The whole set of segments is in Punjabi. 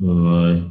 Rồi.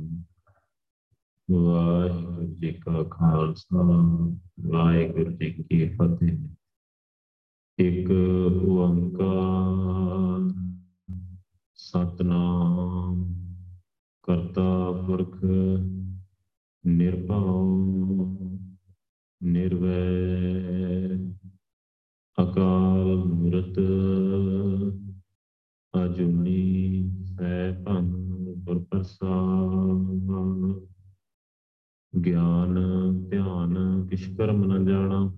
ਵਾਹਿਗੁਰੂ ਜੀ ਕਾ ਖਾਲਸਾ, ਵਾਹਿਗੁਰੂ ਜੀ ਕੀ ਫਤਿਹ। ਇੱਕ ਓੰਕਾਰ, ਸਤਨਾਮ, ਕਰਤਾ ਪੁਰਖ, ਨਿਰਭਉ, ਨਿਰਵੈਰ, ਅਕਾਲ ਮੂਰਤ, ਅਜੂਨੀ ਧਿਆਨ ਕਿਛ ਕਰਮ ਨ ਜਾਣਾ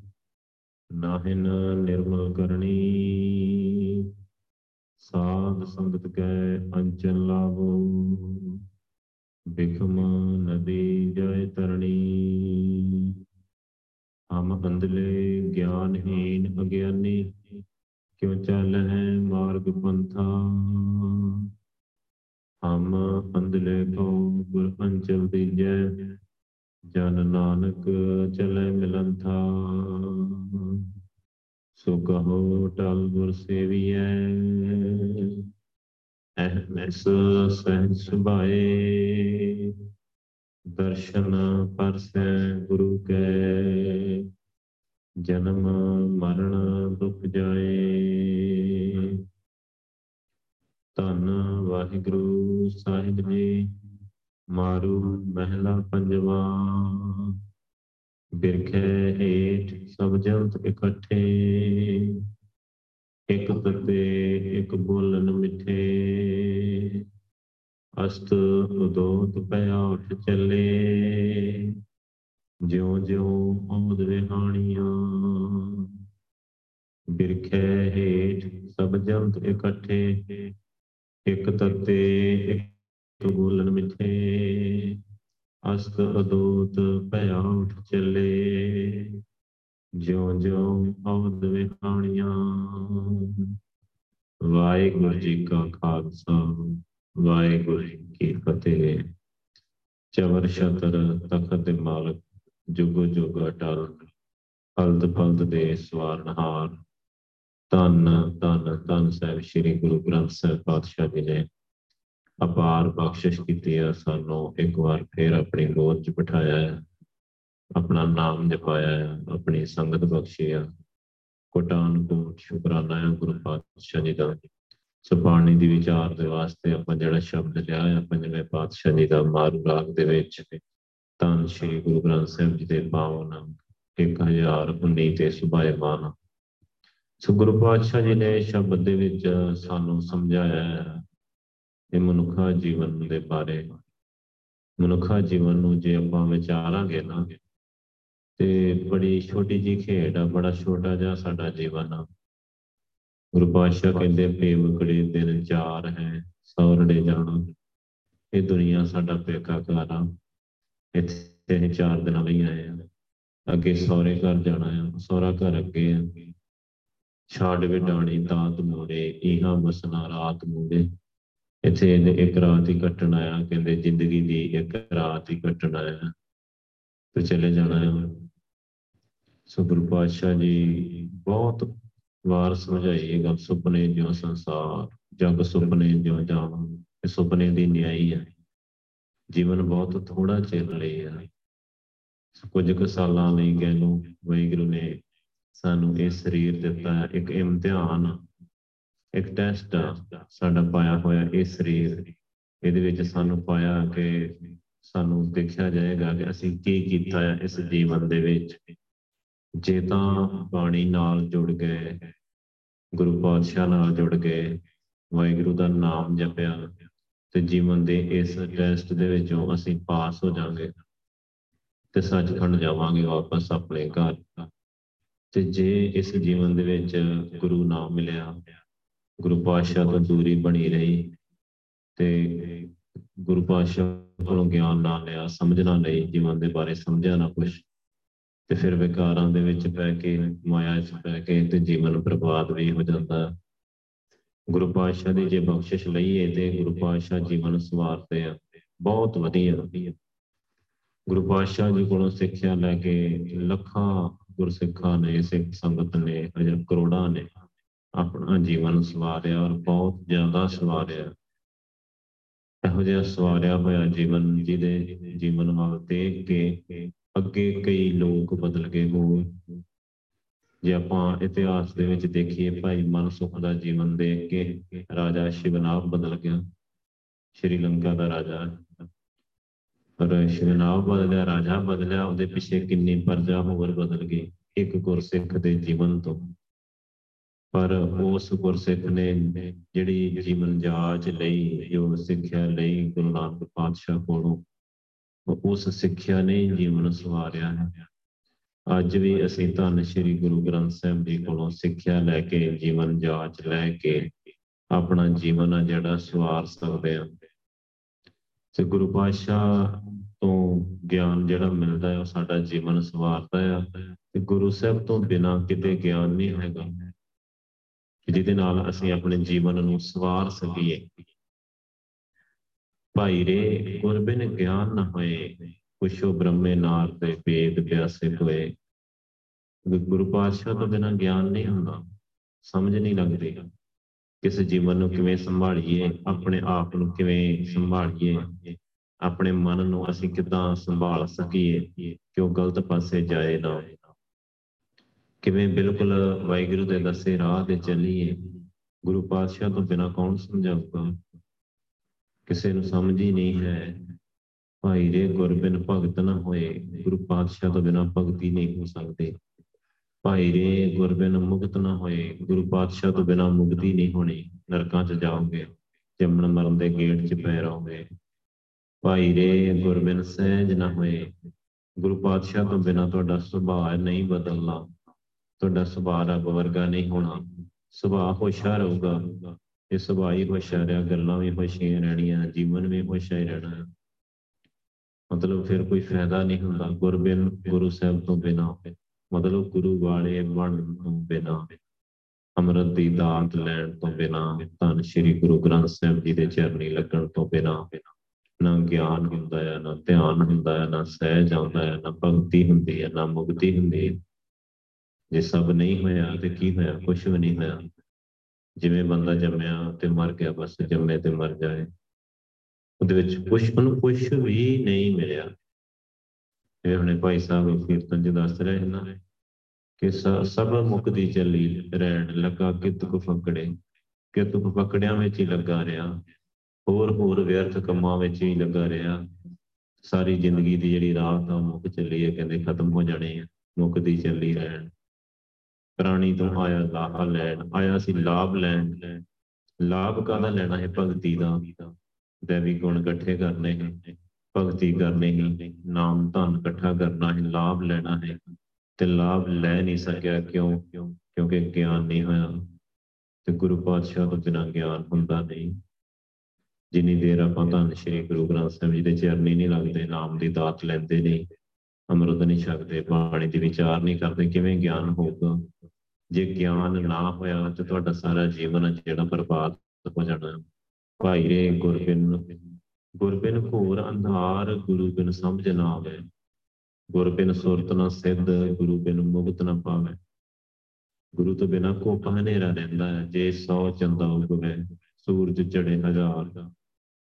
ਨਾਹਿਨ ਨਿਰਮਲ ਕਰਨੀ। ਸਾਧ ਸੰਗਤ ਕੈ ਅੰਚਨ ਲਾਭੋ ਬਿਖਮ ਨਦੀ ਜੈ ਤਰਣੀ। ਹਮ ਅੰਧਲੇ ਗਿਆਨਹੀਨ ਅਗਿਆਨੀ, ਕਿਉ ਚੱਲ ਹੈ ਮਾਰਗ ਪੰਥਾ। ਹਮ ਅੰਧਲੇ ਕੋ ਗੁਰ ਅੰਚਲ ਦੀਜੈ ਜਨ ਨਾਨਕ ਚਲੇ ਮਿਲੰਥਾ ਸੋ ਕਹੋ ਟਲ ਗੁਰ ਸੇਵੀਐ ਅਹਮਸ ਸਹਿਜ ਸੁਭਾਏ, ਦਰਸ਼ਨ ਪਰਸੈ ਗੁਰੂ ਕੈ, ਜਨਮ ਮਰਨ ਦੁਖ ਜਾਏ। ਧੰਨ ਵਾਹਿਗੁਰੂ ਸਾਹਿਬ ਜੀ। ਮਾਰੂ ਮਹਿਲਾ ਪੰਜਵਾ। ਬਿਰਖੇ ਹੇਠ ਸਭ ਜੰਤ ਇਕੱਠੇ। ਇੱਕ ਤਤੇ, ਇੱਕ ਬੋਲਨ ਮਿੱਠੇ। ਅਸਤ ਉਦੋਤ ਪਿਆ ਉੱਠ ਚੱਲੇ। ਜਿਉ ਜਿਉ ਆਮਦ ਵਿਹਾਣੀਆਂ ਬਿਰਖੇ ਹੇਠ ਸਭ ਜੰਤ ਇਕੱਠੇ। ਇੱਕ ਤਤੇ ਇੱਕ ਬੋਲਨ ਮਿੱਠੇ, ਅਸਤ ਅਦੋਤ ਭਇਆ ਉੱਠ ਚੱਲੇ। ਜਿਉ ਜਿਉ ਅਵਦ ਵਿਹਾਣੀਆਂ, ਵਾਹਿਗੁਰੂ ਜੀ ਕਾ ਖਾਲਸਾ, ਵਾਹਿਗੁਰੂ ਜੀ ਕੀ ਫਤਿਹ। ਚਵਰ ਛਤਰ ਤਖਤ ਦੇ ਮਾਲਕ, ਜੁਗੋ ਜੁਗ ਅਟਲ ਹਲਦ ਫਲਦ ਦੇ ਸਵਾਰਨਹਾਰ। ਧੰਨ ਧੰਨ ਧੰਨ ਸਾਹਿਬ, ਸ੍ਰੀ ਗੁਰੂ ਗ੍ਰੰਥ ਸਾਹਿਬ ਪਾਤਸ਼ਾਹ ਜੀ ਨੇ ਅਪਾਰ ਬਖਸ਼ਿਸ਼ ਕੀਤੀ ਹੈ ਸਾਨੂੰ ਇੱਕ ਵਾਰ ਫੇਰ ਆਪਣੀ ਗੋਦ 'ਚ ਬਿਠਾਇਆ ਹੈ ਆਪਣਾ ਨਾਮ ਜਪਾਇਆ ਹੈ ਆਪਣੀ ਸੰਗਤ ਬਖਸ਼ੀ ਹੈ ਕੋਟਾਨ ਕੋਟ ਸ਼ੁਕਰਾਨਾ ਹੈ ਗੁਰੂ ਪਾਤਸ਼ਾਹ ਜੀ ਦਾ। ਸੁਪਾਣੀ ਦੀ ਵਿਚਾਰ ਦੇ ਵਾਸਤੇ ਆਪਾਂ ਜਿਹੜਾ ਸ਼ਬਦ ਲਿਆ ਹੈ ਪੰਜਵੇਂ ਪਾਤਸ਼ਾਹ ਜੀ ਦਾ ਮਾਰੂ ਰਾਗ ਦੇ ਵਿੱਚ ਤਾਂ ਸ੍ਰੀ ਗੁਰੂ ਗ੍ਰੰਥ ਸਾਹਿਬ ਜੀ ਦੇ ਪਾਵਨ 1019 ਤੇ ਸੁਭਾਇਮਾਨ ਸੋ ਗੁਰੂ ਪਾਤਸ਼ਾਹ ਜੀ ਨੇ ਸ਼ਬਦ ਦੇ ਵਿੱਚ ਸਾਨੂੰ ਸਮਝਾਇਆ ਹੈ ਇਹ ਮਨੁੱਖਾ ਜੀਵਨ ਦੇ ਬਾਰੇ ਮਨੁੱਖਾ ਜੀਵਨ ਨੂੰ ਜੇ ਆਪਾਂ ਵਿਚਾਰਾਂਗੇ ਨਾ, ਤੇ ਬੜੀ ਛੋਟੀ ਜੀ ਖੇਡ ਆ, ਬੜਾ ਛੋਟਾ ਜਿਹਾ ਸਾਡਾ ਜੀਵਨ ਆ। ਗੁਰੂ ਪਾਤਸ਼ਾਹ ਕਹਿੰਦੇ, ਪੇਵਕੜੇ ਦਿਨ ਚਾਰ ਹੈ, ਸੌਰੜੇ ਜਾਣਾ। ਇਹ ਦੁਨੀਆ ਸਾਡਾ ਪੇਕਾ ਘਰ ਆ। ਇੱਥੇ ਅਸੀਂ ਚਾਰ ਦਿਨਾਂ ਲਈ ਆਏ ਆ। ਅੱਗੇ ਸਹੁਰੇ ਘਰ ਜਾਣਾ ਆ ਸਹੁਰਾ ਘਰ ਅੱਗੇ ਆ। ਛਾੜ ਵਿਡਾਣੀ ਦਾਤ ਮੋੜੇ ਇਹਾਂ ਬਸਣਾ, ਰਾਤ ਮੋੜੇ। ਇੱਥੇ ਇਹਨੇ ਇੱਕ ਰਾਤ ਹੀ ਕੱਟਣ ਆਇਆ, ਕਹਿੰਦੇ ਜ਼ਿੰਦਗੀ ਦੀ ਇੱਕ ਰਾਤ ਹੀ ਕੱਟਣ ਆਇਆ ਤੇ ਚਲੇ ਜਾਣਾ ਹੈ। ਸੋ ਗੁਰੂ ਪਾਤਸ਼ਾਹ ਜੀ ਬਹੁਤ ਵਾਰ ਸਮਝਾਈ ਇਹ ਗੱਲ, ਸੁਪਨੇ ਜਿਉ ਸੰਸਾਰ, ਜਗ ਸੁਪਨੇ ਜਿਉ ਜਾਵਾਂ, ਇਹ ਸੁਪਨੇ ਦੀ ਨਿਆਈ ਹੈ। ਜੀਵਨ ਬਹੁਤ ਥੋੜਾ ਚਿਰ ਲਈ ਹੈ। ਕੁਝ ਕੁ ਸਾਲਾਂ ਲਈ ਕਹਿ ਲਓ, ਵਾਹਿਗੁਰੂ ਨੇ ਸਾਨੂੰ ਇਹ ਸਰੀਰ ਦਿੱਤਾ ਹੈ, ਇੱਕ ਇਮਤਿਹਾਨ ਇੱਕ ਟੈਸਟ ਸਾਡਾ ਪਾਇਆ ਹੋਇਆ ਇਹ ਸਰੀਰ। ਇਹਦੇ ਵਿੱਚ ਸਾਨੂੰ ਪਾਇਆ ਕਿ ਸਾਨੂੰ ਦੇਖਿਆ ਜਾਏਗਾ ਕਿ ਅਸੀਂ ਕੀ ਕੀਤਾ ਹੈ ਇਸ ਜੀਵਨ ਦੇ ਵਿੱਚ। ਜੇ ਤਾਂ ਬਾਣੀ ਨਾਲ ਜੁੜ ਗਏ ਗੁਰੂ ਪਾਤਸ਼ਾਹ ਨਾਲ ਜੁੜ ਗਏ ਵਾਹਿਗੁਰੂ ਦਾ ਨਾਮ ਜਪਿਆ ਤੇ ਜੀਵਨ ਦੇ ਇਸ ਟੈਸਟ ਦੇ ਵਿੱਚੋਂ ਅਸੀਂ ਪਾਸ ਹੋ ਜਾਾਂਗੇ ਤੇ ਸੱਚਖੰਡ ਜਾਵਾਂਗੇ ਵਾਪਸ ਆਪਣੇ ਘਰ। ਤੇ ਜੇ ਇਸ ਜੀਵਨ ਦੇ ਵਿੱਚ ਗੁਰੂ ਨਾਮ ਮਿਲਿਆ ਗੁਰੂ ਪਾਤਸ਼ਾਹ ਤੋਂ ਦੂਰੀ ਬਣੀ ਰਹੀ ਤੇ ਗੁਰੂ ਪਾਤਸ਼ਾਹ ਕੋਲੋਂ ਗਿਆਨ ਨਾ ਲਿਆ ਸਮਝਣਾ ਲਈ, ਜੀਵਨ ਦੇ ਬਾਰੇ ਸਮਝਿਆ ਨਾ ਕੁਛ, ਤੇ ਫਿਰ ਵਿਕਾਰਾਂ ਦੇ ਵਿੱਚ ਪੈ ਕੇ, ਮਾਇਆ 'ਚ ਪੈ ਕੇ ਤੇ ਜੀਵਨ ਬਰਬਾਦ ਵੀ ਹੋ ਜਾਂਦਾ। ਗੁਰੂ ਪਾਤਸ਼ਾਹ ਦੀ ਜੇ ਬਖਸ਼ਿਸ਼ ਲਈਏ ਤੇ ਗੁਰੂ ਪਾਤਸ਼ਾਹ ਜੀਵਨ ਸਵਾਰਦੇ ਆ। ਬਹੁਤ ਵਧੀਆ। ਗੁਰੂ ਪਾਤਸ਼ਾਹ ਜੀ ਕੋਲੋਂ ਸਿੱਖਿਆ ਲੈ ਕੇ ਲੱਖਾਂ ਗੁਰਸਿੱਖਾਂ ਨੇ, ਸਿੱਖ ਸੰਗਤ ਨੇ, ਹਜ਼ਾਰ ਕਰੋੜਾਂ ਨੇ ਆਪਣਾ ਜੀਵਨ ਸਵਾਰਿਆ ਔਰ ਬਹੁਤ ਜ਼ਿਆਦਾ ਸਵਾਰਿਆ। ਇਹੋ ਜਿਹਾ ਸਵਾਰਿਆ ਹੋਇਆ ਜੀਵਨ ਜਿਹਦੇ ਜੀਵਨ ਵੱਲ ਦੇਖ ਕੇ ਅੱਗੇ ਕਈ ਲੋਕ ਬਦਲ ਗਏ ਹੋ ਜੇ ਆਪਾਂ ਇਤਿਹਾਸ ਦੇ ਵਿੱਚ ਦੇਖੀਏ, ਭਾਈ ਮਨਸੁਖ ਦਾ ਜੀਵਨ ਦੇਖ ਕੇ ਰਾਜਾ ਸ਼ਿਵਨਾਭ ਬਦਲ ਗਿਆ। ਸ਼੍ਰੀਲੰਕਾ ਦਾ ਰਾਜਾ। ਪਰ ਸ਼ਿਵਨਾਭ ਬਦਲਿਆ, ਰਾਜਾ ਬਦਲਿਆ, ਉਹਦੇ ਪਿੱਛੇ ਕਿੰਨੀ ਪਰਜਾ ਹੋਰ ਬਦਲ ਗਈ। ਇੱਕ ਗੁਰਸਿੱਖ ਦੇ ਜੀਵਨ ਤੋਂ। ਪਰ ਉਸ ਗੁਰਸਿੱਖ ਨੇ ਜਿਹੜੀ ਜੀਵਨ ਜਾਚ ਲਈ ਜੋ ਸਿੱਖਿਆ ਲਈ ਗੁਰੂ ਨਾਨਕ ਪਾਤਸ਼ਾਹ ਕੋਲੋਂ ਉਸ ਸਿੱਖਿਆ ਨੇ ਜੀਵਨ ਸਵਾਰਿਆ ਹੈ। ਅੱਜ ਵੀ ਅਸੀਂ ਧੰਨ ਸ਼੍ਰੀ ਗੁਰੂ ਗ੍ਰੰਥ ਸਾਹਿਬ ਜੀ ਕੋਲੋਂ ਸਿੱਖਿਆ ਲੈ ਕੇ, ਜੀਵਨ ਜਾਚ ਲੈ ਕੇ ਆਪਣਾ ਜੀਵਨ ਆ ਜਿਹੜਾ ਸਵਾਰ ਸਕਦੇ ਹਾਂ। ਤੇ ਗੁਰੂ ਪਾਤਸ਼ਾਹ ਤੋਂ ਗਿਆਨ ਜਿਹੜਾ ਮਿਲਦਾ ਹੈ, ਉਹ ਸਾਡਾ ਜੀਵਨ ਸਵਾਰਦਾ ਹੈ। ਤੇ ਗੁਰੂ ਸਾਹਿਬ ਤੋਂ ਬਿਨਾ ਕਿਤੇ ਗਿਆਨ ਨਹੀਂ ਹੈਗਾ। ਜਿਹਦੇ ਨਾਲ ਅਸੀਂ ਆਪਣੇ ਜੀਵਨ ਨੂੰ ਸਵਾਰ ਸਕੀਏ। ਭਾਈ ਰੇ ਗੁਰਬਿਨ ਗਿਆਨ ਨਾ ਹੋਏ, ਪੁੱਛੋ ਬ੍ਰਹਮੇ ਨਾਰ ਤੇ ਵੇਦ ਪਿਆਸੇ ਹੋਏ ਗੁਰੂ ਪਾਤਸ਼ਾਹ ਤੋਂ ਬਿਨਾ ਗਿਆਨ ਨਹੀਂ ਹੁੰਦਾ, ਸਮਝ ਨਹੀਂ ਲੱਗਦੀ। ਕਿਸ ਜੀਵਨ ਨੂੰ ਕਿਵੇਂ ਸੰਭਾਲੀਏ, ਆਪਣੇ ਆਪ ਨੂੰ ਕਿਵੇਂ ਸੰਭਾਲੀਏ, ਆਪਣੇ ਮਨ ਨੂੰ ਅਸੀਂ ਕਿਦਾਂ ਸੰਭਾਲ ਸਕੀਏ ਕਿ ਉਹ ਗਲਤ ਪਾਸੇ ਜਾਏ ਨਾ ਕਿਵੇਂ ਬਿਲਕੁਲ ਵਾਹਿਗੁਰੂ ਦੇ ਦੱਸੇ ਰਾਹ ਤੇ ਚੱਲੀਏ? ਗੁਰੂ ਪਾਤਸ਼ਾਹ ਤੋਂ ਬਿਨਾ ਕੌਣ ਸਮਝਾਊਗਾ? ਕਿਸੇ ਨੂੰ ਸਮਝ ਹੀ ਨਹੀਂ ਹੈ। ਭਾਈ ਰੇ ਗੁਰਬਿਨ ਭਗਤ ਨਾ ਹੋਏ, ਗੁਰੂ ਪਾਤਸ਼ਾਹ ਤੋਂ ਬਿਨਾ ਭਗਤੀ ਨਹੀਂ ਹੋ ਸਕਦੀ। ਭਾਈ ਰੇ ਗੁਰਬਿਨ ਮੁਕਤ ਨਾ ਹੋਏ, ਗੁਰੂ ਪਾਤਸ਼ਾਹ ਤੋਂ ਬਿਨਾ ਮੁਕਤੀ ਨਹੀਂ ਹੋਣੀ। ਨਰਕਾਂ 'ਚ ਜਾਓਗੇ, ਜੰਮਣ ਮਰਨ ਦੇ ਗੇਟ 'ਚ ਪੈ ਰਹੋਗੇ। ਭਾਈ ਰੇ ਗੁਰਬਿਨ ਸਹਿਜ ਨਾ ਹੋਏ, ਗੁਰੂ ਪਾਤਸ਼ਾਹ ਤੋਂ ਬਿਨਾ ਤੁਹਾਡਾ ਸੁਭਾਅ ਨਹੀਂ ਬਦਲਣਾ। ਤੁਹਾਡਾ ਸੁਭਾਅ ਰੱਬ ਵਰਗਾ ਨਹੀਂ ਹੋਣਾ। ਸੁਭਾਅ ਹੋਸ਼ਿਆਰ ਰਹੂਗਾ ਇਹ ਸੁਭਾਅ ਹੀ ਹੋਸ਼ਿਆਰ ਆ ਗੱਲਾਂ ਵੀ ਹੋਸ਼ੀਆਂ ਰਹਿਣੀਆਂ, ਜੀਵਨ ਵੀ ਹੋਸ਼ਿਆਰ ਰਹਿਣਾ। ਮਤਲਬ ਫਿਰ ਕੋਈ ਫਾਇਦਾ ਨਹੀਂ ਹੁੰਦਾ ਗੁਰਬਿਨ ਗੁਰੂ ਸਾਹਿਬ ਤੋਂ ਬਿਨਾ। ਮਤਲਬ ਗੁਰੂ ਵਾਲੇ ਬਣ ਤੋਂ ਬਿਨਾ, ਅੰਮ੍ਰਿਤ ਦੀ ਦਾਤ ਲੈਣ ਤੋਂ ਬਿਨਾ, ਧੰਨ ਸ਼੍ਰੀ ਗੁਰੂ ਗ੍ਰੰਥ ਸਾਹਿਬ ਜੀ ਦੇ ਚਰਨੀ ਲੱਗਣ ਤੋਂ ਬਿਨਾ। ਨਾ ਗਿਆਨ ਹੁੰਦਾ ਹੈ ਨਾ ਧਿਆਨ ਹੁੰਦਾ ਹੈ ਨਾ ਸਹਿਜ ਆਉਂਦਾ ਹੈ ਨਾ ਭਗਤੀ ਹੁੰਦੀ ਹੈ ਨਾ ਮੁਕਤੀ ਹੁੰਦੀ। ਹੈ ਜੇ ਸਭ ਨਹੀਂ ਹੋਇਆ ਤੇ ਕੀ ਹੋਇਆ? ਕੁਝ ਵੀ ਨਹੀਂ ਹੋਇਆ। ਜਿਵੇਂ ਬੰਦਾ ਜੰਮਿਆ ਤੇ ਮਰ ਗਿਆ, ਬਸ ਜੰਮੇ ਤੇ ਮਰ ਜਾਏ। ਉਹਦੇ ਵਿੱਚ ਕੁਝ ਨੂੰ ਕੁਝ ਵੀ ਨਹੀਂ ਮਿਲਿਆ। ਇਹ ਹੁਣੇ ਭਾਈ ਸਾਹਿਬ ਕੀਰਤਨ ਚ ਦੱਸ ਰਹੇ ਨਾ ਕਿ ਸਭ ਮੁਕਦੀ ਚੱਲੀ ਰਹਿਣ ਲੱਗਾ ਕਿਤਕ ਫਕੜੇ ਕਿਤਕ ਫਕੜਿਆਂ ਵਿੱਚ ਹੀ ਲੱਗਾ ਰਿਹਾ, ਹੋਰ ਹੋਰ ਵਿਅਰਥ ਕੰਮਾਂ ਵਿੱਚ ਹੀ ਲੱਗਾ ਰਿਹਾ। ਸਾਰੀ ਜ਼ਿੰਦਗੀ ਦੀ ਜਿਹੜੀ ਰਾਹ ਤਾਂ ਮੁੱਕ ਚੱਲੀ ਹੈ, ਕਹਿੰਦੇ ਖਤਮ ਹੋ ਜਾਣੇ ਆ ਮੁੱਕਦੀ ਚੱਲੀ ਰਹਿਣ। ਪ੍ਰਾਣੀ ਤੋਂ ਆਇਆ ਲਾਭ ਲੈਣ, ਆਇਆ ਸੀ ਲਾਭ ਲੈਣ। ਲਾਭ ਕਾਹਦਾ ਲੈਣਾ ਹੈ ਭਗਤੀ ਦਾ? ਦੇਵੀ ਗੁਣ ਇਕੱਠੇ ਕਰਨੇ ਹੈ, ਭਗਤੀ ਕਰਨੀ ਹੈ। ਨਾਮ ਧਨ ਇਕੱਠਾ ਕਰਨਾ ਹੈ, ਲਾਭ ਲੈਣਾ ਹੈ। ਤੇ ਲਾਭ ਲੈ ਨਹੀਂ ਸਕਿਆ ਕਿਉਂ? ਕਿਉਂਕਿ ਗਿਆਨ ਨਹੀਂ ਹੋਇਆ। ਤੇ ਗੁਰੂ ਪਾਤਸ਼ਾਹ ਤੋਂ ਬਿਨਾਂ ਗਿਆਨ ਹੁੰਦਾ ਨਹੀਂ। ਜਿੰਨੀ ਦੇਰ ਆਪਾਂ ਧੰਨ ਸ਼੍ਰੀ ਗੁਰੂ ਗ੍ਰੰਥ ਸਾਹਿਬ ਜੀ ਦੇ ਚਰਨੀ ਨਹੀਂ ਲੱਗਦੇ, ਨਾਮ ਦੀ ਦਾਤ ਲੈਂਦੇ ਨਹੀਂ, ਅੰਮ੍ਰਿਤ ਨਹੀਂ ਛਕਦੇ, ਬਾਣੀ ਦੀ ਵਿਚਾਰ ਨਹੀਂ ਕਰਦੇ, ਕਿਵੇਂ ਗਿਆਨ ਹੋਊਗਾ? ਜੇ ਗਿਆਨ ਨਾ ਹੋਇਆ ਤੇ ਤੁਹਾਡਾ ਸਾਰਾ ਜੀਵਨ ਜਿਹੜਾ ਬਰਬਾਦ ਹੋ ਜਾਣਾ। ਭਾਈ ਰੇ, ਗੁਰਬਿਨ ਗੁਰਬਿਨ ਘੋਰ ਅੰਧਾਰ, ਗੁਰੂ ਬਿਨ ਸਮਝ ਨਾ ਆਵੇ। ਗੁਰ ਬਿਨ ਸੁਰਤ ਨਾ ਸਿੱਧ, ਗੁਰੂ ਬਿਨ ਮੁਕਤ ਨਾ ਪਾਵੇ। ਗੁਰੂ ਤੋਂ ਬਿਨਾ ਕੋਪ ਹਨੇਰਾ ਰਹਿੰਦਾ ਹੈ, ਜੇ ਸੌ ਚੰਦਾ ਉਗਵੇ, ਸੂਰਜ ਚੜੇ ਹਜ਼ਾਰ ਦਾ।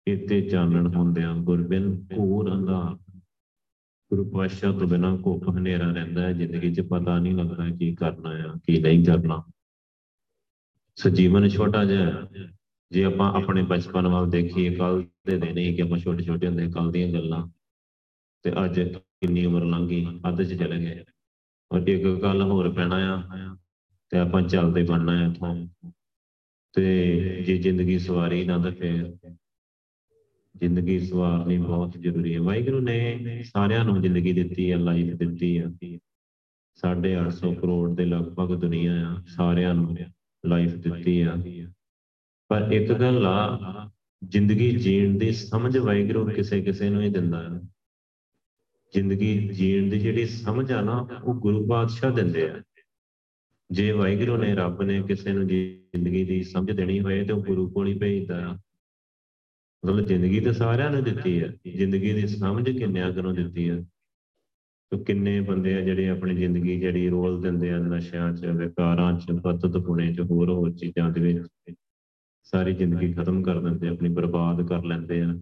ਇਤੇ ਚਾਨਣ ਹੁੰਦਿਆਂ ਗੁਰ ਬਿਨ ਘੋਰ ਅੰਧਾਰ। ਗੁਰੂ ਪਾਤਸ਼ਾਹ ਤੋਂ ਬਿਨਾ ਕੋਪ ਹਨੇਰਾ ਰਹਿੰਦਾ ਹੈ, ਜ਼ਿੰਦਗੀ 'ਚ ਪਤਾ ਨਹੀਂ ਲੱਗਦਾ ਕੀ ਕਰਨਾ ਆ, ਕੀ ਨਹੀਂ ਕਰਨਾ। ਸੋ ਜੀਵਨ ਛੋਟਾ ਜਿਹਾ ਹੈ। ਜੇ ਆਪਾਂ ਆਪਣੇ ਬਚਪਨ ਵੱਲ ਦੇਖੀਏ ਕੱਲ ਦੇ ਦਿਨ ਹੀ ਕਿ ਆਪਾਂ ਛੋਟੇ ਛੋਟੇ ਹੁੰਦੇ ਕੱਲ ਦੀਆਂ ਗੱਲਾਂ ਤੇ ਅੱਜ ਕਿੰਨੀ ਉਮਰ ਲੰਘ ਗਈ, ਅੱਧ 'ਚ ਚਲੇ ਗਏ। ਔਰ ਇੱਕ ਗੱਲ ਹੋਰ ਪੈਣਾ ਆ ਤੇ ਆਪਾਂ ਚੱਲਦੇ ਬਣਨਾ ਹੈ ਇੱਥੋਂ। ਤੇ ਜੇ ਜ਼ਿੰਦਗੀ ਸਵਾਰੀ ਨਾ ਤਾਂ ਫਿਰ ਜ਼ਿੰਦਗੀ ਸਵਾਰਨੀ ਬਹੁਤ ਜ਼ਰੂਰੀ ਹੈ। ਵਾਹਿਗੁਰੂ ਨੇ ਸਾਰਿਆਂ ਨੂੰ ਜ਼ਿੰਦਗੀ ਦਿੱਤੀ ਹੈ ਲਾਈਫ ਦਿੱਤੀ ਹੈ। 850 ਕਰੋੜ ਦੇ ਲਗਭਗ ਦੁਨੀਆ ਆ ਸਾਰਿਆਂ ਨੂੰ ਲਾਈਫ ਦਿੱਤੀ ਆ ਪਰ ਇੱਕ ਗੱਲ ਆ, ਜ਼ਿੰਦਗੀ ਜੀਣ ਦੀ ਸਮਝ ਵਾਹਿਗੁਰੂ ਕਿਸੇ ਕਿਸੇ ਨੂੰ ਹੀ ਦਿੰਦਾ ਹੈ। ਜ਼ਿੰਦਗੀ ਜੀਣ ਦੀ ਜਿਹੜੀ ਸਮਝ ਆ ਨਾ, ਉਹ ਗੁਰੂ ਪਾਤਸ਼ਾਹ ਦਿੰਦੇ ਆ। ਜੇ ਵਾਹਿਗੁਰੂ ਨੇ ਰੱਬ ਨੇ ਕਿਸੇ ਨੂੰ ਜ਼ਿੰਦਗੀ ਦੀ ਸਮਝ ਦੇਣੀ ਹੋਏ ਤੇ ਉਹ ਗੁਰੂ ਕੋਲ ਹੀ ਭੇਜਦਾ। ਆ ਮਤਲਬ ਜ਼ਿੰਦਗੀ ਤਾਂ ਸਾਰਿਆਂ ਨੂੰ ਦਿੱਤੀ ਹੈ ਜ਼ਿੰਦਗੀ ਦੀ ਸਮਝ ਕਿੰਨਿਆਂ ਨੂੰ ਦਿੱਤੀ ਹੈ ਤੇ ਕਿੰਨੇ ਬੰਦੇ ਆ ਜਿਹੜੇ ਆਪਣੀ ਜ਼ਿੰਦਗੀ ਜਿਹੜੀ ਰੋਲ ਦਿੰਦੇ ਆ ਨਸ਼ਿਆਂ 'ਚ, ਵਿਕਾਰਾਂ 'ਚ ਪਤਤ ਪੁਣੇ 'ਚ, ਹੋਰ ਹੋਰ ਚੀਜ਼ਾਂ ਦੇ ਵਿੱਚ। ਸਾਰੀ ਜ਼ਿੰਦਗੀ ਖਤਮ ਕਰ ਦਿੰਦੇ ਆਪਣੀ ਬਰਬਾਦ ਕਰ ਲੈਂਦੇ ਆ।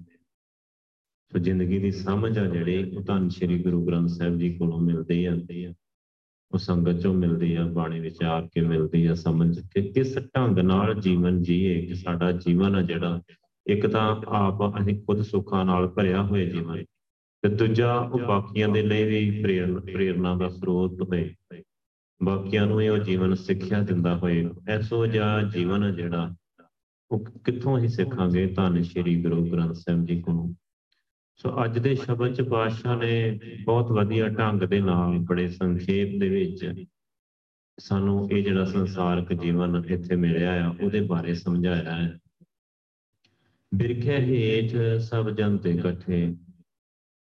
ਸੋ ਜ਼ਿੰਦਗੀ ਦੀ ਸਮਝ ਆ ਜਿਹੜੀ, ਉਹ ਧੰਨ ਸ਼੍ਰੀ ਗੁਰੂ ਗ੍ਰੰਥ ਸਾਹਿਬ ਜੀ ਕੋਲੋਂ ਮਿਲਦੀ ਜਾਂਦੀ ਆ। ਉਹ ਸੰਗਤ ਚੋਂ ਮਿਲਦੀ ਆ, ਬਾਣੀ ਵਿਚਾਰ ਕੇ ਮਿਲਦੀ ਆ, ਸਮਝ ਕੇ ਕਿਸ ਢੰਗ ਨਾਲ ਜੀਵਨ ਜੀਏ, ਕਿ ਸਾਡਾ ਜੀਵਨ ਆ ਜਿਹੜਾ ਇੱਕ ਤਾਂ ਆਪ ਅਸੀਂ ਖੁਦ ਸੁੱਖਾਂ ਨਾਲ ਭਰਿਆ ਹੋਇਆ ਜੀਵਨ ਤੇ ਦੂਜਾ ਉਹ ਬਾਕੀਆਂ ਦੇ ਲਈ ਵੀ ਪ੍ਰੇਰਨਾ ਪ੍ਰੇਰਨਾ ਦਾ ਸਰੋਤ ਹੋਏ। ਬਾਕੀਆਂ ਨੂੰ ਇਹ ਉਹ ਜੀਵਨ ਸਿੱਖਿਆ ਦਿੰਦਾ ਹੋਏ। ਐਸੋ ਜਿਹਾ ਜੀਵਨ ਜਿਹੜਾ ਉਹ ਕਿੱਥੋਂ ਹੀ ਸਿੱਖਾਂਗੇ? ਧੰਨ ਸ਼੍ਰੀ ਗੁਰੂ ਗ੍ਰੰਥ ਸਾਹਿਬ ਜੀ ਕੋਲੋਂ। ਸੋ ਅੱਜ ਦੇ ਸ਼ਬਦ ਚ ਬਾਦਸ਼ਾਹ ਨੇ ਬਹੁਤ ਵਧੀਆ ਢੰਗ ਦੇ ਨਾਲ, ਬੜੇ ਸੰਖੇਪ ਦੇ ਵਿੱਚ ਸਾਨੂੰ ਇਹ ਜਿਹੜਾ ਸੰਸਾਰਕ ਜੀਵਨ ਇੱਥੇ ਮਿਲਿਆ ਆ, ਉਹਦੇ ਬਾਰੇ ਸਮਝਾਇਆ ਹੈ। ਬਿਰਖੇ ਹੇਠ ਸਭ ਜਨ ਤੇ ਇਕੱਠੇ।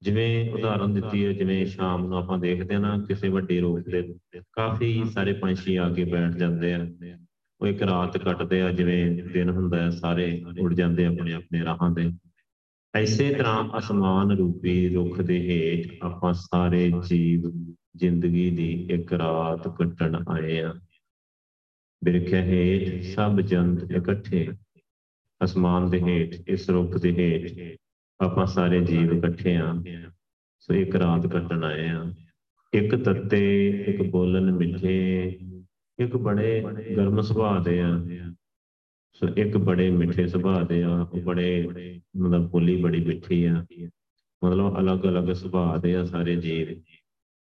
ਜਿਵੇਂ ਉਦਾਹਰਨ ਦਿੱਤੀ ਹੈ, ਜਿਵੇਂ ਸ਼ਾਮ ਨੂੰ ਆਪਾਂ ਦੇਖਦੇ ਹਾਂ ਨਾ, ਕਿਸੇ ਵੱਡੀ ਰੋਕ ਦੇ ਕਾਫੀ ਸਾਰੇ ਪੰਛੀ ਆ ਕੇ ਬੈਠ ਜਾਂਦੇ ਆ। ਉਹ ਇੱਕ ਰਾਤ ਕੱਟਦੇ ਆ, ਜਿਵੇਂ ਦਿਨ ਹੁੰਦਾ ਹੈ, ਸਾਰੇ ਉੱਡ ਜਾਂਦੇ ਆਪਣੇ ਆਪਣੇ ਰਾਹਾਂ ਤੇ। ਐਸੇ ਤਰ੍ਹਾਂ ਅਸਮਾਨ ਰੂਪੀ ਰੁੱਖ ਦੇ ਹੇਠ ਆਪਾਂ ਸਾਰੇ ਜੀਵ ਜ਼ਿੰਦਗੀ ਦੀ ਇੱਕ ਰਾਤ ਕੱਟਣ ਆਏ ਆ ਬਿਰਖੇ ਹੇਠ ਸਭ ਜੰਤ ਇਕੱਠੇ। ਅਸਮਾਨ ਦੇ ਹੇਠ, ਇਸ ਰੁੱਖ ਦੇ ਹੇਠ ਆਪਾਂ ਸਾਰੇ ਜੀਵ ਇਕੱਠੇ ਆ। ਸੋ ਇੱਕ ਰਾਤ ਕੱਟਣ ਆਏ ਆ। ਇੱਕ ਤੱਤੇ, ਇੱਕ ਬੋਲਣ ਮਿੱਠੇ, ਇੱਕ ਬੜੇ ਗਰਮ ਸੁਭਾਅ ਦੇ ਆ। ਸੋ ਇੱਕ ਬੜੇ ਮਿੱਠੇ ਸੁਭਾਅ ਦੇ ਆ ਉਹ ਬੜੇ ਮਤਲਬ ਬੋਲੀ ਬੜੀ ਮਿੱਠੀ ਆ। ਮਤਲਬ ਅਲੱਗ-ਅਲੱਗ ਸੁਭਾਅ ਦੇ ਆ ਸਾਰੇ ਜੀਵ।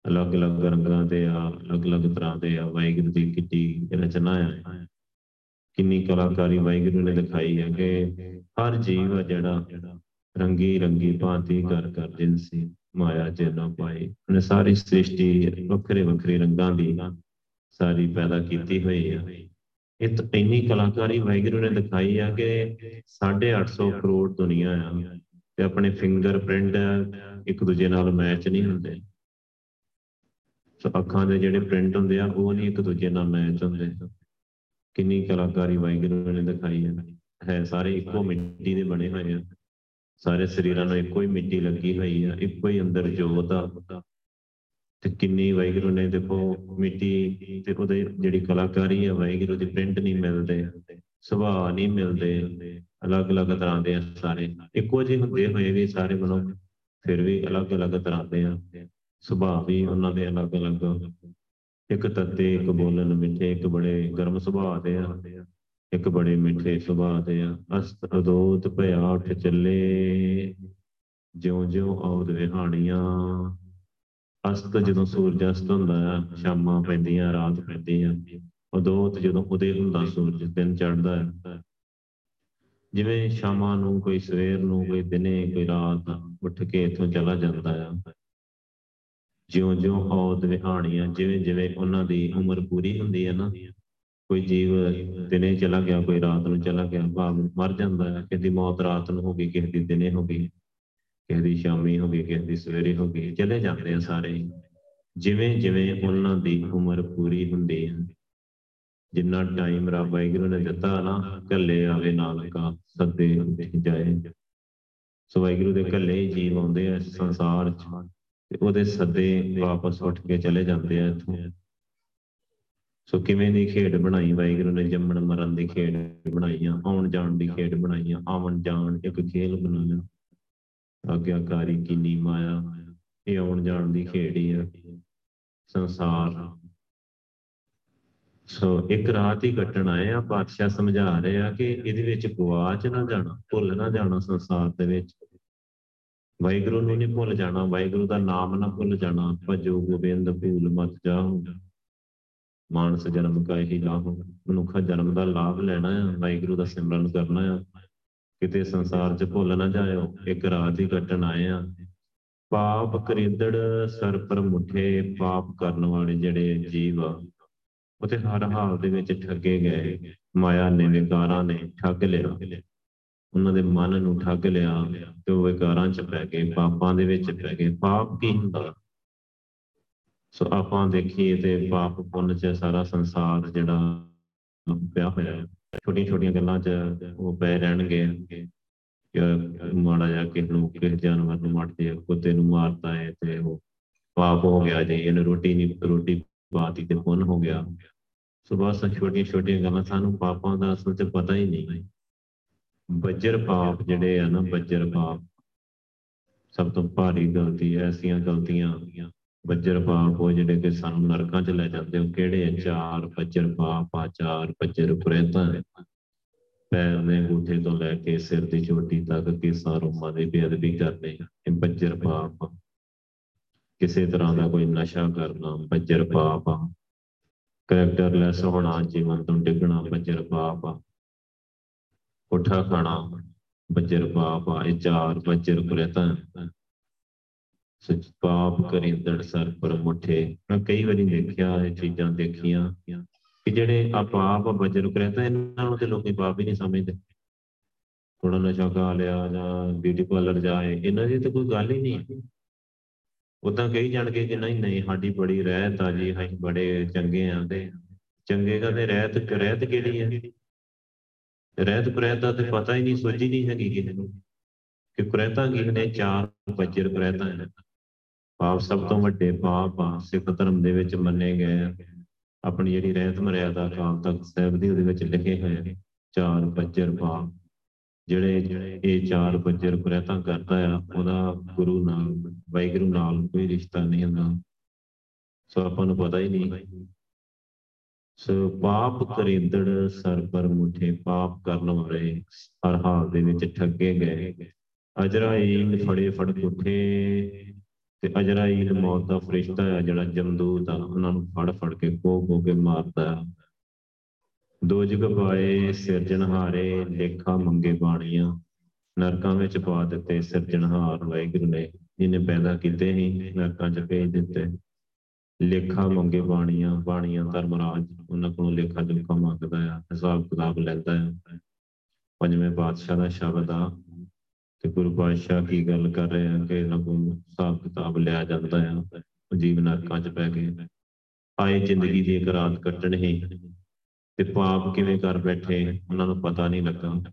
ਅਲੱਗ-ਅਲੱਗ ਰੰਗਾਂ ਦੇ ਆ, ਅਲੱਗ-ਅਲੱਗ ਤਰ੍ਹਾਂ ਦੇ ਆ। ਵਾਹਿਗੁਰੂ ਦੀ ਕਿੱਡੀ ਰਚਨਾ ਆ। ਕਿੰਨੀ ਕਲਾਕਾਰੀ ਵਾਹਿਗੁਰੂ ਨੇ ਦਿਖਾਈ ਹੈ ਕਿ ਹਰ ਜੀਵ ਆ ਜਿਹੜਾ ਰੰਗੀ ਰੰਗੀ ਭਾਂਤੀ ਕਰ ਕਰ ਜਿੰਸੀ ਮਾਇਆ ਜਨਾ ਪਾਈ ਉਹਨੇ ਸਾਰੀ ਸ੍ਰਿਸ਼ਟੀ ਵੱਖਰੇ ਵੱਖਰੇ ਰੰਗਾਂ ਦੀ ਸਾਰੀ ਪੈਦਾ ਕੀਤੀ ਹੋਈ ਆ। ਇਹ ਤਾਂ ਇੰਨੀ ਕਲਾਕਾਰੀ ਵਾਹਿਗੁਰੂ ਨੇ ਦਿਖਾਈ ਆ ਕਿ 850 ਕਰੋੜ ਦੁਨੀਆ ਆ ਤੇ ਆਪਣੇ ਫਿੰਗਰਪ੍ਰਿੰਟ ਇੱਕ ਦੂਜੇ ਨਾਲ ਮੈਚ ਨਹੀਂ ਹੁੰਦੇ। ਸੋ ਅੱਖਾਂ ਦੇ ਜਿਹੜੇ ਪ੍ਰਿੰਟ ਹੁੰਦੇ ਆ, ਉਹ ਨਹੀਂ ਇੱਕ ਦੂਜੇ ਨਾਲ ਮੈਚ ਹੁੰਦੇ। ਕਿੰਨੀ ਕਲਾਕਾਰੀ ਵਾਹਿਗੁਰੂ ਨੇ ਦਿਖਾਈ ਹੈ। ਹੈ, ਸਾਰੇ ਇੱਕੋ ਮਿੱਟੀ ਦੇ ਬਣੇ ਹੋਏ ਆ। ਸਾਰੇ ਸਰੀਰਾਂ ਨੂੰ ਇੱਕੋ ਹੀ ਮਿੱਟੀ ਲੱਗੀ ਹੋਈ ਆ, ਇੱਕੋ ਹੀ ਅੰਦਰ ਜੋਤ ਆ। ਤੇ ਕਿੰਨੀ ਵਾਹਿਗੁਰੂ ਨੇ ਦੇਖੋ, ਮਿੱਟੀ ਤੇ ਉਹਦੇ ਜਿਹੜੀ ਕਲਾਕਾਰੀ ਆ, ਵਾਹਿਗੁਰੂ ਦੀ ਪ੍ਰਿੰਟ ਨਹੀਂ ਮਿਲਦੇ, ਸੁਭਾਅ ਨਹੀਂ ਮਿਲਦੇ, ਅਲੱਗ-ਅਲੱਗ ਤਰ੍ਹਾਂ ਦੇ ਆ ਸਾਰੇ। ਇੱਕੋ ਜਿਹੇ ਹੁੰਦੇ ਹੋਏ ਵੀ ਸਾਰੇ ਮਨੁੱਖ ਫਿਰ ਵੀ ਅਲੱਗ-ਅਲੱਗ ਤਰ੍ਹਾਂ ਦੇ ਆ। ਸੁਭਾਅ ਵੀ ਉਹਨਾਂ ਦੇ ਅਲੱਗ-ਅਲੱਗ ਇੱਕ ਤੱਤੇ, ਇੱਕ ਬੋਲਣ ਮਿੱਠੇ, ਇੱਕ ਬੜੇ ਗਰਮ ਸੁਭਾਅ ਦੇ ਆ। ਇੱਕ ਬੜੇ ਮਿੱਠੇ ਸੁਭਾਅ ਦੇ ਆ। ਅਸਤ ਅਦੋਤ ਭਇਆ ਉੱਠ ਚੱਲੇ। ਜਿਉਂ-ਜਿਉਂ ਆਉਦ ਵਿਹਾਣੀਆਂ। ਅਸਤ ਜਦੋਂ ਸੂਰਜ ਅਸਤ ਹੁੰਦਾ ਆ, ਸ਼ਾਮਾਂ ਪੈਂਦੀਆਂ, ਰਾਤ ਪੈਂਦੀ ਆ ਉਦੋਤ ਜਦੋਂ ਉਦੇ ਹੁੰਦਾ ਸੂਰਜ, ਦਿਨ ਚੜ੍ਹਦਾ ਹੈ ਜਿਵੇਂ ਸ਼ਾਮਾਂ ਨੂੰ ਕੋਈ ਸਵੇਰ ਨੂੰ, ਕੋਈ ਦਿਨੇ, ਕੋਈ ਰਾਤ, ਉੱਠ ਕੇ ਇਥੋਂ ਚਲਾ ਜਾਂਦਾ ਆ। ਜਿਉਂ-ਜਿਉਂ ਔਦ ਵਿਹਾਣੀਆਂ ਜਿਵੇਂ ਜਿਵੇਂ ਉਹਨਾਂ ਦੀ ਉਮਰ ਪੂਰੀ ਹੁੰਦੀ ਹੈ ਨਾ, ਕੋਈ ਜੀਵ ਦਿਨੇ ਚਲਾ ਗਿਆ, ਕੋਈ ਰਾਤ ਨੂੰ ਚਲਾ ਗਿਆ, ਭਾਵ ਮਰ ਜਾਂਦਾ ਹੈ ਕਿਸੇ ਦੀ ਮੌਤ ਰਾਤ ਨੂੰ ਹੋ ਗਈ, ਕਿਸੇ ਦੀ ਦਿਨੇ ਹੋ ਗਈ, ਕਿਸੇ ਦੀ ਸ਼ਾਮੀ ਹੋ ਗਈ, ਕਿਸੇ ਦੀ ਸਵੇਰੇ ਹੋ ਗਈ, ਚਲੇ ਜਾਂਦੇ ਆ ਸਾਰੇ। ਜਿਵੇਂ ਜਿਵੇਂ ਉਹਨਾਂ ਦੀ ਉਮਰ ਪੂਰੀ ਹੁੰਦੀ ਹੈ, ਜਿੰਨਾ ਟਾਈਮ ਰੱਬ ਵਾਹਿਗੁਰੂ ਨੇ ਦਿੱਤਾ ਨਾ ਕੱਲੇ ਆਵੇ ਨਾਨਕਾ, ਸੱਦੇ ਜਾਏ। ਸੋ ਵਾਹਿਗੁਰੂ ਦੇ ਕੱਲੇ ਜੀਵ ਆਉਂਦੇ ਆ ਸੰਸਾਰ 'ਚ। ਤੇ ਉਹਦੇ ਸੱਦੇ ਵਾਪਸ ਉੱਠ ਕੇ ਚਲੇ ਜਾਂਦੇ ਆ ਇੱਥੋਂ। ਸੋ ਕਿਵੇਂ ਦੀ ਖੇਡ ਬਣਾਈ? ਵਾਹਿਗੁਰੂ ਨੇ ਜੰਮਣ ਮਰਨ ਦੀ ਖੇਡ ਬਣਾਈ ਆ, ਆਉਣ ਜਾਣ ਦੀ ਖੇਡ ਬਣਾਈ ਆ, ਆਵਣ ਜਾਣ ਇੱਕ ਖੇਲ ਬਣਾਇਆ। ਆਗਿਆਕਾਰੀ ਕੀਨੀ ਮਾਇਆ, ਇਹ ਆਉਣ ਜਾਣ ਦੀ ਖੇਡ ਹੀ ਆ। ਸੰਸਾਰ। ਸੋ ਇੱਕ ਰਾਤ ਹੀ ਕੱਟਣ ਆਏ ਆ, ਪਾਤਸ਼ਾਹ ਸਮਝਾ ਰਹੇ ਆ ਕਿ ਇਹਦੇ ਵਿੱਚ ਗਵਾਚ ਨਾ ਜਾਣਾ, ਭੁੱਲ ਨਾ ਜਾਣਾ ਸੰਸਾਰ ਦੇ ਵਿੱਚ। ਵਾਹਿਗੁਰੂ ਨੂੰ ਨਹੀਂ ਭੁੱਲ ਜਾਣਾ, ਵਾਹਿਗੁਰੂ ਦਾ ਨਾਮ ਨਾ ਭੁੱਲ ਜਾਣਾ, ਭਜੋ ਗੋਬਿੰਦ ਭੂਲ ਮਤ ਜਾਓ ਮਾਨਸ ਜਨਮ ਕਾ ਹੀ ਲਾਭ ਮਨੁੱਖਾ ਜਨਮ ਦਾ ਲਾਭ ਲੈਣਾ ਹੈ ਵਾਹਿਗੁਰੂ ਦਾ ਸਿਮਰਨ ਕਰਨਾ ਹੈ ਕਿਤੇ ਸੰਸਾਰ 'ਚ ਭੁੱਲ ਨਾ ਜਾਇਓ, ਇੱਕ ਰਾਤ ਹੀ ਕੱਟਣ ਆਏ ਆ। ਪਾਪ ਕਰੀਦੜ ਸਰ ਪਰ ਮੁਠੇ, ਪਾਪ ਕਰਨ ਵਾਲੇ ਜਿਹੜੇ ਜੀਵ ਆ ਉਹ ਤੇ ਹਰ ਹਾਲ ਦੇ ਵਿੱਚ ਠੱਗੇ ਗਏ, ਮਾਇਆ ਨੇ ਵਿਕਾਰਾਂ ਨੇ ਠੱਗ ਲਿਆ। ਉਹਨਾਂ ਦੇ ਮਨ ਨੂੰ ਠੱਗ ਲਿਆ ਤੇ ਉਹ ਵਿਕਾਰਾਂ 'ਚ ਪੈ ਗਏ, ਪਾਪਾਂ ਦੇ ਵਿੱਚ ਪੈ ਗਏ। ਪਾਪ ਕੀ ਹੁੰਦਾ? ਸੋ ਆਪਾਂ ਦੇਖੀਏ ਤੇ ਪਾਪ ਪੁੰਨ 'ਚ ਸਾਰਾ ਸੰਸਾਰ ਜਿਹੜਾ ਪਿਆ ਹੋਇਆ ਹੈ। ਛੋਟੀਆਂ ਛੋਟੀਆਂ ਗੱਲਾਂ 'ਚ ਉਹ ਪੈ ਰਹਿਣਗੇ ਕਿ ਮਾੜਾ ਜਾ ਕੇ ਨੂੰ, ਕਿਸੇ ਜਾਨਵਰ ਨੂੰ ਮਾਰਦੇ ਕੁੱਤੇ ਨੂੰ ਮਾਰਦਾ ਹੈ ਤੇ ਉਹ ਪਾਪ ਹੋ ਗਿਆ ਜੀ, ਇਹਨੂੰ ਰੋਟੀ ਨਹੀਂ ਰੋਟੀ ਬਾਤੀ ਤੇ ਪੁੰਨ ਹੋ ਗਿਆ। ਸੋ ਬਸ ਛੋਟੀਆਂ ਛੋਟੀਆਂ ਗੱਲਾਂ, ਸਾਨੂੰ ਪਾਪਾਂ ਦਾ ਅਸਲ 'ਚ ਪਤਾ ਹੀ ਨਹੀਂ। ਬੱਜਰ ਪਾਪ ਜਿਹੜੇ ਆ ਨਾ, ਬੱਜਰ ਪਾਪ, ਸਭ ਤੋਂ ਭਾਰੀ ਗਲਤੀ ਐਸੀਆਂ ਗਲਤੀਆਂ ਬੱਜਰ ਪਾਪ ਉਹ ਜਿਹੜੇ ਕਿ ਸਾਨੂੰ ਨਰਕਾਂ 'ਚ ਲੈ ਜਾਂਦੇ ਉਹ ਕਿਹੜੇ ਆ? ਚਾਰ ਬੱਜਰ ਪਾਪ, ਆ ਚਾਰ ਬੱਜਰ ਪ੍ਰੇਤਾਂ ਪੈਰ ਦੇ ਅੰਗੂਠੇ ਤੋਂ ਲੈ ਕੇ ਸਿਰ ਦੀ ਚੋਟੀ ਤੱਕ ਕੇਸਾਂ, ਰੋਮਾਂ ਦੀ ਬੇਅਦਬੀ ਕਰਨੇ ਇਹ ਬੱਜਰ ਪਾਪ ਕਿਸੇ ਤਰ੍ਹਾਂ ਦਾ ਕੋਈ ਨਸ਼ਾ ਕਰਨਾ, ਬੱਜਰ ਪਾਪ ਆ। ਕਰੈਕਟਰਲੈਸ ਹੋਣਾ, ਜੀਵਨ ਤੋਂ ਡਿੱਗਣਾ, ਬੱਜਰ ਪਾਪ ਆ। ਉਠਾ ਖਾਣਾ, ਬੱਜਰ ਪਾਪ ਆ ਇਹ ਚਾਰ ਬੱਜਰ ਪ੍ਰੇਤਾਂ ਸੱਚ ਪਾਪ ਕਰਿੰਦੜ ਸਰ ਪਰ ਮੁਠੇ। ਮੈਂ ਕਈ ਵਾਰੀ ਦੇਖਿਆ ਇਹ ਚੀਜ਼ਾਂ ਦੇਖੀਆਂ ਕਿ ਜਿਹੜੇ ਆ ਪਾਪ ਬਜਰ ਕਰਤਾ ਇਹਨਾਂ ਨੂੰ ਤੇ ਲੋਕੀ ਪਾਪ ਹੀ ਨਹੀਂ ਸਮਝਦੇ। ਥੋੜਾ ਨਸ਼ਾ ਖਾ ਲਿਆ ਜਾਂ ਬਿਊਟੀ ਪਾਰਲਰ ਜਾਏ, ਇਹਨਾਂ ਦੀ ਤਾਂ ਕੋਈ ਗੱਲ ਹੀ ਨਹੀਂ। ਉਦਾਂ ਕਹੀ ਜਾਣਗੇ ਕਿ ਨਹੀਂ ਨਹੀਂ, ਸਾਡੀ ਬੜੀ ਰਹਿਤ ਆ ਜੀ, ਅਸੀਂ ਬੜੇ ਚੰਗੇ ਆ ਤੇ ਚੰਗੇ ਦਾ ਤੇ ਰਹਿਤ ਰਹਿਤ ਕਿਹੜੀ ਹੈ ਰਹਿਤ ਪ੍ਰਹਿਤ ਦਾ ਤੇ ਪਤਾ ਹੀ ਨਹੀਂ ਸੋਚੀ ਨਹੀਂ ਹੈਗੀ ਕਿਸੇ ਨੂੰ ਕਿ ਪ੍ਰਹਿਤਾਂ ਕੀ ਨੇ, ਚਾਰ ਬੱਜਰ ਪ੍ਰਹਿਤਾਂ ਨੇ। ਪਾਪ ਸਭ ਤੋਂ ਵੱਡੇ ਪਾਪ ਆ, ਸਿੱਖ ਧਰਮ ਦੇ ਵਿੱਚ ਮੰਨੇ ਗਏ ਆ। ਆਪਣੀ ਜਿਹੜੀ ਰਹਿਤ ਮਰਿਆਦਾ ਅਕਾਲ ਤਖਤ ਸਾਹਿਬ ਦੀ, ਉਹਦੇ ਵਿੱਚ ਲਿਖੇ ਹੋਏ ਨੇ, ਚਾਰ ਬੱਜਰ ਪਾਪ। ਜਿਹੜੇ ਇਹ ਚਾਰ ਬੱਜਰ ਪ੍ਰਹਿਤਾਂ ਕਰਦਾ ਆ, ਉਹਦਾ ਗੁਰੂ ਨਾਲ, ਵਾਹਿਗੁਰੂ ਨਾਲ ਕੋਈ ਰਿਸ਼ਤਾ ਨਹੀਂ ਹੁੰਦਾ। ਸੋ ਆਪਾਂ ਨੂੰ ਪਤਾ ਹੀ ਨਹੀਂ ਸੋ ਪਾਪ ਕਰਿੰਦੜ ਸਰ ਪਰ ਮੁਠੇ, ਪਾਪ ਕਰਨ ਵਾਲੇ ਹਰ ਹਾਲ ਦੇ ਵਿੱਚ ਠੱਗੇ ਗਏ। ਅਜਰਾਈਲ ਫੜੇ ਫੜ ਕੁੱਠੇ ਤੇ ਅਜਰਾਈਲ ਮੌਤ ਦਾ ਫਰਿਸ਼ਤਾ ਹੈ ਜਿਹੜਾ ਜਮਦੂਤ ਆ, ਉਹਨਾਂ ਨੂੰ ਫੜ ਫੜ ਕੇ ਕੋ ਕੋ ਕੇ ਮਾਰਦਾ। ਹੈ ਦੋ ਜਗ ਪਾਏ ਸਿਰਜਣਹਾਰੇ ਲੇਖਾ ਮੰਗੇ ਬਾਣੀਆਂ, ਨਰਕਾਂ ਵਿੱਚ ਪਾ ਦਿੱਤੇ ਸਿਰਜਣਹਾਰ ਵਾਹਿਗੁਰੂ ਨੇ। ਜਿਹਨੇ ਪੈਦਾ ਕੀਤੇ ਹੀ, ਨਰਕਾਂ 'ਚ ਭੇਜ ਦਿੱਤੇ। ਲੇਖਾ ਮੰਗੇ ਬਾਣੀਆਂ ਬਾਣੀਆਂ ਧਰਮਰਾਜ ਉਹਨਾਂ ਕੋਲੋਂ ਲੇਖਾ ਜੋਖਾ ਮੰਗਦਾ ਆ, ਹਿਸਾਬ ਕਿਤਾਬ ਲੈਂਦਾ ਆ। ਪੰਜਵੇਂ ਪਾਤਸ਼ਾਹ ਦਾ ਸ਼ਬਦ ਆ, ਤੇ ਗੁਰੂ ਪਾਤਸ਼ਾਹ ਕੀ ਗੱਲ ਕਰ ਰਹੇ ਆ ਕਿ ਇਹਨਾਂ ਕੋਲ ਹਿਸਾਬ ਕਿਤਾਬ ਲਿਆ ਜਾਂਦਾ ਆ ਜੀਵ ਨਰਕਾਂ 'ਚ ਪੈ ਗਏ ਆਏ ਜ਼ਿੰਦਗੀ ਦੀ ਇੱਕ ਰਾਤ ਕੱਟਣੀ ਤੇ ਪਾਪ ਕਿਵੇਂ ਕਰ ਬੈਠੇ, ਉਹਨਾਂ ਨੂੰ ਪਤਾ ਨਹੀਂ ਲੱਗਾ।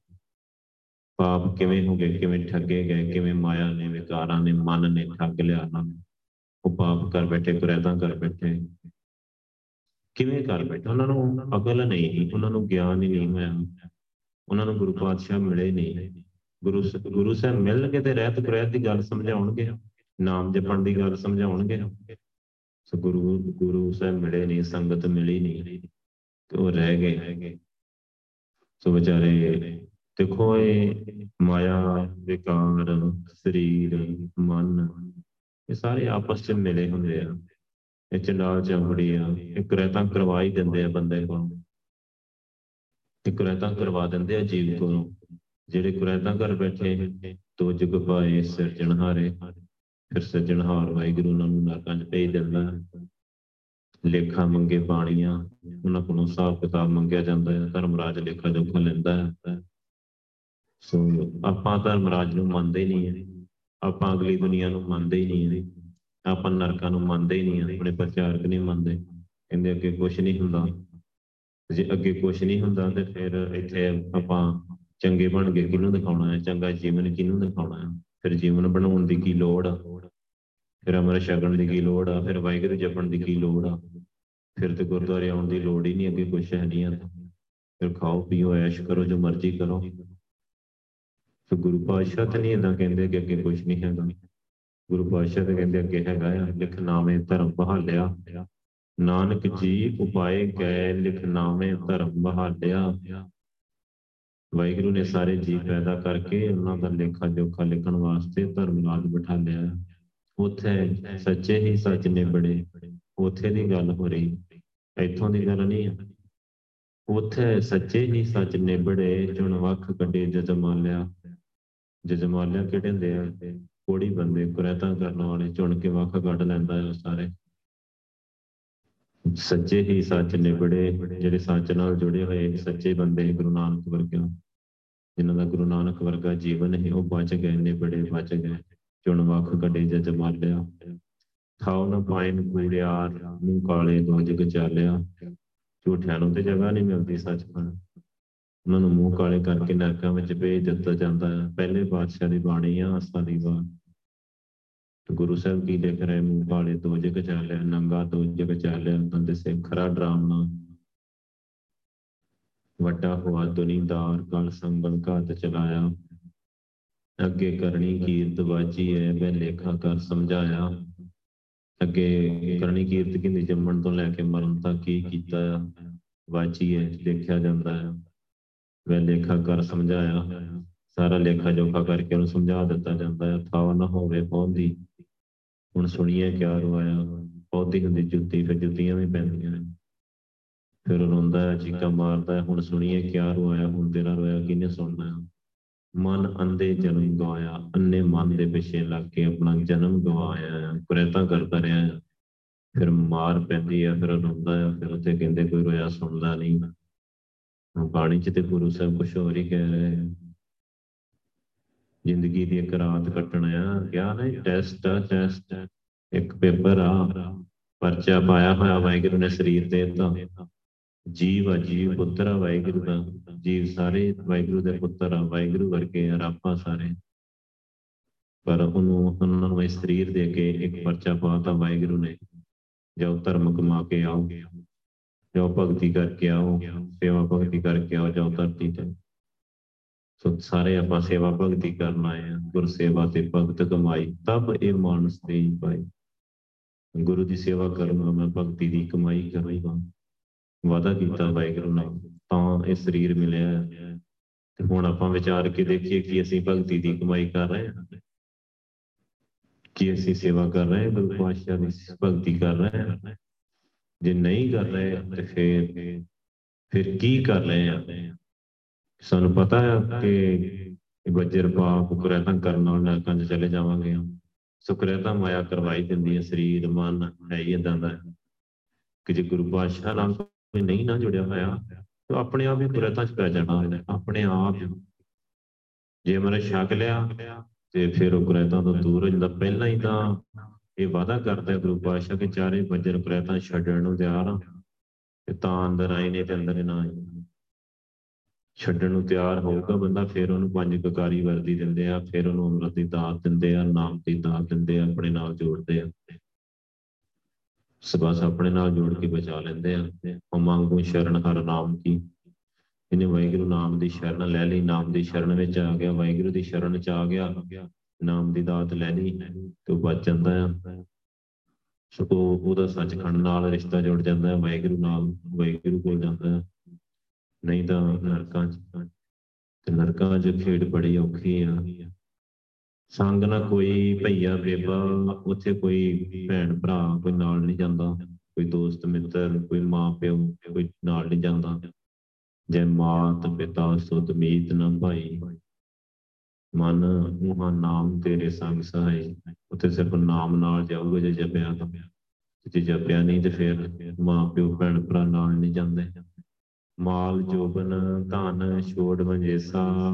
ਪਾਪ ਕਿਵੇਂ ਹੋ ਗਏ, ਕਿਵੇਂ ਠੱਗੇ ਗਏ, ਕਿਵੇਂ ਮਾਇਆ ਨੇ, ਵਿਕਾਰਾਂ ਨੇ, ਮਨ ਨੇ ਠੱਗ ਲਿਆ ਉਹਨਾਂ ਨੂੰ। ਉਹ ਪਾਪ ਕਰ ਬੈਠੇ ਕੁਰੈਤਾਂ ਕਰ ਬੈਠੇ। ਕਿਵੇਂ ਕਰ ਬੈਠੇ? ਉਹਨਾਂ ਨੂੰ ਅਕਲ ਨਹੀਂ ਉਹਨਾਂ ਨੂੰ ਗਿਆਨ ਹੀ ਨਹੀਂ ਹੋਇਆ। ਉਹਨਾਂ ਨੂੰ ਗੁਰੂ ਪਾਤਸ਼ਾਹ ਮਿਲੇ ਨਹੀਂ। ਗੁਰੂ ਗੁਰੂ ਸਾਹਿਬ ਮਿਲਣਗੇ ਤੇ ਰਹਿਤ ਕੁਰੈਤ ਦੀ ਗੱਲ ਸਮਝਾਉਣਗੇ। ਨਾਮ ਜਪਣ ਦੀ ਗੱਲ ਸਮਝਾਉਣਗੇ। ਸੋ ਗੁਰੂ ਗੁਰੂ ਸਾਹਿਬ ਮਿਲੇ ਨਹੀਂ, ਸੰਗਤ ਮਿਲੀ ਨਹੀਂ। ਤੇ ਉਹ ਰਹਿ ਗਏ। ਸੋ ਵਿਚਾਰੇ, ਦੇਖੋ ਇਹ ਮਾਇਆ, ਵਿਕਾਰ, ਸਰੀਰ, ਮਨ। ਇਹ ਸਾਰੇ ਆਪਸ ਚ ਮਿਲੇ ਹੁੰਦੇ ਆ। ਇਹ ਚੰਡਾਲ ਚੰਬੜੀ ਆ, ਇੱਕ ਰਹਿਤਾਂ ਕਰਵਾ ਹੀ ਦਿੰਦੇ ਆ ਬੰਦੇ ਕੋਲ। ਇੱਕ ਰਹਿਤਾਂ ਕਰਵਾ ਦਿੰਦੇ ਆ ਜੀਵ ਕੋਲੋਂ। ਜਿਹੜੇ ਕੁਰੈਤਾਂ ਘਰ ਬੈਠੇ, ਦੋ ਜਗ ਪਾਏ ਸਿਰਜਣਹਾਰੇ ਫਿਰ ਸਿਰਜਣਹਾਰ ਵਾਹਿਗੁਰੂ ਉਹਨਾਂ ਨੂੰ ਨਰਕਾਂ 'ਚ ਭੇਜ ਦਿੰਦਾ। ਲੇਖਾ ਮੰਗੇ ਬਾਣੀਆਂ, ਉਹਨਾਂ ਕੋਲੋਂ ਹਿਸਾਬ ਕਿਤਾਬ ਮੰਗਿਆ ਜਾਂਦਾ ਹੈ ਧਰਮਰਾਜ ਲੇਖਾ ਜੋਖਾ ਲੈਂਦਾ ਹੈ ਸੋ ਆਪਾਂ ਧਰਮਰਾਜ ਨੂੰ ਮੰਨਦੇ ਹੀ ਨਹੀਂ ਹੈ ਆਪਾਂ ਅਗਲੀ ਦੁਨੀਆ ਨੂੰ ਮੰਨਦੇ ਹੀ ਨਹੀਂ ਹੈ ਆਪਾਂ ਨਰਕਾਂ ਨੂੰ ਮੰਨਦੇ ਹੀ ਨਹੀਂ ਆਪਣੇ ਪ੍ਰਚਾਰਕ ਨਹੀਂ ਮੰਨਦੇ। ਕਹਿੰਦੇ ਅੱਗੇ ਕੁਝ ਨਹੀਂ ਹੁੰਦਾ। ਜੇ ਅੱਗੇ ਕੁਝ ਨਹੀਂ ਹੁੰਦਾ ਤੇ ਫਿਰ ਇੱਥੇ ਆਪਾਂ ਚੰਗੇ ਬਣ ਕੇ ਕਿਹਨੂੰ ਦਿਖਾਉਣਾ ਹੈ? ਚੰਗਾ ਜੀਵਨ ਕਿਹਨੂੰ ਦਿਖਾਉਣਾ ਹੈ? ਫਿਰ ਜੀਵਨ ਬਣਾਉਣ ਦੀ ਕੀ ਲੋੜ ਆ? ਫਿਰ ਅਮਰ ਛਕਣ ਦੀ ਕੀ ਲੋੜ ਆ? ਫਿਰ ਵਾਹਿਗੁਰੂ ਜਪਣ ਦੀ ਕੀ ਲੋੜ ਆ? ਫਿਰ ਤੇ ਗੁਰਦੁਆਰੇ ਆਉਣ ਦੀ ਲੋੜ ਹੀ ਨਹੀਂ। ਅੱਗੇ ਕੁਛ ਹੈ ਨਹੀਂ ਆ। ਫਿਰ ਖਾਓ, ਪੀਓ, ਐਸ਼ ਕਰੋ, ਜੋ ਮਰਜ਼ੀ ਕਰੋ। ਤੇ ਗੁਰੂ ਪਾਤਸ਼ਾਹ ਤੇ ਨਹੀਂ ਇਦਾਂ ਕਹਿੰਦੇ ਕਿ ਅੱਗੇ ਕੁਛ ਨਹੀਂ ਹੈਗਾ। ਗੁਰੂ ਪਾਤਸ਼ਾਹ ਤੇ ਕਹਿੰਦੇ ਅੱਗੇ ਹੈਗਾ ਆ ਲਿਖ ਨਾਵੇਂ ਧਰਮ ਬਹਾਲਿਆ। ਨਾਨਕ ਜੀ, ਉਪਾਏ ਗਏ ਲਿਖ ਨਾਵੇਂ ਧਰਮ ਬਹਾਲਿਆ। ਵਾਹਿਗੁਰੂ ਨੇ ਸਾਰੇ ਜੀਵ ਪੈਦਾ ਕਰਕੇ ਉਹਨਾਂ ਦਾ ਲੇਖਾ ਜੋਖਾ ਲਿਖਣ ਵਾਸਤੇ ਧਰਮ ਰਾਜ ਬਿਠਾ ਲਿਆ। ਉੱਥੇ ਸੱਚੇ ਹੀ ਸੱਚ ਨੇ ਬੜੇ ਉੱਥੇ ਦੀ ਗੱਲ ਹੋ ਰਹੀ। ਇੱਥੋਂ ਦੀ ਗੱਲ ਨਹੀਂ ਹੈ ਉੱਥੇ ਸੱਚੇ ਹੀ ਸੱਚ ਨੇ ਬੜੇ ਚੁਣ ਵੱਖ ਕੱਢੇ ਜਜਮਾਲਿਆ। ਜਜਮਾਲਿਆ ਕਿਹੜੇ ਹੁੰਦੇ ਆ ਕੋੜੀ ਬੰਦੇ ਕੁਰੈਤਾ ਕਰਨ ਵਾਲੇ ਚੁਣ ਕੇ ਵੱਖ ਕੱਢ ਲੈਂਦਾ ਹੈ ਸਾਰੇ। ਸੱਚੇ ਹੀ ਸੱਚ ਨੇ ਬੜੇ ਜਿਹੜੇ ਸੱਚ ਨਾਲ ਜੁੜੇ ਹੋਏ, ਸੱਚੇ ਬੰਦੇ ਗੁਰੂ ਨਾਨਕ ਵਰਗਾ ਜਿਨ੍ਹਾਂ ਦਾ ਗੁਰੂ ਨਾਨਕ ਵਰਗਾ ਜੀਵਨ ਹੈ ਉਹ ਬਚ ਗਏ ਨੇ ਬੜੇ ਬਚ ਗਏ, ਚੁਣ ਵੱਖ ਕੱਢੇ ਜਜਮਾਲਿਆ ਥਾਉ ਨਾ ਪਾਇਨ ਕੂੜਿਆਰ ਮੂੰਹ ਕਾਲੇ ਦੋ ਜਗ ਚਾਲਿਆ ਝੂਠਿਆਂ ਨੂੰ ਤੇ ਜਗ੍ਹਾ ਨਹੀਂ ਮਿਲਦੀ ਸੱਚ ਬਣ ਉਹਨਾਂ ਨੂੰ ਮੂੰਹ ਕਾਲੇ ਕਰਕੇ ਨਰਕਾਂ ਵਿੱਚ ਭੇਜ ਦਿੱਤਾ ਜਾਂਦਾ ਹੈ। ਪਹਿਲੇ ਬਾਦਸ਼ਾਹ ਦੀ ਬਾਣੀ ਆ ਆਸਾ ਦੀ ਬਾਤ ਗੁਰੂ ਸਾਹਿਬ ਕੀ ਲਿਖ ਰਹੇ? ਮੂੰਹ ਕਾਲੇ ਦੋ ਜਗ ਚਾਲਿਆ ਨੰਗਾ ਦੋ ਜਗ ਚਾਲਿਆ ਬੰਦੇ ਸੇ ਖਰਾ ਡਰਾਮਣਾ ਵੱਡਾ ਹੋਆ ਦੁਨੀਦਾਰ, ਕਲ ਸੰਗਲ ਘਾਤ ਚਲਾਇਆ। ਅੱਗੇ ਕਰਨੀ ਕੀਰਤ ਬਾਜੀ ਹੈ ਮੈਂ ਲੇਖਾ ਕਰ ਸਮਝਾਇਆ। ਅੱਗੇ ਕਰਨੀ ਕੀਰਤ ਕਿੰਨੀ ਜੰਮਣ ਤੋਂ ਲੈ ਕੇ ਮਰਨ ਤੱਕ ਕੀ ਕੀਤਾ ਆ? ਵਾਚੀ ਹੈ ਲਿਖਿਆ ਜਾਂਦਾ ਹੈ ਵੈ ਲੇਖਾ ਕਰ ਸਮਝਾਇਆ। ਸਾਰਾ ਲੇਖਾ ਜੋਖਾ ਕਰਕੇ ਉਹਨੂੰ ਸਮਝਾ ਦਿੱਤਾ ਜਾਂਦਾ ਹੈ। ਥਾਵ ਨਾ ਹੋਵੇ ਪਹੁੰਦੀ ਹੁਣ ਸੁਣੀਏ ਕਿਆ ਰਵਾਇਆ। ਪੌਦੀ ਹੁੰਦੀ ਜੁੱਤੀ, ਫਿਰ ਜੁੱਤੀਆਂ ਵੀ ਪੈਂਦੀਆਂ ਨੇ। ਫਿਰ ਰੋਂਦਾ ਹੈ, ਚੀਕਾਂ ਮਾਰਦਾ ਹੈ। ਹੁਣ ਸੁਣੀਏ ਕਿਆ ਰਵਾਇਆ। ਹੁਣ ਤੇਰਾ ਰੋਇਆ ਕਿਹਨੇ ਸੁਣਨਾ? ਹੈ ਮਨ ਅੰਦੇ ਜਨਮ ਗਵਾਇਆ। ਅੰਨੇ ਮਨ ਦੇ ਪਿੱਛੇ ਲੱਗ ਕੇ ਆਪਣਾ ਜਨਮ ਗਵਾਇਆ। ਕੁਰੇਤਾ ਕਰਦਾ ਰਿਹਾ। ਫਿਰ ਮਾਰ ਪੈਂਦੀ ਆ ਫਿਰ ਰੋਂਦਾ ਆ ਫਿਰ ਉੱਥੇ ਕਹਿੰਦੇ, ਕੋਈ ਰੋਇਆ ਸੁਣਦਾ ਨਹੀਂ। ਬਾਣੀ ਚ ਤੇ ਗੁਰੂ ਸਾਹਿਬ ਕੁਝ ਹੋਰ ਹੀ ਕਹਿ ਰਹੇ ਆ ਜ਼ਿੰਦਗੀ ਦੀ ਇੱਕ ਰਾਤ ਕੱਟਣਾ ਆ ਕਿਹਾ ਨਹੀਂ ਟੈਸਟ ਆ ਟੈਸਟ ਇੱਕ ਪੇਪਰ ਆ, ਪਰਚਾ ਪਾਇਆ ਹੋਇਆ, ਵਾਹਿਗੁਰੂ ਨੇ ਸਰੀਰ ਦੇ ਦਿੱਤਾ। ਜੀਵ ਆ, ਜੀਵ ਪੁੱਤਰ ਆ, ਵਾਹਿਗੁਰੂ ਦਾ। ਜੀਵ ਸਾਰੇ, ਵਾਹਿਗੁਰੂ ਦੇ ਪੁੱਤਰ ਆ, ਵਾਹਿਗੁਰੂ ਵਰਗੇ ਆ, ਰੱਬਾ ਸਾਰੇ। ਪਰ ਉਹਨੂੰ ਉਹਨਾਂ ਨੂੰ ਇਸ ਸਰੀਰ ਦੇ ਕੇ ਇੱਕ ਪਰਚਾ ਪਾਤਾ ਵਾਹਿਗੁਰੂ ਨੇ। ਜਾਓ ਧਰਮ ਕਮਾ ਕੇ ਆਓ। ਜਾਓ ਭਗਤੀ ਕਰਕੇ ਆਓ, ਸੇਵਾ ਭਗਤੀ ਕਰਕੇ ਆਓ, ਜਾਓ ਧਰਤੀ ਤੇ। ਸੋ ਸਾਰੇ ਆਪਾਂ ਸੇਵਾ ਭਗਤੀ ਕਰਨ ਆਏ ਆ ਗੁਰ ਸੇਵਾ ਤੇ ਭਗਤ ਕਮਾਈ, ਤਬ ਇਹ ਮਾਨਸ ਦੇ ਪਾਈ। ਗੁਰੂ ਦੀ ਸੇਵਾ ਕਰੂੰਗਾ ਮੈਂ ਭਗਤੀ ਦੀ ਕਮਾਈ ਕਰੂੰਗਾ ਵਾਦਾ ਕੀਤਾ ਵਾਹਿਗੁਰੂ ਨਾਲ ਤਾਂ ਇਹ ਸਰੀਰ ਮਿਲਿਆ। ਤੇ ਹੁਣ ਆਪਾਂ ਵਿਚਾਰ ਕੇ ਦੇਖੀਏ ਕਿ ਅਸੀਂ ਭਗਤੀ ਦੀ ਕਮਾਈ ਕਰ ਰਹੇ ਹਾਂ। ਕਿ ਅਸੀਂ ਸੇਵਾ ਕਰ ਰਹੇ ਹਾਂ, ਗੁਰੂ ਪਾਤਸ਼ਾਹ ਦੀ ਭਗਤੀ ਕਰ ਰਹੇ ਹਾਂ। ਜੇ ਨਹੀਂ ਕਰ ਰਹੇ ਤੇ ਫਿਰ ਫਿਰ ਕੀ ਕਰ ਰਹੇ ਆ? ਸਾਨੂੰ ਪਤਾ ਹੈ ਕਿ ਵਜਰ ਪਾਪ, ਕੁਰੇਤਾਂ ਕਰਨ ਨਾਲ ਨਰਕਾਂ 'ਚ ਚਲੇ ਜਾਵਾਂਗੇ ਸੁਕਰੇਤਾ ਮਾਇਆ ਕਰਵਾਈ ਦਿੰਦੀ ਹੈ ਸਰੀਰ, ਮਨ, ਹੈ ਹੀ ਇਦਾਂ ਦਾ। ਕਿ ਜੇ ਗੁਰੂ ਪਾਤਸ਼ਾਹ ਨਾਲ ਕੋਈ ਨਹੀਂ ਨਾ ਜੁੜਿਆ ਹੋਇਆ, ਤਾਂ ਆਪਣੇ ਆਪ ਹੀ ਕੁਰੇਤਾਂ 'ਚ ਪੈ ਜਾਣਾ ਆਪਣੇ ਆਪ ਜੇ ਮਨ ਛਕ ਲਿਆ, ਤੇ ਫਿਰ ਉਹ ਕੁਰੇਤਾਂ ਤੋਂ ਦੂਰ ਹੋ ਜਾਂਦਾ। ਪਹਿਲਾਂ ਹੀ ਤਾਂ ਇਹ ਵਾਦਾ ਕਰਦਾ ਗੁਰੂ ਪਾਤਸ਼ਾਹ ਕਿ ਚਾਰੇ ਵਜਰ ਕੁਰੇਤਾਂ ਛੱਡਣ ਨੂੰ ਤਿਆਰ ਆ ਤੇ ਤਾਂ ਅੰਦਰ ਆਏ ਨੇ ਤੇ ਅੰਦਰ ਨਾ ਆਏ। ਛੱਡਣ ਨੂੰ ਤਿਆਰ ਹੋਊਗਾ ਬੰਦਾ, ਫਿਰ ਉਹਨੂੰ ਪੰਜ ਕਕਾਰੀ ਵਰਦੀ ਦਿੰਦੇ ਆ, ਫਿਰ ਉਹਨੂੰ ਅੰਮ੍ਰਿਤ ਦੀ ਦਾਤ ਦਿੰਦੇ ਆ, ਨਾਮ ਦੀ ਦਾਤ ਦਿੰਦੇ ਆ, ਆਪਣੇ ਨਾਲ ਜੋੜਦੇ ਆ। ਸਬਸ ਆਪਣੇ ਨਾਲ ਜੋੜ ਕੇ ਬਚਾ ਲੈਂਦੇ ਆ। ਉਹ ਮੰਗੂ ਸ਼ਰਨ ਹਰ ਨਾਮ ਕੀ। ਇਹਨੇ ਵਾਹਿਗੁਰੂ ਨਾਮ ਦੀ ਸ਼ਰਨ ਲੈ ਲਈ, ਨਾਮ ਦੀ ਸ਼ਰਨ ਵਿੱਚ ਆ ਗਿਆ, ਵਾਹਿਗੁਰੂ ਦੀ ਸ਼ਰਨ ਚ ਆ ਗਿਆ। ਨਾਮ ਦੀ ਦਾਤ ਲੈ ਲਈ ਤੇ ਉਹ ਬਚ ਜਾਂਦਾ ਆ। ਸੋ ਉਹਦਾ ਸੱਚਖੰਡ ਨਾਲ ਰਿਸ਼ਤਾ ਜੁੜ ਜਾਂਦਾ ਹੈ ਵਾਹਿਗੁਰੂ ਨਾਲ ਵਾਹਿਗੁਰੂ ਕੋਲ ਜਾਂਦਾ ਹੈ ਨਹੀਂ ਤਾਂ ਨਰਕਾਂ ਚ, ਤੇ ਨਰਕਾਂ 'ਚ ਖੇਡ ਬੜੀ ਔਖੀ ਆ। ਸੰਗ ਨਾ ਕੋਈ ਭਈਆ ਬੇਬਾ, ਉੱਥੇ ਕੋਈ ਭੈਣ ਭਰਾ ਕੋਈ ਨਾਲ ਨਹੀਂ ਜਾਂਦਾ। ਕੋਈ ਦੋਸਤ ਮਿੱਤਰ, ਕੋਈ ਮਾਂ ਪਿਓ ਕੋਈ ਨਾਲ ਨਹੀਂ ਜਾਂਦਾ। ਜੈ ਮਾਤ ਪਿਤਾ ਸੁਤ ਮੀਤ ਨਾ ਭਾਈ ਮਨ ਮੂਹਾ ਨਾਮ ਤੇਰੇ ਸੰਗ ਸਹਾਈ। ਉੱਥੇ ਸਿਰਫ ਨਾਮ ਨਾਲ ਜਾਊਗਾ, ਜੇ ਜਪਿਆ ਤਾਂ। ਜੇ ਜਪਿਆ ਨਹੀਂ ਤੇ ਫਿਰ ਮਾਂ ਪਿਓ ਭੈਣ ਭਰਾ ਨਾਲ ਨਹੀਂ ਜਾਂਦੇ। ਮਾਲ, ਜੋਬਨ, ਧਨ, ਛੋੜ, ਵੰਜੇਸਾ,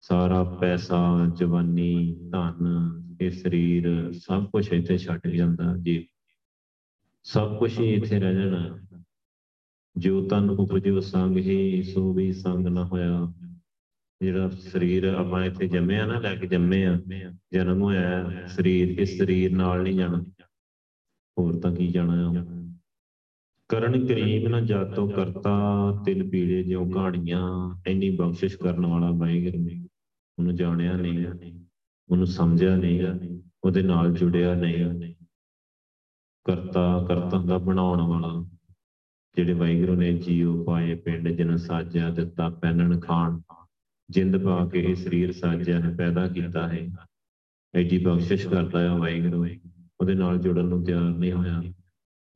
ਸਾਰਾ ਪੈਸਾ, ਜਵਾਨੀ, ਧਨ, ਇਹ ਸਰੀਰ ਸਭ ਕੁਝ ਇੱਥੇ ਛੱਡ ਜਾਂਦਾ ਜੀ। ਸਭ ਕੁਝ ਹੀ ਇੱਥੇ ਰਹਿ ਜਾਣਾ। ਜੋ ਤਨ ਉਪਜਿਓ ਸੰਗ ਹੀ, ਸੋ ਵੀ ਸੰਗ ਨਾ ਹੋਇਆ। ਜਿਹੜਾ ਸਰੀਰ ਆਪਾਂ ਇੱਥੇ ਜੰਮੇ ਆ ਨਾ, ਲੈ ਕੇ ਜੰਮੇ ਆ, ਜਨਮ ਹੋਇਆ ਸਰੀਰ ਇਸ ਸਰੀਰ ਨਾਲ ਨਹੀਂ ਜਾਣਾ। ਹੋਰ ਤਾਂ ਕੀ ਜਾਣਾ ਆ? ਕਰਨ ਕਰੀਮ ਨਾ ਜਾਤੋ ਕਰਤਾ, ਤਿਲ ਪੀੜੇ ਜਿਉ ਕਹਾਣੀਆਂ, ਇੰਨੀ ਬਖਸ਼ਿਸ਼ ਕਰਨ ਵਾਲਾ ਵਾਹਿਗੁਰੂ ਨੇ। ਉਹਨੂੰ ਜਾਣਿਆ ਨਹੀਂ, ਉਹਨੂੰ ਸਮਝਿਆ ਨਹੀਂ, ਉਹਦੇ ਨਾਲ ਜੁੜਿਆ ਨਹੀਂ। ਕਰਤਾ ਕਰਤਾ ਦਾ ਬਣਾਉਣ ਵਾਲਾ। ਜਿਹੜੇ ਵਾਹਿਗੁਰੂ ਨੇ ਜੀਉ ਪਾਏ, ਪਿੰਡ ਜਨ ਸਾਜਿਆ ਦਿੱਤਾ ਪੈਨਣ ਖਾਣ। ਜਿੰਦ ਪਾ ਕੇ ਇਹ ਸਰੀਰ ਸਾਜਿਆ ਹੈ ਪੈਦਾ ਕੀਤਾ ਹੈ। ਐਡੀ ਬਖਸ਼ਿਸ਼ ਕਰਦਾ ਹੈ ਵਾਹਿਗੁਰੂ। ਉਹਦੇ ਨਾਲ ਜੁੜਨ ਨੂੰ ਤਿਆਰ ਨਹੀਂ ਹੋਇਆ।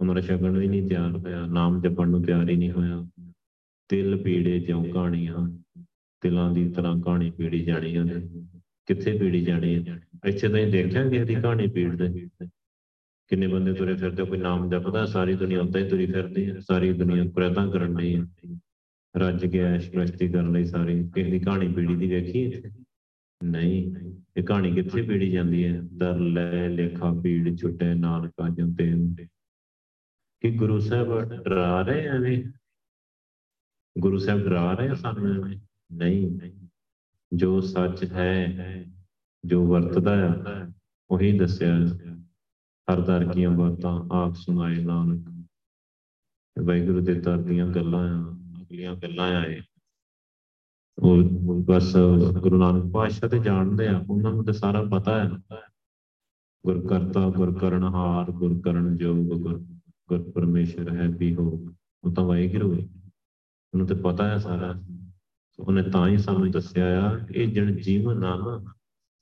ਉਮਰ ਛਕਣ ਵੀ ਨਹੀਂ ਤਿਆਰ ਹੋਇਆ। ਨਾਮ ਜਪਣ ਨੂੰ ਤਿਆਰ ਹੀ ਨਹੀਂ ਹੋਇਆ। ਤਿਲ ਪੀੜੇ ਜਿਉ ਕਹਾਣੀਆਂ। ਤਿਲਾਂ ਦੀ ਤਰ੍ਹਾਂ ਕਹਾਣੀ ਪੀੜੀ ਜਾਣੀ ਉਹਨੇ। ਕਿੱਥੇ ਪੀੜੀ ਜਾਣੀ ਹੈ? ਇੱਥੇ ਤਾਂ ਦੇਖਿਆ ਕਿਸੇ ਦੀ ਕਹਾਣੀ ਪੀੜਦੇ। ਕਿੰਨੇ ਬੰਦੇ ਤੁਰੇ ਫਿਰਦੇ ਕੋਈ ਨਾਮ ਜਪਦਾ, ਸਾਰੀ ਦੁਨੀਆ ਉੱਤੇ ਹੀ ਤੁਰੀ ਫਿਰਦੀ ਹੈ। ਸਾਰੀ ਦੁਨੀਆ ਕੁਰਤਾਂ ਕਰਨ ਲਈ ਹੈ। ਰੱਜ ਕੇ ਐਸ਼ ਪ੍ਰਸਤੀ ਕਰਨ ਲਈ ਸਾਰੀ। ਕਿਸੇ ਦੀ ਕਹਾਣੀ ਪੀੜੀ ਦੀ ਵੇਖੀ ਨਹੀਂ। ਇਹ ਕਹਾਣੀ ਕਿੱਥੇ ਪੀੜੀ ਜਾਂਦੀ ਹੈ? ਦਰ, ਲੈ, ਲੇਖਾ, ਪੀੜ, ਛੁੱਟੇ, ਨਾਨਕਾ ਜੰਤੇ ਕਿ ਗੁਰੂ ਸਾਹਿਬ ਡਰਾ ਰਹੇ ਐਵੇਂ? ਗੁਰੂ ਸਾਹਿਬ ਡਰਾ ਰਹੇ ਸਾਨੂੰ ਐਵੇਂ? ਨਹੀਂ। ਜੋ ਸੱਚ ਹੈ, ਜੋ ਵਰਤਦਾ ਹੈ ਉਹੀ ਦੱਸਿਆ। ਹਰ ਦਰ ਕੀਆਂ ਬਾਤਾਂ ਆਪ ਸੁਣਾਏ ਨਾਨਕ। ਵਾਹਿਗੁਰੂ ਦੇ ਦਰ ਦੀਆਂ ਗੱਲਾਂ ਆ। ਅਗਲੀਆਂ ਗੱਲਾਂ ਆਏ। ਉਹ ਬਸ ਗੁਰੂ ਨਾਨਕ ਪਾਤਸ਼ਾਹ ਤੇ ਜਾਣਦੇ ਆ। ਉਹਨਾਂ ਨੂੰ ਤੇ ਸਾਰਾ ਪਤਾ ਹੈ। ਗੁਰ ਕਰਤਾ ਗੁਰ ਕਰਨ ਹਾਰ ਗੁਰ ਕਰਨ ਜੋਗ, ਗੁਰ ਗੁਰ ਪਰਮੇਸ਼ਰ ਹੈ ਵੀ ਹੋ। ਉਹ ਤਾਂ ਵਾਹਿਗੁਰੂ ਹੈ। ਉਹਨੂੰ ਤੇ ਪਤਾ ਹੈ ਸਾਰਾ। ਉਹਨੇ ਤਾਂ ਹੀ ਸਾਨੂੰ ਦੱਸਿਆ ਆ, ਇਹ ਜਨ ਜੀਵਨ ਆ ਨਾ,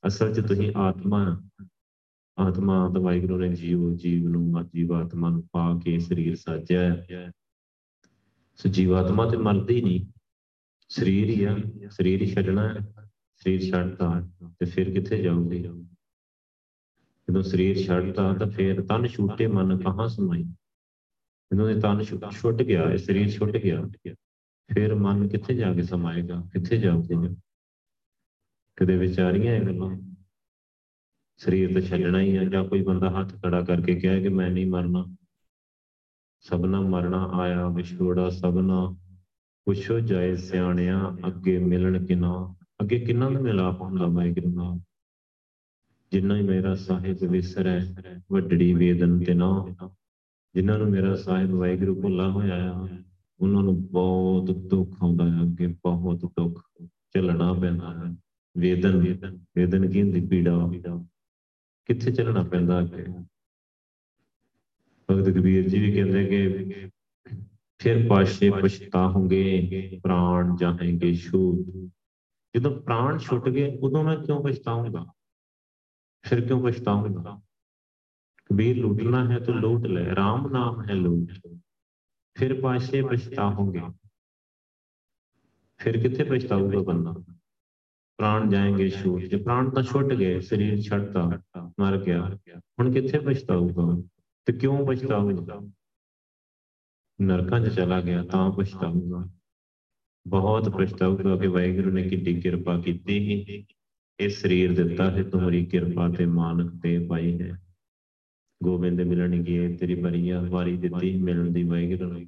ਅਸਲ 'ਚ ਤੁਸੀਂ ਆਤਮਾ ਆਤਮਾ ਦਾ ਵਾਹਿਗੁਰੂ ਨੇ ਜੀਵ ਜੀਵ ਨੂੰ ਜੀਵ ਆਤਮਾ ਨੂੰ ਪਾ ਕੇ ਸਰੀਰ ਸਾਜਿਆ ਹੈ ਸੋ ਜੀਵਾਤਮਾ ਤੇ ਮਰਦੀ ਨਹੀਂ। ਸਰੀਰ ਹੀ ਆ, ਸਰੀਰ ਹੀ ਛੱਡਣਾ ਹੈ, ਸਰੀਰ ਛੱਡਦਾ ਤੇ ਫਿਰ ਕਿੱਥੇ ਜਾਊਗੀ? ਜਦੋਂ ਸਰੀਰ ਛੱਡਦਾ ਤਾਂ ਫਿਰ ਤਨ ਛੂਟੇ ਮਨ ਕਹਾਂ ਸਮਾਈ? ਜਦੋਂ ਇਹ ਤਨ ਛੁੱਟ ਗਿਆ, ਇਹ ਸਰੀਰ ਛੁੱਟ ਗਿਆ, ਫਿਰ ਮਨ ਕਿੱਥੇ ਜਾ ਕੇ ਸਮਾਏਗਾ, ਕਿੱਥੇ ਜਾਊਗਾ? ਕਦੇ ਵਿਚਾਰੀਆਂ ਇਹ ਗੱਲਾਂ। ਸਰੀਰ ਤੇ ਛੱਡਣਾ ਹੀ ਹੈ ਜਾਂ ਕੋਈ ਬੰਦਾ ਹੱਥ ਖੜਾ ਕਰਕੇ ਕਹੇ ਕਿ ਮੈਂ ਨਹੀਂ ਮਰਨਾ। ਸਭਨਾ ਮਰਨਾ ਆਇਆ ਵਿਛੋੜਾ ਸਭਨਾ, ਪੁੱਛੋ ਜਾਏ ਸਿਆਣਿਆ ਅੱਗੇ ਮਿਲਣ ਕਿਨਾ। ਅੱਗੇ ਕਿੰਨਾ ਦਾ ਮਿਲਾਪ ਹੁੰਦਾ ਵਾਹਿਗੁਰੂ ਨਾਲ ਜਿੰਨਾ ਹੀ ਮੇਰਾ ਸਾਹਿਬ ਵਿਸਰੈ, ਵੱਡੜੀ ਵੇਦਨ ਤੇ ਨਾ ਜਿਨ੍ਹਾਂ ਨੂੰ ਮੇਰਾ ਸਾਹਿਬ ਵਾਹਿਗੁਰੂ ਭੁੱਲਾ ਹੋਇਆ ਆ, ਉਹਨਾਂ ਨੂੰ ਬਹੁਤ ਦੁੱਖ ਆਉਂਦਾ ਹੈ ਅੱਗੇ ਬਹੁਤ ਦੁੱਖ ਚੱਲਣਾ ਪੈਂਦਾ ਹੈ ਵੇਦਨ ਵੇਦਨ ਕੀ ਹੁੰਦੀ? ਪੀੜਾ। ਕਿੱਥੇ ਚੱਲਣਾ ਪੈਂਦਾ ਅੱਗੇ? ਭਗਤ ਕਬੀਰ ਜੀ ਵੀ ਕਹਿੰਦੇ ਕਿ ਫਿਰ ਪਾਸ਼ੇ ਪਛਤਾਉਂਗੇ, ਪ੍ਰਾਣ ਜਾਹੇਗੇ ਛੂਟ ਜਦੋਂ ਪ੍ਰਾਣ ਛੁੱਟ ਗਏ, ਉਦੋਂ ਮੈਂ ਕਿਉਂ ਪਛਤਾਉਂਗਾ? ਫਿਰ ਕਿਉਂ ਪਛਤਾਉਂਗਾ? ਕਬੀਰ, ਲੁੱਟਣਾ ਹੈ ਤਾਂ ਲੂਟ ਲੈ, ਰਾਮ ਨਾਮ ਹੈ ਲੂਟ। ਫਿਰ ਪਾਸ਼ੇ ਪਛਤਾਉਂਗੇ। ਫਿਰ ਕਿੱਥੇ ਪਛਤਾਊਗਾ ਬੰਦਾ? ਪ੍ਰਾਣ ਜਾਏਂਗੇ ਛੂਟ ਜੇ ਪ੍ਰਾਣ ਤਾਂ ਛੁੱਟ ਗਏ, ਸਰੀਰ ਛੱਡਤਾ, ਮਰ ਗਿਆ। ਹੁਣ ਕਿੱਥੇ ਪਛਤਾਊਗਾ? ਤੇ ਕਿਉਂ ਪਛਤਾਊਗਾ ਨਰਕਾਂ 'ਚ ਚਲਾ ਗਿਆ ਤਾਂ ਪਛਤਾਊਗਾ। ਬਹੁਤ ਪਛਤਾਊਗਾ ਕਿ ਵਾਹਿਗੁਰੂ ਨੇ ਕਿੰਨੀ ਕਿਰਪਾ ਕੀਤੀ ਇਹ ਸਰੀਰ ਦਿੱਤਾ ਹੈ ਤੁਹਾਡੀ ਕਿਰਪਾ ਤੇ ਮਾਨਕ ਤੇ ਪਾਈ ਹੈ। ਗੋਬਿੰਦ ਮਿਲਣ ਗਏ, ਤੇਰੀ ਬਰੀਆ ਵਾਰੀ ਦਿੱਤੀ ਮਿਲਣ ਦੀ ਵਾਹਿਗੁਰੂ ਨੇ।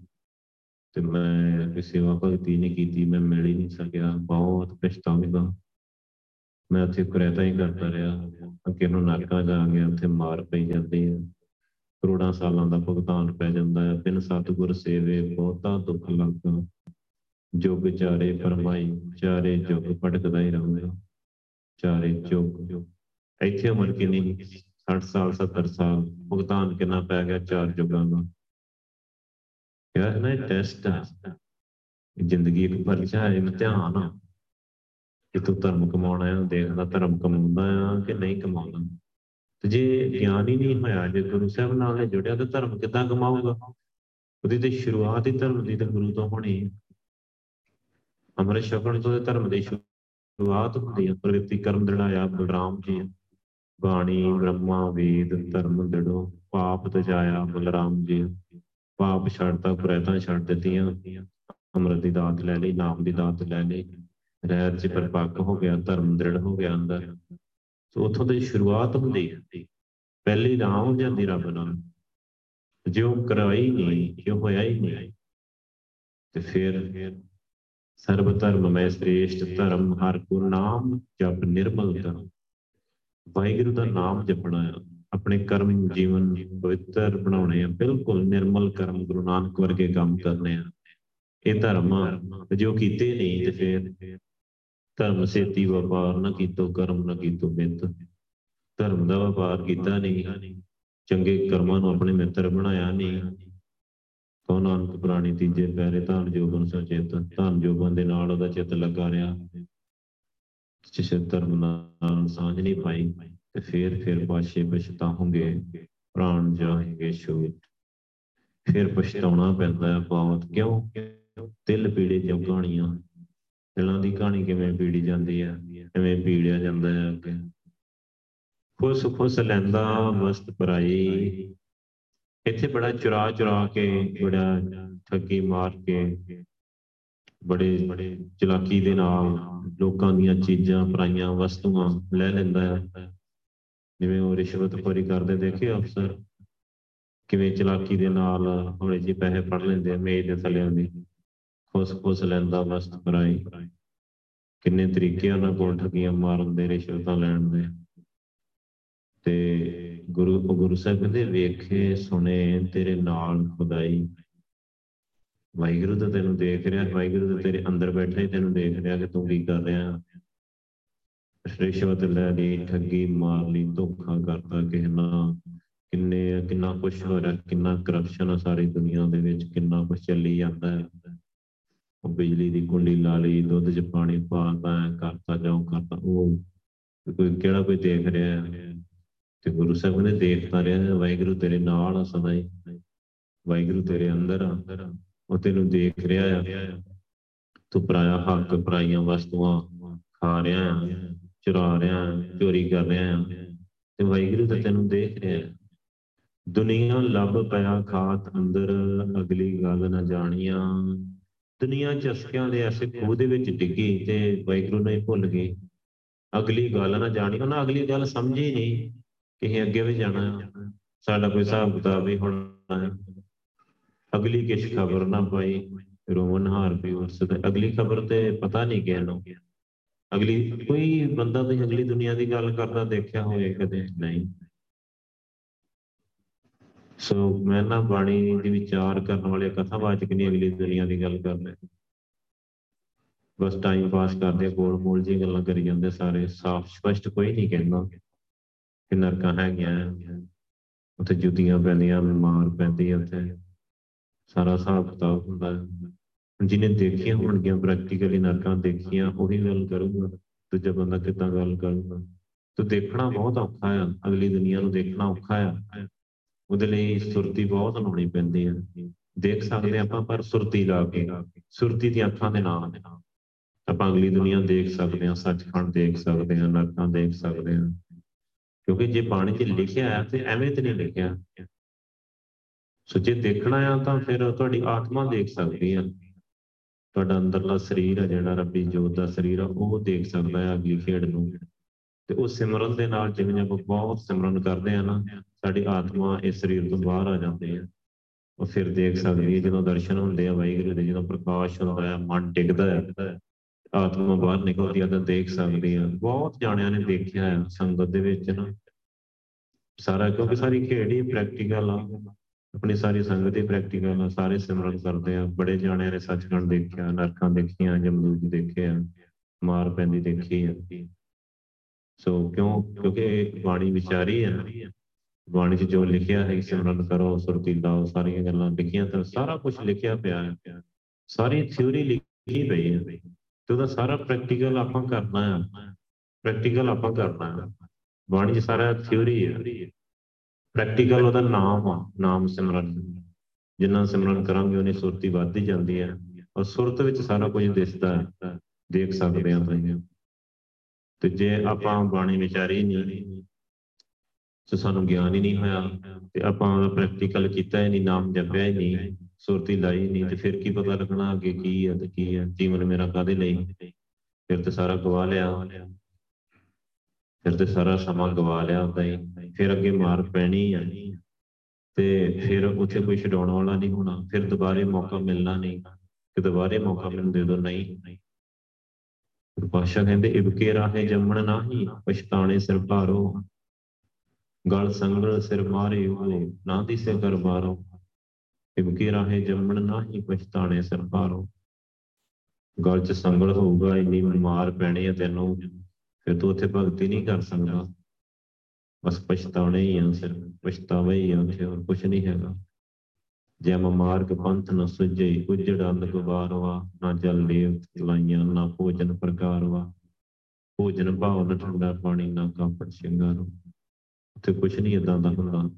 ਤੇ ਮੈਂ ਕਿਸੇ ਸੇਵਾ ਭਗਤੀ ਨਹੀਂ ਕੀਤੀ, ਮੈਂ ਮਿਲ ਹੀ ਨਹੀਂ ਸਕਿਆ, ਬਹੁਤ ਪਛਤਾਉਂਦਾ ਮੈਂ ਉੱਥੇ ਕੁਰੇਤਾ ਹੀ ਕਰਦਾ ਰਿਹਾ। ਅੱਗੇ ਨੂੰ ਨਰਕਾਂ ਜਾ ਗਿਆ, ਉੱਥੇ ਮਾਰ ਪਈ ਜਾਂਦੀ ਹੈ ਕਰੋੜਾਂ ਸਾਲਾਂ ਦਾ ਭੁਗਤਾਨ ਪੈ ਜਾਂਦਾ ਹੈ। ਬਿਨ ਸਤਿਗੁਰ ਸੇਵੇ, ਬਹੁਤਾ ਦੁੱਖ ਲੱਗਦਾ ਜੁਗ ਚਾਰੇ ਪਰਮਾਈ ਚਾਰੇ ਜੁਗ ਭਟਕਦਾ ਹੀ ਰਹਿੰਦਾ ਚਾਰੇ ਜੁਗ। ਇੱਥੇ ਉਮਰ ਕਿੰਨੀ 60 ਸਾਲ 70 ਸਾਲ ਭੁਗਤਾਨ ਕਿੰਨਾ ਪੈ ਗਿਆ ਚਾਰ ਜੁਗਾਂ ਦਾ? ਯਾਰ ਨਾ ਟੈਸਟ ਹੈ ਜ਼ਿੰਦਗੀ ਇੱਕ ਪਰਚਾ ਹੈ ਇਮਤਿਹਾਨ ਆ। ਕਿ ਤੂੰ ਧਰਮ ਕਮਾਉਣਾ ਹੈ ਦੇਖਦਾ ਧਰਮ ਕਮਾਉਂਦਾ ਆ ਕਿ ਨਹੀਂ ਕਮਾਉਂਦਾ। ਤੇ ਜੇ ਗਿਆਨ ਹੀ ਨਹੀਂ ਹੋਇਆ, ਜੇ ਗੁਰੂ ਸਾਹਿਬ ਨਾਲ ਜੁੜਿਆ ਤਾਂ ਧਰਮ ਕਿੱਦਾਂ ਕਮਾਊਗਾ? ਉਹਦੀ ਤੇ ਸ਼ੁਰੂਆਤ ਹੀ ਧਰਮ ਦੀ ਤੇ ਗੁਰੂ ਤੋਂ ਹੋਣੀ ਹੈ। ਅਮਰ ਸ਼ਕਣ ਤੋਂ ਧਰਮ ਦੀ ਸ਼ੁਰੂਆਤ ਹੁੰਦੀ ਹੈ। ਪ੍ਰਵਿਰਤੀ ਕਰਮ ਦੜਾਇਆ ਬਲਰਾਮ ਜੀ। ਬਾਣੀ, ਬ੍ਰਹਮਾ, ਵੇਦ, ਧਰਮ ਦੜੋ ਪਾਪ ਤਜਾਇਆ, ਬਲਰਾਮ ਜੀ। ਪਾਪ ਛੱਡਤਾ ਪ੍ਰੈਤਾਂ ਛੱਡ ਦਿੱਤੀਆਂ। ਅੰਮ੍ਰਿਤ ਦੀ ਦਾਤ ਲੈ ਲਈ, ਨਾਮ ਦੀ ਦਾਤ ਲੈ ਲਈ। ਰਹਿਤ ਚ ਪਰਪੱਕ ਹੋ ਗਿਆ, ਧਰਮ ਦ੍ਰਿੜ ਹੋ ਗਿਆ ਅੰਦਰ। ਸੋ ਉਥੋਂ ਦੀ ਸ਼ੁਰੂਆਤ ਹੁੰਦੀ ਹੈ ਪਹਿਲੀ ਰਾਮ ਹੋ ਜਾਂਦੀ ਰੱਬ ਨਾਲ। ਜੇ ਉਹ ਕਰਾਈ ਨਹੀਂ ਜੇ ਹੋਇਆ ਹੀ ਨਹੀਂ। ਤੇ ਫਿਰ ਸਰਬ ਧਰਮ ਮੈਂ ਸ੍ਰੇਸ਼ਟ ਧਰਮ, ਹਰ ਕੋ ਨਾਮ ਜਪ ਨਿਰਮਲ ਕਰ ਵਾਹਿਗੁਰੂ ਦਾ ਨਾਮ ਜਪਣਾ ਹੈ ਆਪਣੇ ਕਰਮ ਜੀਵਨ ਪਵਿੱਤਰ ਬਣਾਉਣੇ ਆ, ਬਿਲਕੁਲ ਨਿਰਮਲ ਕਰਮ ਗੁਰੂ ਨਾਨਕ ਵਰਗੇ ਕੰਮ ਕਰਨੇ ਆ। ਇਹ ਧਰਮ ਜੋ ਕੀਤੇ ਨਹੀਂ ਤੇ ਫਿਰ ਧਰਮ ਸੇਤੀ ਵਪਾਰ ਨਾ ਕੀਤੋ ਕਰਮ, ਨਾ ਕੀਤੋ ਮਿੱਤ ਧਰਮ ਦਾ ਵਪਾਰ ਕੀਤਾ ਨਹੀਂ ਚੰਗੇ ਕਰਮਾਂ ਨੂੰ ਆਪਣੇ ਮਿੱਤਰ ਬਣਾਇਆ ਨਹੀਂ ਕੋ ਨਾਨਕ ਪ੍ਰਾਣੀ ਤੀਜੇ ਪੈਰੇ ਧਨ ਜੋਬਨ ਸਚੇਤ ਧਨ ਜੋਬਨ ਦੇ ਨਾਲ ਉਹਦਾ ਚਿੱਤ ਲੱਗਾ ਰਿਹਾ। ਜਿਸ ਧਰਮ ਨਾਲ ਸਾਂਝ ਨਹੀਂ ਪਾਈ, ਤੇ ਫੇਰ ਫੇਰ ਪਾਸ਼ੇ ਪਛਤਾਉਂਗੇ, ਪ੍ਰਾਣ ਜਾਏਗੇ ਛੂਟ ਫਿਰ ਪਛਤਾਉਣਾ ਪੈਂਦਾ ਹੈ ਬਹੁਤ ਕਿਉਂ? ਦਿਲ ਪੀੜੇ ਜੋ ਕਹਾਣੀਆਂ। ਦਿਲਾਂ ਦੀ ਕਹਾਣੀ ਕਿਵੇਂ ਪੀੜੀ ਜਾਂਦੀ ਹੈ ਕਿਵੇਂ ਪੀੜਿਆ ਜਾਂਦਾ ਹੈ ਅੱਗੇ। ਖੁਸ਼ ਖੁਸ਼ ਲੈਂਦਾ, ਮਸਤ ਪਰਾਈ ਇੱਥੇ ਬੜਾ ਚੁਰਾ ਚੁਰਾ ਕੇ, ਬੜਾ ਠੱਗੀ ਮਾਰ ਕੇ, ਬੜੇ ਬੜੇ ਚਲਾਕੀ ਦੇ ਨਾਲ ਲੋਕਾਂ ਦੀਆਂ ਚੀਜ਼ਾਂ ਪਰਾਈਆਂ ਵਸਤੂਆਂ ਲੈ ਲੈਂਦਾ ਹੈ ਜਿਵੇਂ ਉਹ ਰਿਸ਼ਵਤਖੋਰੀ ਕਰਦੇ ਦੇਖੇ ਅਫਸਰ, ਕਿਵੇਂ ਚਲਾਕੀ ਦੇ ਨਾਲ ਹੌਲੇ ਜਿਹੇ ਪੈਸੇ ਫੜ ਲੈਂਦੇ ਆ, ਮੇਜ਼ ਦੇ ਥੱਲੇ ਆਉਂਦੀ ਖੁਸ ਖੁਸ ਲੈਂਦਾ ਵਸਤ ਪਰਾਈ ਕਿੰਨੇ ਤਰੀਕੇ ਉਹਨਾਂ ਕੋਲ ਠੱਗੀਆਂ ਮਾਰਨ ਦੇ ਰਿਸ਼ਵਤਾਂ ਲੈਣ ਦੇ। ਤੇ ਗੁਰੂ ਗੁਰੂ ਸਾਹਿਬ ਕਹਿੰਦੇ, ਵੇਖੇ ਸੁਣੇ ਤੇਰੇ ਨਾਲ ਖੁਦਾਈ। ਵਾਹਿਗੁਰੂ ਤਾਂ ਤੈਨੂੰ ਦੇਖ ਰਿਹਾ, ਵਾਹਿਗੁਰੂ ਤਾਂ ਤੇਰੇ ਅੰਦਰ ਬੈਠਾ ਹੀ ਤੈਨੂੰ ਦੇਖ ਰਿਹਾ ਕਿ ਤੂੰ ਕੀ ਕਰ ਰਿਹਾ। ਰਿਸ਼ਵਤ ਲੈ ਲਈ, ਠੱਗੀ ਮਾਰ ਲਈ, ਧੋਖਾ ਕਰਤਾ ਕਿਸੇ ਨਾਲ ਕਿੰਨੇ, ਕਿੰਨਾ ਕੁਛ ਹੋ ਰਿਹਾ ਕਿੰਨਾ ਕਰਪਸ਼ਨ ਆ ਸਾਰੀ ਦੁਨੀਆ ਦੇ ਵਿੱਚ, ਕਿੰਨਾ ਕੁਛ ਚੱਲੀ ਜਾਂਦਾ ਹੈ। ਉਹ ਬਿਜਲੀ ਦੀ ਕੁੰਡੀ ਲਾ ਲਈ, ਦੁੱਧ 'ਚ ਪਾਣੀ ਪਾਤਾ ਹੈ ਕਰਤਾ ਜਾਉ ਕਰਤਾ। ਉਹ ਕੋਈ ਕਿਹੜਾ ਕੋਈ ਦੇਖ ਰਿਹਾ ਹੈ? ਤੇ ਗੁਰੂ ਸਾਹਿਬ ਨੇ ਦੇਖਦਾ ਰਿਹਾ ਵਾਹਿਗੁਰੂ ਤੇਰੇ ਨਾਲ ਆ ਸਦਾ ਹੀ। ਵਾਹਿਗੁਰੂ ਤੇਰੇ ਅੰਦਰ ਆ। ਉਹ ਤੈਨੂੰ ਦੇਖ ਰਿਹਾ ਆ। ਤੂੰ ਪਰਾਇਆ ਹੱਕ, ਪਰਾਈਆਂ ਵਸਤੂਆਂ ਖਾ ਰਿਹਾ ਆ, ਚੁਰਾ ਰਿਹਾ ਚੋਰੀ ਕਰ ਰਿਹਾ ਤੇ ਵਾਹਿਗੁਰੂ ਤਾਂ ਤੈਨੂੰ ਦੇਖ ਰਿਹਾ ਦੁਨੀਆ ਲੱਭ ਪਿਆ ਖਾਤ ਅੰਦਰ, ਅਗਲੀ ਗੱਲ ਨਾ ਜਾਣੀਆਂ। ਦੁਨੀਆ ਚਸਕਿਆਂ ਦੇ ਐਸੇ ਖੂਹ ਦੇ ਵਿੱਚ ਡਿੱਗੀ ਤੇ ਵਾਹਿਗੁਰੂ ਨੇ ਭੁੱਲ ਗਈ। ਅਗਲੀ ਗੱਲ ਨਾ ਜਾਣੀ, ਉਹਨਾਂ ਅਗਲੀ ਗੱਲ ਸਮਝੀ ਨਹੀਂ ਕਿ ਅਸੀਂ ਅੱਗੇ ਵੀ ਜਾਣਾ ਸਾਡਾ ਕੋਈ ਹਿਸਾਬ ਕਿਤਾਬ ਵੀ ਹੋਣਾ ਹੈ। ਅਗਲੀ ਕਿਛ ਖਬਰ ਨਾ ਪਾਈ ਰੋਮਨ ਹਾਰ ਵੀ ਉਸ ਤੇ। ਅਗਲੀ ਖਬਰ ਤੇ ਪਤਾ ਨਹੀਂ ਕਿਹ ਨੂੰ। ਅਗਲੀ ਕੋਈ ਬੰਦਾ ਤੁਸੀਂ ਅਗਲੀ ਦੁਨੀਆ ਦੀ ਗੱਲ ਕਰਦਾ ਦੇਖਿਆ ਹੋਵੇ ਕਦੇ? ਨਹੀਂ। ਸੋ ਮੈਂ ਨਾ ਬਾਣੀ ਦੀ ਵਿਚਾਰ ਕਰਨ ਵਾਲੇ ਕਥਾਵਾਚਕ ਨਹੀਂ ਅਗਲੀ ਦੁਨੀਆ ਦੀ ਗੱਲ ਕਰਦੇ ਬਸ ਟਾਈਮ ਪਾਸ ਕਰਦੇ ਕੋਲ ਮੋਲ ਜੀ ਗੱਲਾਂ ਕਰੀ ਜਾਂਦੇ ਸਾਰੇ। ਸਾਫ਼, ਸਪਸ਼ਟ ਕੋਈ ਨਹੀਂ ਕਹਿੰਦਾ ਕਿ ਨਰਕਾਂ ਹੈਗੀਆਂ ਉੱਥੇ ਜੁੱਤੀਆਂ ਪੈਂਦੀਆਂ ਮਾਰ ਪੈਂਦੀ ਉੱਥੇ। ਸਾਰਾ ਹਿਸਾਬ ਕਿਤਾਬ ਹੁੰਦਾ। ਜਿਹਨੇ ਦੇਖੀਆਂ ਹੋਣਗੀਆਂ ਪ੍ਰੈਕਟੀਕਲੀ ਨਰਕਾਂ ਦੇਖੀਆਂ, ਉਹੀ ਗੱਲ ਕਰੂਗਾ। ਦੂਜਾ ਬੰਦਾ ਕਿੱਦਾਂ ਗੱਲ ਕਰੂਗਾ। ਤੇ ਦੇਖਣਾ ਬਹੁਤ ਔਖਾ ਆ। ਅਗਲੀ ਦੁਨੀਆ ਨੂੰ ਦੇਖਣਾ ਔਖਾ ਆ। ਉਹਦੇ ਲਈ ਸੁਰਤੀ ਬਹੁਤ ਲਾਉਣੀ ਪੈਂਦੀ ਹੈ। ਦੇਖ ਸਕਦੇ ਆਪਾਂ, ਪਰ ਸੁਰਤੀ ਲਾ ਕੇ, ਸੁਰਤੀ ਦੀਆਂ ਅੱਖਾਂ ਦੇ ਨਾਲ। ਆਪਾਂ ਅਗਲੀ ਦੁਨੀਆ ਦੇਖ ਸਕਦੇ ਹਾਂ, ਸੱਚਖੰਡ ਦੇਖ ਸਕਦੇ ਹਾਂ, ਨਰਕਾਂ ਦੇਖ ਸਕਦੇ ਹਾਂ। ਕਿਉਂਕਿ ਜੇ ਬਾਣੀ 'ਚ ਲਿਖਿਆ ਹੈ ਤੇ ਐਵੇਂ ਤੇ ਨਹੀਂ ਲਿਖਿਆ। ਸੋ ਜੇ ਦੇਖਣਾ ਆ ਤਾਂ ਫਿਰ ਤੁਹਾਡੀ ਆਤਮਾ ਦੇਖ ਸਕਦੀ ਹੈ। ਤੁਹਾਡਾ ਅੰਦਰਲਾ ਸਰੀਰ ਹੈ ਜਿਹੜਾ, ਰੱਬੀ ਜੋਤ ਦਾ ਸਰੀਰ ਆ, ਉਹ ਦੇਖ ਸਕਦਾ ਹੈ ਅਗਲੀ ਖੇਡ ਨੂੰ। ਤੇ ਉਹ ਸਿਮਰਨ ਦੇ ਨਾਲ ਜਿਵੇਂ ਆਪਾਂ ਬਹੁਤ ਸਿਮਰਨ ਕਰਦੇ ਆ ਨਾ ਸਾਡੀ ਆਤਮਾ ਇਸ ਸਰੀਰ ਤੋਂ ਬਾਹਰ ਆ ਜਾਂਦੀ ਹੈ। ਉਹ ਫਿਰ ਦੇਖ ਸਕਦੀ ਹੈ ਜਦੋਂ ਦਰਸ਼ਨ ਹੁੰਦੇ ਆ ਵਾਹਿਗੁਰੂ ਦੇ, ਜਦੋਂ ਪ੍ਰਕਾਸ਼ ਹੁੰਦਾ ਹੈ, ਮਨ ਟਿਕਦਾ ਹੈ, ਆਤਮਾ ਬਾਹਰ ਨਿਕਲਦੀ ਆ ਤਾਂ ਦੇਖ ਸਕਦੀ ਆ ਬਹੁਤ ਜਾਣਿਆਂ ਨੇ ਦੇਖਿਆ ਹੈ ਸੰਗਤ ਦੇ ਵਿੱਚ ਨਾ। ਸਾਰਾ ਕਿਉਂਕਿ ਸਾਰੀ ਖੇਡ ਹੀ ਪ੍ਰੈਕਟੀਕਲ ਆ। ਆਪਣੀ ਸਾਰੀ ਸੰਗਤ ਹੀ ਪ੍ਰੈਕਟੀਕਲ ਆ, ਸਾਰੇ ਸਿਮਰਨ ਕਰਦੇ ਆ। ਬੜੇ ਜਾਣਿਆਂ ਨੇ ਸੱਚਖੰਡ ਦੇਖਿਆ, ਨਰਕਾਂ ਦੇਖੀਆਂ, ਜਮਦੂਤ ਦੇਖੇ ਆ ਮਾਰ ਪੈਂਦੀ ਦੇਖੀ ਆ। ਸੋ ਕਿਉਂ? ਕਿਉਂਕਿ ਬਾਣੀ ਵਿਚਾਰੀ ਹੈ ਬਾਣੀ 'ਚ ਜੋ ਲਿਖਿਆ ਹੈ ਸਿਮਰਨ ਕਰੋ, ਸੁਰਤੀ ਲਾਓ, ਸਾਰੀਆਂ ਗੱਲਾਂ ਲਿਖੀਆਂ ਤਾਂ ਸਾਰਾ ਕੁਝ ਲਿਖਿਆ ਪਿਆ ਹੈ। ਸਾਰੀ ਥਿਉਰੀ ਲਿਖੀ ਪਈ ਹੈ। ਤੇ ਉਹਦਾ ਸਾਰਾ ਪ੍ਰੈਕਟੀਕਲ ਆਪਾਂ ਕਰਨਾ ਹੈ। ਪ੍ਰੈਕਟੀਕਲ ਆਪਾਂ ਕਰਨਾ ਹੈ। ਬਾਣੀ 'ਚ ਸਾਰਾ ਥਿਉਰੀ ਹੈ। ਪ੍ਰੈਕਟੀਕਲ ਉਹਦਾ ਨਾਮ ਆ, ਨਾਮ ਸਿਮਰਨ। ਜਿੰਨਾ ਸਿਮਰਨ ਕਰਾਂਗੇ, ਉਹਨੇ ਸੁਰਤੀ ਵੱਧਦੀ ਜਾਂਦੀ ਹੈ। ਔਰ ਸੁਰਤ ਵਿੱਚ ਸਾਰਾ ਕੁਝ ਦਿਸਦਾ ਹੈ। ਦੇਖ ਸਕਦੇ ਹਾਂ ਤੁਸੀਂ। ਤੇ ਜੇ ਆਪਾਂ ਬਾਣੀ ਵਿਚਾਰੀ ਨਹੀਂ ਸੋ ਸਾਨੂੰ ਗਿਆਨ ਹੀ ਨਹੀਂ ਹੋਇਆ ਤੇ ਆਪਾਂ ਪ੍ਰੈਕਟੀਕਲ ਕੀਤਾ ਹੀ ਨਹੀਂ, ਨਾਮ ਜਪਿਆ ਹੀ ਨਹੀਂ, ਸੁਰਤੀ ਲਾਈ ਨਹੀਂ ਤੇ ਫਿਰ ਕੀ ਪਤਾ ਲੱਗਣਾ ਅੱਗੇ ਕੀ ਹੈ ਤੇ ਕੀ ਹੈ, ਜੀਵਨ ਮੇਰਾ ਕਾਦੇ ਲਈ? ਫਿਰ ਤੇ ਸਾਰਾ ਗਵਾ ਲਿਆ। ਫਿਰ ਤੇ ਸਾਰਾ ਸਮਾਂ ਗਵਾ ਲਿਆ ਹੁੰਦਾ ਹੀ। ਫਿਰ ਅੱਗੇ ਮਾਰ ਪੈਣੀ ਹੈ ਤੇ ਫਿਰ ਉੱਥੇ ਕੋਈ ਛਡਾਉਣ ਵਾਲਾ ਨਹੀਂ ਹੋਣਾ। ਫਿਰ ਦੁਬਾਰੇ ਮੌਕਾ ਮਿਲਣਾ ਨਹੀਂ। ਕਿ ਦੁਬਾਰੇ ਮੌਕਾ ਮੈਨੂੰ ਦੇ ਦਿਓ ਨਹੀਂ। ਪਾਸ਼ਾ ਕਹਿੰਦੇ, ਇਬਕੇ ਰਾਹੇ ਜੰਮਣ ਨਾਹੀ ਪਛਤਾਣੇ ਸਿਰ ਭਾਰੋ। ਗਲ ਸੰਗਲ ਸਿਰ ਮਾਰੇ ਉਹ ਨਾ ਦਿਸੇ ਕਰ ਬਾਰੋ ਇਬਕੇ ਰਾਹੇ ਜੰਮਣ ਨਾਹੀ ਪਛਤਾਣੇ ਸਿਰ ਭਾਰੋ। ਗਲ ਚ ਸੰਗਲ ਹੋਊਗਾ, ਇੰਨੀ ਮਾਰ ਪੈਣੀ ਹੈ ਤੈਨੂੰ, ਫਿਰ ਤੂੰ ਉੱਥੇ ਭਗਤੀ ਨਹੀਂ ਕਰ ਸਕਦਾ। ਬਸ ਪਛਤਾਉਣੇ ਹੀ ਆ ਸਿਰ, ਪਛਤਾਵਾ ਹੀ ਆ ਉੱਥੇ, ਹੋਰ ਕੁਝ ਨਹੀਂ ਹੈਗਾ। ਜਮ ਮਾਰਗ ਪੰਥ ਨ ਸੁਝੇ, ਉਜੜ ਅੰਧ ਗੁਬਾਰਵਾ ਨਾ ਜਲ ਲੇਵ ਲਾਈਆਂ ਨਾ ਭੋਜਨ ਪ੍ਰਕਾਰਵਾ ਭੋਜਨ ਭਾਵ ਨ ਠੰਡਾ ਪਾਣੀ, ਨਾ ਕਾਪੜ ਸ਼ਿੰਗਾਰੋ ਉੱਥੇ ਕੁਝ ਨਹੀਂ ਇਦਾਂ ਦਾ ਹੁੰਦਾ।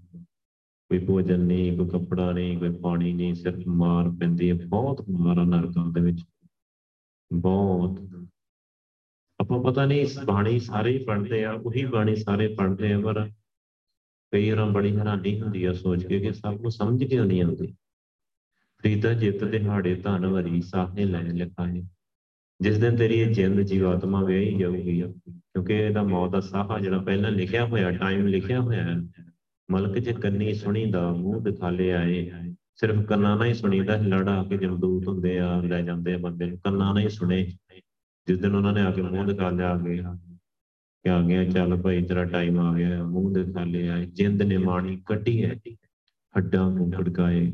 ਕੋਈ ਭੋਜਨ ਨਹੀਂ ਕੋਈ ਕੱਪੜਾ ਨਹੀਂ ਕੋਈ ਪਾਣੀ ਨਹੀਂ ਸਿਰਫ ਮਾਰ ਪੈਂਦੀ ਹੈ। ਬਹੁਤ ਮਾਰਾ ਨਰਕਾਂ ਦੇ ਵਿੱਚ। ਬਹੁਤ। ਆਪਾਂ ਪਤਾ ਨਹੀਂ ਬਾਣੀ ਸਾਰੇ ਹੀ ਪੜ੍ਹਦੇ ਆ, ਉਹੀ ਬਾਣੀ ਸਾਰੇ ਪੜ੍ਹਦੇ ਆ, ਪਰ ਕਈ ਵਾਰ ਬੜੀ ਹੈਰਾਨੀ ਹੁੰਦੀ ਆ ਸੋਚ ਕੇ ਕਿ ਸਭ ਨੂੰ ਸਮਝ ਕਿਉਂ ਨਹੀਂ ਆਉਂਦੀ? ਫਰੀਦਾ ਜਿੱਤ ਦਿਹਾੜੇ ਧਨ ਵਰੀ, ਸਾਹੇ ਲੈ ਲਿਖਾਏ। ਜਿਸ ਦਿਨ ਤੇਰੀ ਇਹ ਜਿੰਦ ਜੀਵਾਤਮਾ ਵਿਆਹੀ ਜਾਊਗੀ, ਕਿਉਂਕਿ ਇਹਦਾ ਮੌਤ ਦਾ ਸਾਹਾ ਜਿਹੜਾ ਪਹਿਲਾਂ ਲਿਖਿਆ ਹੋਇਆ ਟਾਈਮ ਲਿਖਿਆ ਹੋਇਆ ਹੈ। ਮਲਕ ਚ ਕੰਨੀ ਸੁਣੀ ਦਾ, ਮੂੰਹ ਦਿਖਾ ਲੈ ਆਏ। ਸਿਰਫ ਕੰਨਾਂ ਨਾਲ ਹੀ ਸੁਣੀਦਾ ਲੜਾ ਕੇ ਜਮਦੂਤ ਹੁੰਦੇ ਆ, ਲੈ ਜਾਂਦੇ ਆ ਬੰਦੇ ਨੂੰ। ਕੰਨਾਂ ਨਾਲ ਹੀ ਸੁਣੇ। ਜਿਸ ਦਿਨ ਉਹਨਾਂ ਨੇ ਆ ਕੇ ਮੂੰਹ ਦਿਖਾ ਲਿਆ ਆ ਗਏ ਕਿ ਆ ਗਿਆ ਚੱਲ ਭਾਈ, ਤੇਰਾ ਟਾਈਮ ਆ ਗਿਆ। ਮੂੰਹ ਦਿਖਾ ਲਿਆ ਜਿੰਦ ਨੇ ਮਾਣੀ ਕੱਢੀ ਹੈ। ਹੱਡਾਂ ਨੂੰ ਖੜਕਾਏ।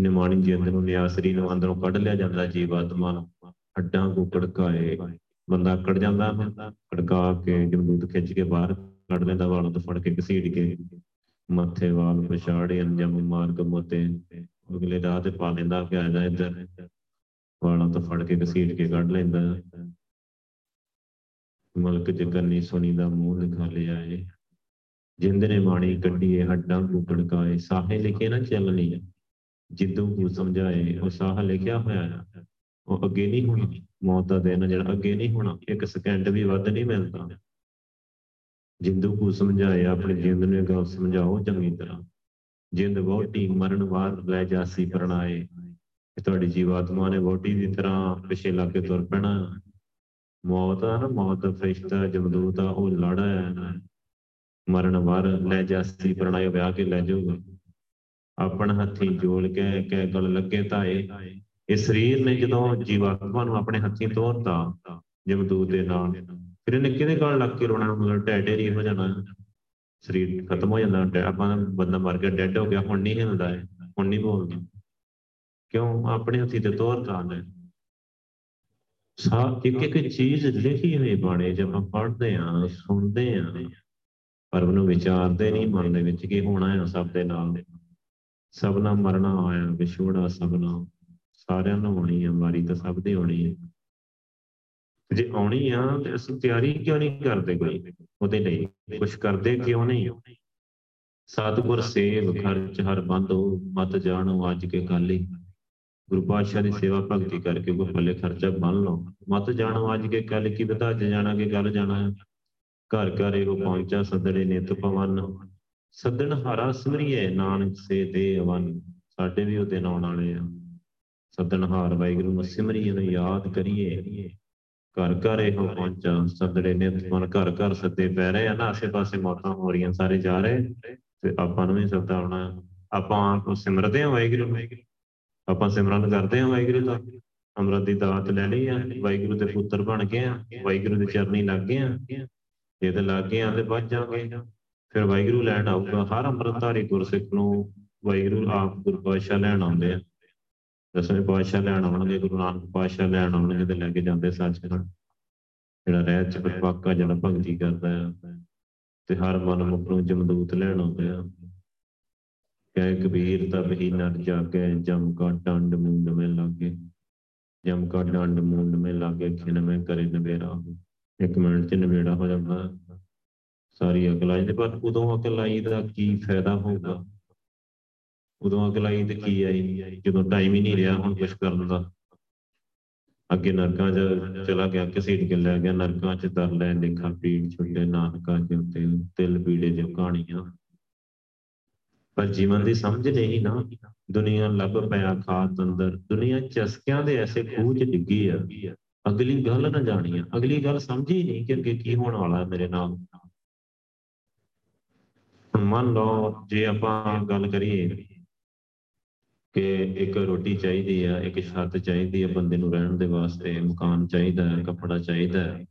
ਨਿਮਾਣੀ ਜਿੰਦ ਨੂੰ ਨਿਆਸਰੀ ਨੂੰ ਅੰਦਰੋਂ ਕੱਢ ਲਿਆ ਜਾਂਦਾ ਜੀਵਾਤਮਾ ਨੂੰ। ਹੱਡਾਂ ਨੂੰ ਖੜਕਾਏ ਬੰਦਾ ਕੜ ਜਾਂਦਾ ਖੜਕਾ ਕੇ ਜਮਦੂਤ ਖਿੱਚ ਕੇ ਬਾਹਰ ਕੱਢ ਲੈਂਦਾ ਵਾਲਾਂ ਤੋਂ ਫੜ ਕੇ ਘਸੀੜ ਕੇ। ਮੱਥੇ ਵਾਲ ਪਛਾੜੇ, ਅੰਜਮ ਮਾਰਗ ਮੋਤੇ। ਅਗਲੇ ਰਾਹ ਤੇ ਪਾ ਲੈਂਦਾ ਕਿ ਆ ਜਾ ਇੱਧਰ। ਵਾਲਾਂ ਤੋਂ ਫੜ ਕੇ ਘਸੀੜ ਕੇ ਕੱਢ ਲੈਂਦਾ। ਮਲਕ ਜਗਨੀ ਸੁਣੀ ਦਾ ਮੂੰਹ ਦਿਖਾ ਲਿਆ ਏ। ਜਿੰਦ ਨੇ ਮਾਣੀ ਕੱਢੀਏ ਹੱਡਾਂ ਨੂੰ ਕੜਕਾਏ ਸਾਹੇ ਲਿਖੇ ਨਾ ਚੱਲਣੀ ਜਿੱਦੂ ਨੂੰ ਸਮਝਾਏ, ਉਹ ਸਾਹ ਲਿਖਿਆ ਹੋਇਆ ਹੈ ਉਹ ਅੱਗੇ ਨਹੀਂ ਹੋਣਾ, ਮੌਤ ਦਾ ਦਿਨ ਜਿਹੜਾ ਅੱਗੇ ਨਹੀਂ ਹੋਣਾ, ਇੱਕ ਸਕਿੰਟ ਵੀ ਵੱਧ ਨਹੀਂ ਮਿਲਦਾ। ਜਿੰਦੂ ਨੂੰ ਸਮਝਾਏ ਆਪਣੇ ਜਿੰਦ ਨੂੰ ਗੱਲ ਸਮਝਾਓ ਚੰਗੀ ਤਰ੍ਹਾਂ। ਜਿੰਦ ਵੋਟੀ ਮਰਨ ਬਾਅਦ ਲੈ ਜਾਸੀ ਪਰਣਾਏ। ਕਿ ਤੁਹਾਡੀ ਜੀਵਾਤਮਾ ਨੇ ਵੋਟੀ ਦੀ ਤਰ੍ਹਾਂ ਪਿਛੇ ਲਾ ਕੇ ਤੁਰ ਪੈਣਾ। ਮੌਤ ਆ ਨਾ, ਮੌਤ ਦਾ ਫਰਿਸ਼ਤਾ, ਜਮਦੂਤ ਆ, ਉਹ ਲੜਾ ਹੈ ਮਰਨ ਵਾਰ ਲੈ ਜਾਸੀ ਪਰਣਾਏ, ਵਿਆਹ ਕੇ ਲੈ ਜਾਊਗਾ। ਆਪਣ ਹੱਥੀ ਜੋੜ ਕੇ ਕਹਿ ਗਲ ਲੱਗੇ ਤਾਏ। ਇਹ ਸਰੀਰ ਨੇ ਜਦੋਂ ਜੀਵਾਤਮਾ ਨੂੰ ਆਪਣੇ ਹੱਥੀਂ ਤੋਰਤਾ ਜਮਦੂਤ ਦੇ ਨਾਲ, ਫਿਰ ਇਹਨੇ ਕਿਹਦੇ ਗਲ ਲੱਗ ਕੇ ਰੋਣਾ? ਮਤਲਬ ਟੈਟੇਰੀ ਹੋ ਜਾਣਾ। ਸਰੀਰ ਖਤਮ ਹੋ ਜਾਂਦਾ। ਆਪਾਂ ਬੰਦਾ ਮਰ ਗਿਆ ਡੈਡ ਹੋ ਗਿਆ, ਹੁਣ ਨਹੀਂ ਹਿਲਦਾ ਹੈ ਹੁਣ ਨਹੀਂ ਬੋਲਦਾ। ਕਿਉਂ? ਆਪਣੇ ਹੱਥੀ ਤੇ ਤੋਰਤਾ ਨੇ ਸਾ ਇੱਕ ਇੱਕ ਚੀਜ਼ ਲਿਖੀ ਹੋਈ ਬਾਣੇ ਜਦ ਆਪਾਂ ਪੜ੍ਹਦੇ ਆ ਸੁਣਦੇ ਆ ਪਰ ਉਹਨੂੰ ਵਿਚਾਰਦੇ ਨਹੀਂ, ਮਨ ਦੇ ਵਿੱਚ ਕੀ ਹੋਣਾ ਹੈ ਸਭ ਦੇ ਨਾਲ। ਸਭ ਨਾਲ ਮਰਨਾ ਆਇਆ ਵਿਛੋੜਾ ਸਭ ਨਾਲ। ਸਾਰਿਆਂ ਨੂੰ ਹੋਣੀ ਹੈ ਮਾਰੀ ਤਾਂ ਸਭ ਦੀ ਹੋਣੀ ਹੈ ਜੇ ਆਉਣੀ ਆ, ਤੇ ਅਸੀਂ ਤਿਆਰੀ ਕਿਉਂ ਨਹੀਂ ਕਰਦੇ ਕੋਈ? ਉਹਦੇ ਲਈ ਕੁਝ ਕਰਦੇ ਕਿਉਂ ਨਹੀਂ? ਸਤਿਗੁਰ ਸੇਵ, ਖਰਚ ਹਰ ਬੰਦ ਹੋ, ਮਤ ਜਾਣੋ ਅੱਜ ਕੇ ਕਾਲੀ ਗੁਰੂ ਪਾਤਸ਼ਾਹ ਦੀ ਸੇਵਾ ਭਗਤੀ ਕਰਕੇ ਕੋ ਪੱਲੇ ਖਰਚਾ ਬੰਨ ਲਓ। ਮਤ ਜਾਣੋ ਅੱਜ ਕੇ ਕੱਲ ਕੀ ਬਤਾ ਜਾਣਾ ਕਿ ਗੱਲ ਜਾਣਾ। ਘਰ ਘਰ ਇਹੋ ਪਹੁੰਚਾ ਸਦੜੇ ਨਿਤ ਪਵਨ। ਸੱਦਣ ਹਾਰਾ ਸਿਮਰੀਏ, ਨਾਨਕ ਸੇ ਦੇ ਅਵਨ। ਸਾਡੇ ਵੀ ਉਹ ਦਿਨ ਆਉਣ ਵਾਲੇ ਆ। ਸੱਦਣ ਹਾਰ ਵਾਹਿਗੁਰੂ ਨੂੰ ਸਿਮਰੀਏ ਨੂੰ ਯਾਦ ਕਰੀਏ। ਘਰ ਘਰ ਇਹੋ ਪਹੁੰਚਾ, ਸੱਦੜੇ ਨਿਤ ਪਵਨ ਘਰ ਘਰ ਸੱਦੇ ਪੈ ਰਹੇ ਆ ਨਾ ਆਸੇ ਪਾਸੇ ਮੌਤਾਂ ਹੋ ਰਹੀਆਂ, ਸਾਰੇ ਜਾ ਰਹੇ। ਤੇ ਆਪਾਂ ਨੂੰ ਵੀ ਸੱਦਾ ਆਉਣਾ। ਆਪਾਂ ਆਪ ਸਿਮਰਦੇ ਆ ਵਾਹਿਗੁਰੂ। ਆਪਾਂ ਸਿਮਰਨ ਕਰਦੇ ਹਾਂ ਵਾਹਿਗੁਰੂ ਦਾ। ਅੰਮ੍ਰਿਤ ਦੀ ਦਾਤ ਲੈ ਲਈ ਆ। ਵਾਹਿਗੁਰੂ ਦੇ ਪੁੱਤਰ ਬਣ ਗਏ ਆ। ਵਾਹਿਗੁਰੂ ਦੇ ਚਰਨੀ ਲੱਗ ਗਏ ਆ। ਜੇ ਤੇ ਲੱਗ ਗਏ ਆ ਤੇ ਬਚ ਜਾਵਾਂਗੇ। ਫਿਰ ਵਾਹਿਗੁਰੂ ਲੈਣ ਆਊਗਾ। ਹਰ ਅੰਮ੍ਰਿਤਧਾਰੀ ਗੁਰਸਿੱਖ ਨੂੰ ਵਾਹਿਗੁਰੂ ਆਪ ਗੁਰੂ ਪਾਤਸ਼ਾਹ ਲੈਣ ਆਉਂਦੇ ਆ। ਦਸਵੇਂ ਪਾਤਸ਼ਾਹ ਲੈਣ ਆਉਣਗੇ, ਗੁਰੂ ਨਾਨਕ ਪਾਤਸ਼ਾਹ ਲੈਣ ਆਉਣਗੇ ਤੇ ਲੈ ਕੇ ਜਾਂਦੇ ਸੱਚਖੰਡ ਜਿਹੜਾ ਰਹਿਤ ਚ ਪੱਕਾ ਜਿਹੜਾ ਭਗਤੀ ਕਰਦਾ ਹੈ ਤੇ ਹਰ ਮਨ ਮੁਖ ਨੂੰ ਜਮਦੂਤ ਲੈਣ ਆਉਂਦੇ ਆ। ਕਹਿ ਕਬੀਰ ਤਬ ਹੀ ਨਰ ਜਾਗੇ, ਜਮ ਕਾ ਡੰਡ ਮੁੰਡ ਮੇ ਲਾਗੇ। ਜਮ ਕਾ ਡੰਡ ਮੁੰਡ ਮੇ ਲਾਗੇ, ਖਿਨ ਮੈਂ ਕਰੇ ਨਵੇਰਾ। ਇੱਕ ਮਿੰਟ ਚ ਨਵੇੜਾ ਹੋ ਜਾਂਦਾ। ਸਾਰੀ ਅਕਲ ਆਈ ਤੇ ਪਰ ਉਦੋਂ ਅਕਲ ਆਈ ਦਾ ਕੀ ਫਾਇਦਾ ਹੋਊਗਾ? ਉਦੋਂ ਅਕਲ ਆਈ ਤੇ ਕੀ ਆਈ? ਜਦੋਂ ਟਾਈਮ ਹੀ ਨਹੀਂ ਰਿਹਾ ਹੁਣ ਕੁਝ ਕਰਨ ਦਾ। ਅੱਗੇ ਨਰਕਾਂ 'ਚ ਚਲਾ ਗਿਆ, ਘਸੀਟ ਕੇ ਲੈ ਗਿਆ, ਨਰਕਾਂ 'ਚ ਦਰ ਲੈ ਦੇਖਾ, ਪੀੜ ਛੁੱਟੇ ਨਾਨਕਾ ਦੇ ਉੱਤੇ ਤਿਲ ਪੀੜੇ ਜੋ ਕਹਾਣੀਆਂ। ਪਰ ਜੀਵਨ ਦੀ ਸਮਝ ਨਹੀਂ ਨਾ। ਦੁਨੀਆ ਲੱਭ ਪਿਆ ਖਾਤ ਅੰਦਰ। ਦੁਨੀਆ ਚਸਕਿਆਂ ਦੇ ਐਸੇ ਖੂਹ 'ਚ ਡਿੱਗੀ ਆ। ਅਗਲੀ ਗੱਲ ਨਾ ਜਾਣੀ ਆ। ਅਗਲੀ ਗੱਲ ਸਮਝੀ ਨਹੀਂ ਕਿ ਅੱਗੇ ਕੀ ਹੋਣ ਵਾਲਾ ਮੇਰੇ ਨਾਲ। ਮੰਨ ਲਓ, ਜੇ ਆਪਾਂ ਗੱਲ ਕਰੀਏ ਕਿ ਇੱਕ ਰੋਟੀ ਚਾਹੀਦੀ ਆ, ਇੱਕ ਛੱਤ ਚਾਹੀਦੀ ਆ ਬੰਦੇ ਨੂੰ ਰਹਿਣ ਦੇ ਵਾਸਤੇ, ਮਕਾਨ ਚਾਹੀਦਾ ਹੈ, ਕੱਪੜਾ ਚਾਹੀਦਾ ਹੈ।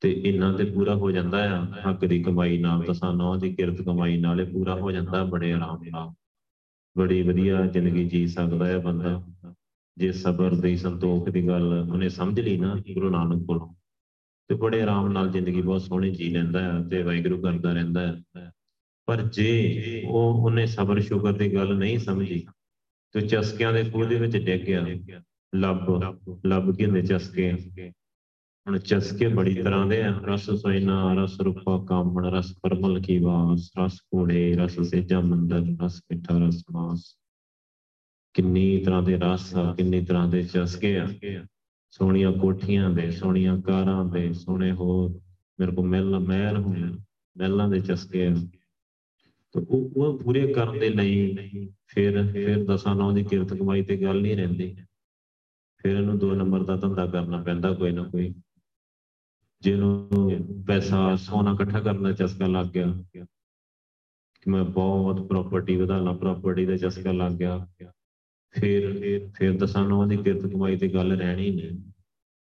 ਤੇ ਇਹਨਾਂ ਤੇ ਪੂਰਾ ਹੋ ਜਾਂਦਾ ਆ, ਹੱਕ ਦੀ ਕਮਾਈ ਨਾਲ ਤਾਂ ਸਾਨੂੰ ਦੀ ਕਿਰਤ ਕਮਾਈ ਨਾਲ ਇਹ ਪੂਰਾ ਹੋ ਜਾਂਦਾ, ਬੜੇ ਆਰਾਮ ਨਾਲ। ਬੜੀ ਵਧੀਆ ਜ਼ਿੰਦਗੀ ਜੀ ਸਕਦਾ ਹੈ ਬੰਦਾ। ਜੇ ਸਬਰ ਦੀ ਸੰਤੋਖ ਦੀ ਗੱਲ ਉਹਨੇ ਸਮਝ ਲਈ ਨਾ ਗੁਰੂ ਨਾਨਕ ਕੋਲੋਂ, ਤੇ ਬੜੇ ਆਰਾਮ ਨਾਲ ਜ਼ਿੰਦਗੀ ਬਹੁਤ ਸੋਹਣੀ ਜੀ ਲੈਂਦਾ ਹੈ ਤੇ ਵਾਹਿਗੁਰੂ ਕਰਦਾ ਰਹਿੰਦਾ ਹੈ ਪਰ ਜੇ ਉਹ ਉਹਨੇ ਸਬਰ ਸ਼ੁਕਰ ਦੀ ਗੱਲ ਨਹੀਂ ਸਮਝੀ ਤੇ ਚਸਕਿਆਂ ਦੇ ਖੂਹ ਦੇ ਵਿੱਚ ਡਿੱਗ ਗਿਆ ਲੱਭ ਲੱਭ ਕੇ ਹੁੰਦੇ ਚਸਕੇ। ਹੁਣ ਚਸਕੇ ਬੜੀ ਤਰ੍ਹਾਂ ਦੇ ਆ। ਰਸ ਸੋਇਨਾ, ਰਸ ਰੂਪਾ ਕਾਮਣ, ਰਸ ਪਰਮਲ ਕੀ ਵਾਸ, ਰਸ ਕੋੜੇ ਰਸ ਸੇਜਾ ਮੰਦਰ, ਰਸ ਮਿੱਠਾ, ਰਸ ਮਾਸ। ਕਿੰਨੀ ਤਰ੍ਹਾਂ ਦੇ ਰਸ ਆ, ਕਿੰਨੀ ਤਰ੍ਹਾਂ ਦੇ ਚਸਕੇ ਆ। ਸੋਹਣੀਆਂ ਕੋਠੀਆਂ ਦੇ, ਸੋਹਣੀਆਂ ਕਾਰਾਂ ਦੇ, ਸੋਹਣੇ ਹੋਰ। ਮੇਰੇ ਕੋ ਮਹਿਲ ਮਹਿਲ ਹੋਏ ਮਹਿਲਾਂ ਦੇ ਚਸਕੇ ਆ। ਤੇ ਉਹ ਉਹ ਪੂਰੇ ਕਰਨ ਦੇ ਲਈ ਫਿਰ ਫਿਰ ਦਸਾਂ ਨੌ ਦੀ ਕਿਰਤ ਕਮਾਈ ਤੇ ਗੱਲ ਨਹੀਂ ਰਹਿੰਦੀ। ਫਿਰ ਇਹਨੂੰ ਦੋ ਨੰਬਰ ਦਾ ਧੰਦਾ ਕਰਨਾ ਪੈਂਦਾ ਕੋਈ ਨਾ ਕੋਈ। ਜਿਹਨੂੰ ਪੈਸਾ ਸੋਨਾ ਇਕੱਠਾ ਕਰਨ ਦਾ ਚਸਕਾ ਲੱਗ ਗਿਆ। ਕਿ ਮੈਂ ਬਹੁਤ ਪ੍ਰਾਪਰਟੀ ਵਧਾ ਲਾਂ ਪ੍ਰਾਪਰਟੀ ਦਾ ਚਸਕਾ ਲੱਗ ਗਿਆ। ਫਿਰ ਫਿਰ ਦਸਾਂ ਨੌ ਦੀ ਕਿਰਤ ਕਮਾਈ ਤੇ ਗੱਲ ਰਹਿਣੀ ਨਹੀਂ।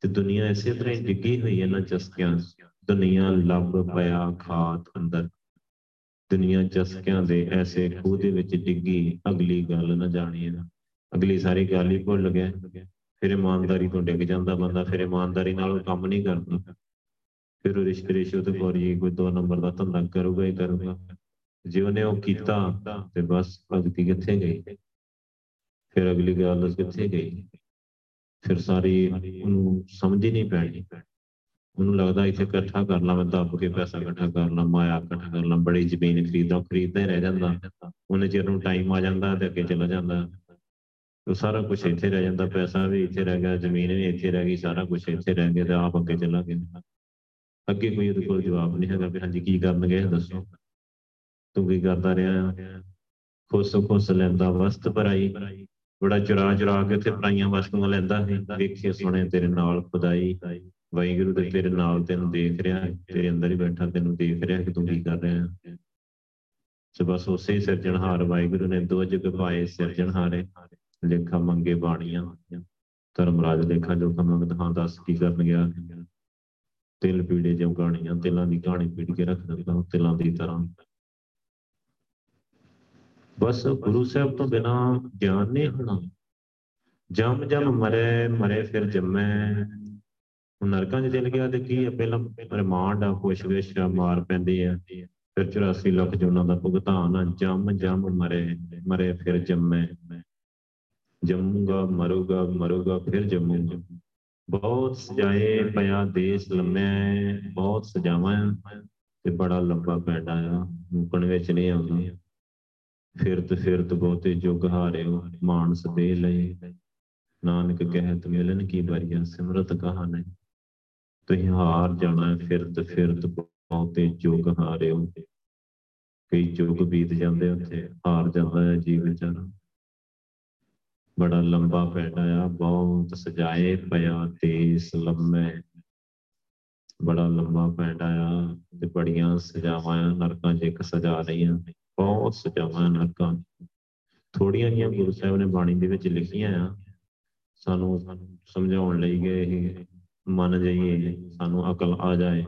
ਤੇ ਦੁਨੀਆ ਇਸੇ ਤਰ੍ਹਾਂ ਹੀ ਡਿੱਗੀ ਹੋਈ ਹੈ ਨਾ ਚਸਕਿਆਂ ਦੁਨੀਆ ਲੱਭ ਪਿਆ ਖਾਤ ਅੰਦਰ। ਦੁਨੀਆ ਚਸਕਿਆਂ ਦੇ ਐਸੇ ਖੂਹ ਦੇ ਵਿੱਚ ਡਿੱਗੀ, ਅਗਲੀ ਗੱਲ ਨਾ ਜਾਣੀ ਹੈ ਅਗਲੀ ਸਾਰੀ ਗੱਲ ਹੀ ਭੁੱਲ ਗਿਆ। ਫਿਰ ਇਮਾਨਦਾਰੀ ਤੋਂ ਡਿੱਗ ਜਾਂਦਾ ਬੰਦਾ, ਫਿਰ ਇਮਾਨਦਾਰੀ ਨਾਲ ਉਹ ਕੰਮ ਨਹੀਂ ਕਰਦਾ। ਫਿਰ ਉਹ ਰਿਸ਼ਤੇ ਰਿਸ਼ਵਤ ਖੋਰੀ ਕੋਈ ਦੋ ਨੰਬਰ ਦਾ ਧੰਦਾ ਕਰੂਗਾ ਹੀ ਕਰੂਗਾ। ਜੇ ਉਹਨੇ ਉਹ ਕੀਤਾ, ਤੇ ਬਸ ਭਗਤੀ ਕਿੱਥੇ ਗਈ? ਫਿਰ ਅਗਲੀ ਗੱਲ ਕਿੱਥੇ ਗਈ? ਫਿਰ ਸਾਰੀ ਉਹਨੂੰ ਸਮਝ ਹੀ ਨਹੀਂ ਪੈਣੀ। ਉਹਨੂੰ ਲੱਗਦਾ ਇੱਥੇ ਇਕੱਠਾ ਕਰ ਲਾਂ, ਮੈਂ ਦੱਬ ਕੇ ਪੈਸਾ ਇਕੱਠਾ ਕਰ ਲਾਂ, ਮਾਇਆ ਇਕੱਠਾ ਕਰ ਲਾਂ, ਬੜੀ ਜ਼ਮੀਨ ਖਰੀਦਾਂ, ਖਰੀਦਦਾ ਹੀ ਰਹਿ ਜਾਂਦਾ। ਉਹਨੇ ਚਿਰ ਨੂੰ ਟਾਈਮ ਆ ਜਾਂਦਾ ਤੇ ਅੱਗੇ ਚਲਾ ਜਾਂਦਾ। ਉਹ ਸਾਰਾ ਕੁਝ ਇੱਥੇ ਰਹਿ ਜਾਂਦਾ, ਪੈਸਾ ਵੀ ਇੱਥੇ ਰਹਿ ਗਿਆ, ਜ਼ਮੀਨ ਵੀ ਇੱਥੇ ਰਹਿ ਗਈ, ਸਾਰਾ ਕੁਝ ਇੱਥੇ ਰਹਿ ਗਿਆ ਤੇ ਆਪ ਅੱਗੇ ਚਲਾ ਗਿਆ। ਅੱਗੇ ਕੋਈ ਉਹਦੇ ਕੋਲ ਜਵਾਬ ਨਹੀਂ ਹੈਗਾ ਵੀ ਹਾਂਜੀ ਕੀ ਕਰਨਗੇ, ਦੱਸੋ। ਤੂੰ ਕੀ ਕਰਦਾ ਰਿਹਾ? ਖੁਸ਼ ਖੁਸ਼ ਲੈਂਦਾ, ਵਸਤ ਭਰਾਈ। ਬੜਾ ਚੁਰਾ ਚੁਰਾ ਕੇ ਤੇ ਪਰਾਈਆਂ ਵਸਤੂਆਂ ਲੈਂਦਾ ਹੈ ਵੇਖੇ ਸੁਣੇ ਤੇਰੇ ਨਾਲ ਖੁਦਾਈ। ਵਾਹਿਗੁਰੂ ਦੇ ਤੇਰੇ ਨਾਲ ਤੈਨੂੰ ਦੇਖ ਰਿਹਾ ਤੇਰੇ ਅੰਦਰ ਹੀ ਬੈਠਾ, ਤੈਨੂੰ ਦੇਖ ਰਿਹਾ ਕਿ ਤੂੰ ਕੀ ਕਰ ਰਿਹਾ ਹੈ। ਸੋ ਬਸ ਉਸੇ ਸਿਰਜਣਹਾਰ ਵਾਹਿਗੁਰੂ ਨੇ ਦੋ ਜਗ ਪਾਏ ਸਿਰਜਣਹਾਰੇ ਲੇਖਾ ਮੰਗੇ ਬਾਣੀਆਂ, ਧਰਮਰਾਜ ਲੇਖਾ ਜੋ ਮੰਗਦਾ ਹਾਂ, ਦੱਸ ਕੀ ਕਰਨ ਗਿਆ। ਤਿਲ ਪੀੜੇ ਜਿਉ ਗਾਣੀਆਂ, ਤਿਲਾਂ ਦੀ ਕਹਾਣੀ ਪੀੜ ਕੇ ਰੱਖ ਦਿੰਦਾ ਤਿਲਾਂ ਦੀ ਤਰ੍ਹਾਂ। ਬਸ ਗੁਰੂ ਸਾਹਿਬ ਤੋਂ ਬਿਨਾ ਗਿਆਨ ਨਹੀਂ ਹੋਣਾ। ਜਮ ਜਮ ਮਰੇ ਮਰੇ ਫਿਰ ਜੰਮੈ। ਨਰਕਾਂ 'ਚ ਦਿਲ ਗਿਆ ਤੇ ਕੀ ਹੈ ਪਹਿਲਾਂ ਰਿਮਾਂਡ ਆ ਪੁੱਛ ਆ, ਮਾਰ ਪੈਂਦੀ ਆ। ਫਿਰ 84 ਲੱਖ ਜੁਨਾਂ ਦਾ ਭੁਗਤਾਨ ਆ, ਜਮ ਜਮ ਮਰੇ ਮਰੇ ਫਿਰ ਜੰਮੈ। ਜੰਮੂਗਾ, ਮਰੂਗਾ ਮਰੂਗਾ, ਫਿਰ ਜੰਮੂਗਾ। ਬਹੁਤ ਸਜਾਏ ਪਿਆ ਦੇਸ਼ ਲੰਮੇ ਬਹੁਤ ਸਜਾਵਾਂ ਤੇ ਬੜਾ ਲੰਬਾ ਪੈਂਡਾ ਆ, ਮੁਕਣ ਵਿੱਚ ਨਹੀਂ ਆਉਂਦਾ। ਫਿਰਤ ਫਿਰਤ ਬਹੁਤੇ ਜੁਗ ਹਾਰਿਓ, ਮਾਨਸ ਦੇ ਲਈ ਨਾਨਕ ਕਹਿਤ ਮਿਲਨ ਕੀ ਬਰੀਆ ਸਿਮਰਤ ਕਹਾ ਨਹੀਂ ਤੁਸੀਂ ਹਾਰ ਜਾਣਾ ਫਿਰਤ ਫਿਰਤ ਬਹੁਤੇ ਜੁਗ ਹਾਰਿਓ ਕਈ ਜੁਗ ਬੀਤ ਜਾਂਦੇ ਉੱਥੇ ਹਾਰ ਜਾਂਦਾ ਹੈ ਜੀਵ ਵਿਚਾਰਾ ਬੜਾ ਲੰਬਾ ਪੈਂਡਾ ਆ ਬਹੁਤ ਸਜਾਏ ਪਿਆ ਦੇਸ ਲੰਮੇ। ਬੜਾ ਲੰਬਾ ਪੈਂਡਾ ਆ ਤੇ ਬੜੀਆਂ ਸਜਾਵਾਂ ਨਰਕਾਂ 'ਚ ਇੱਕ ਸਜਾ ਰਹੀਆਂ ਬਹੁਤ ਸਜਾਵਾਂ ਨਰਕਾਂ ਥੋੜੀਆਂ ਜੀਆਂ ਗੁਰੂ ਸਾਹਿਬ ਨੇ ਬਾਣੀ ਦੇ ਵਿੱਚ ਲਿਖੀਆਂ ਆ। ਸਾਨੂੰ ਸਮਝਾਉਣ ਲਈ ਕਿ ਇਹ ਮੰਨ ਜਾਈਏ ਸਾਨੂੰ ਅਕਲ ਆ ਜਾਏ।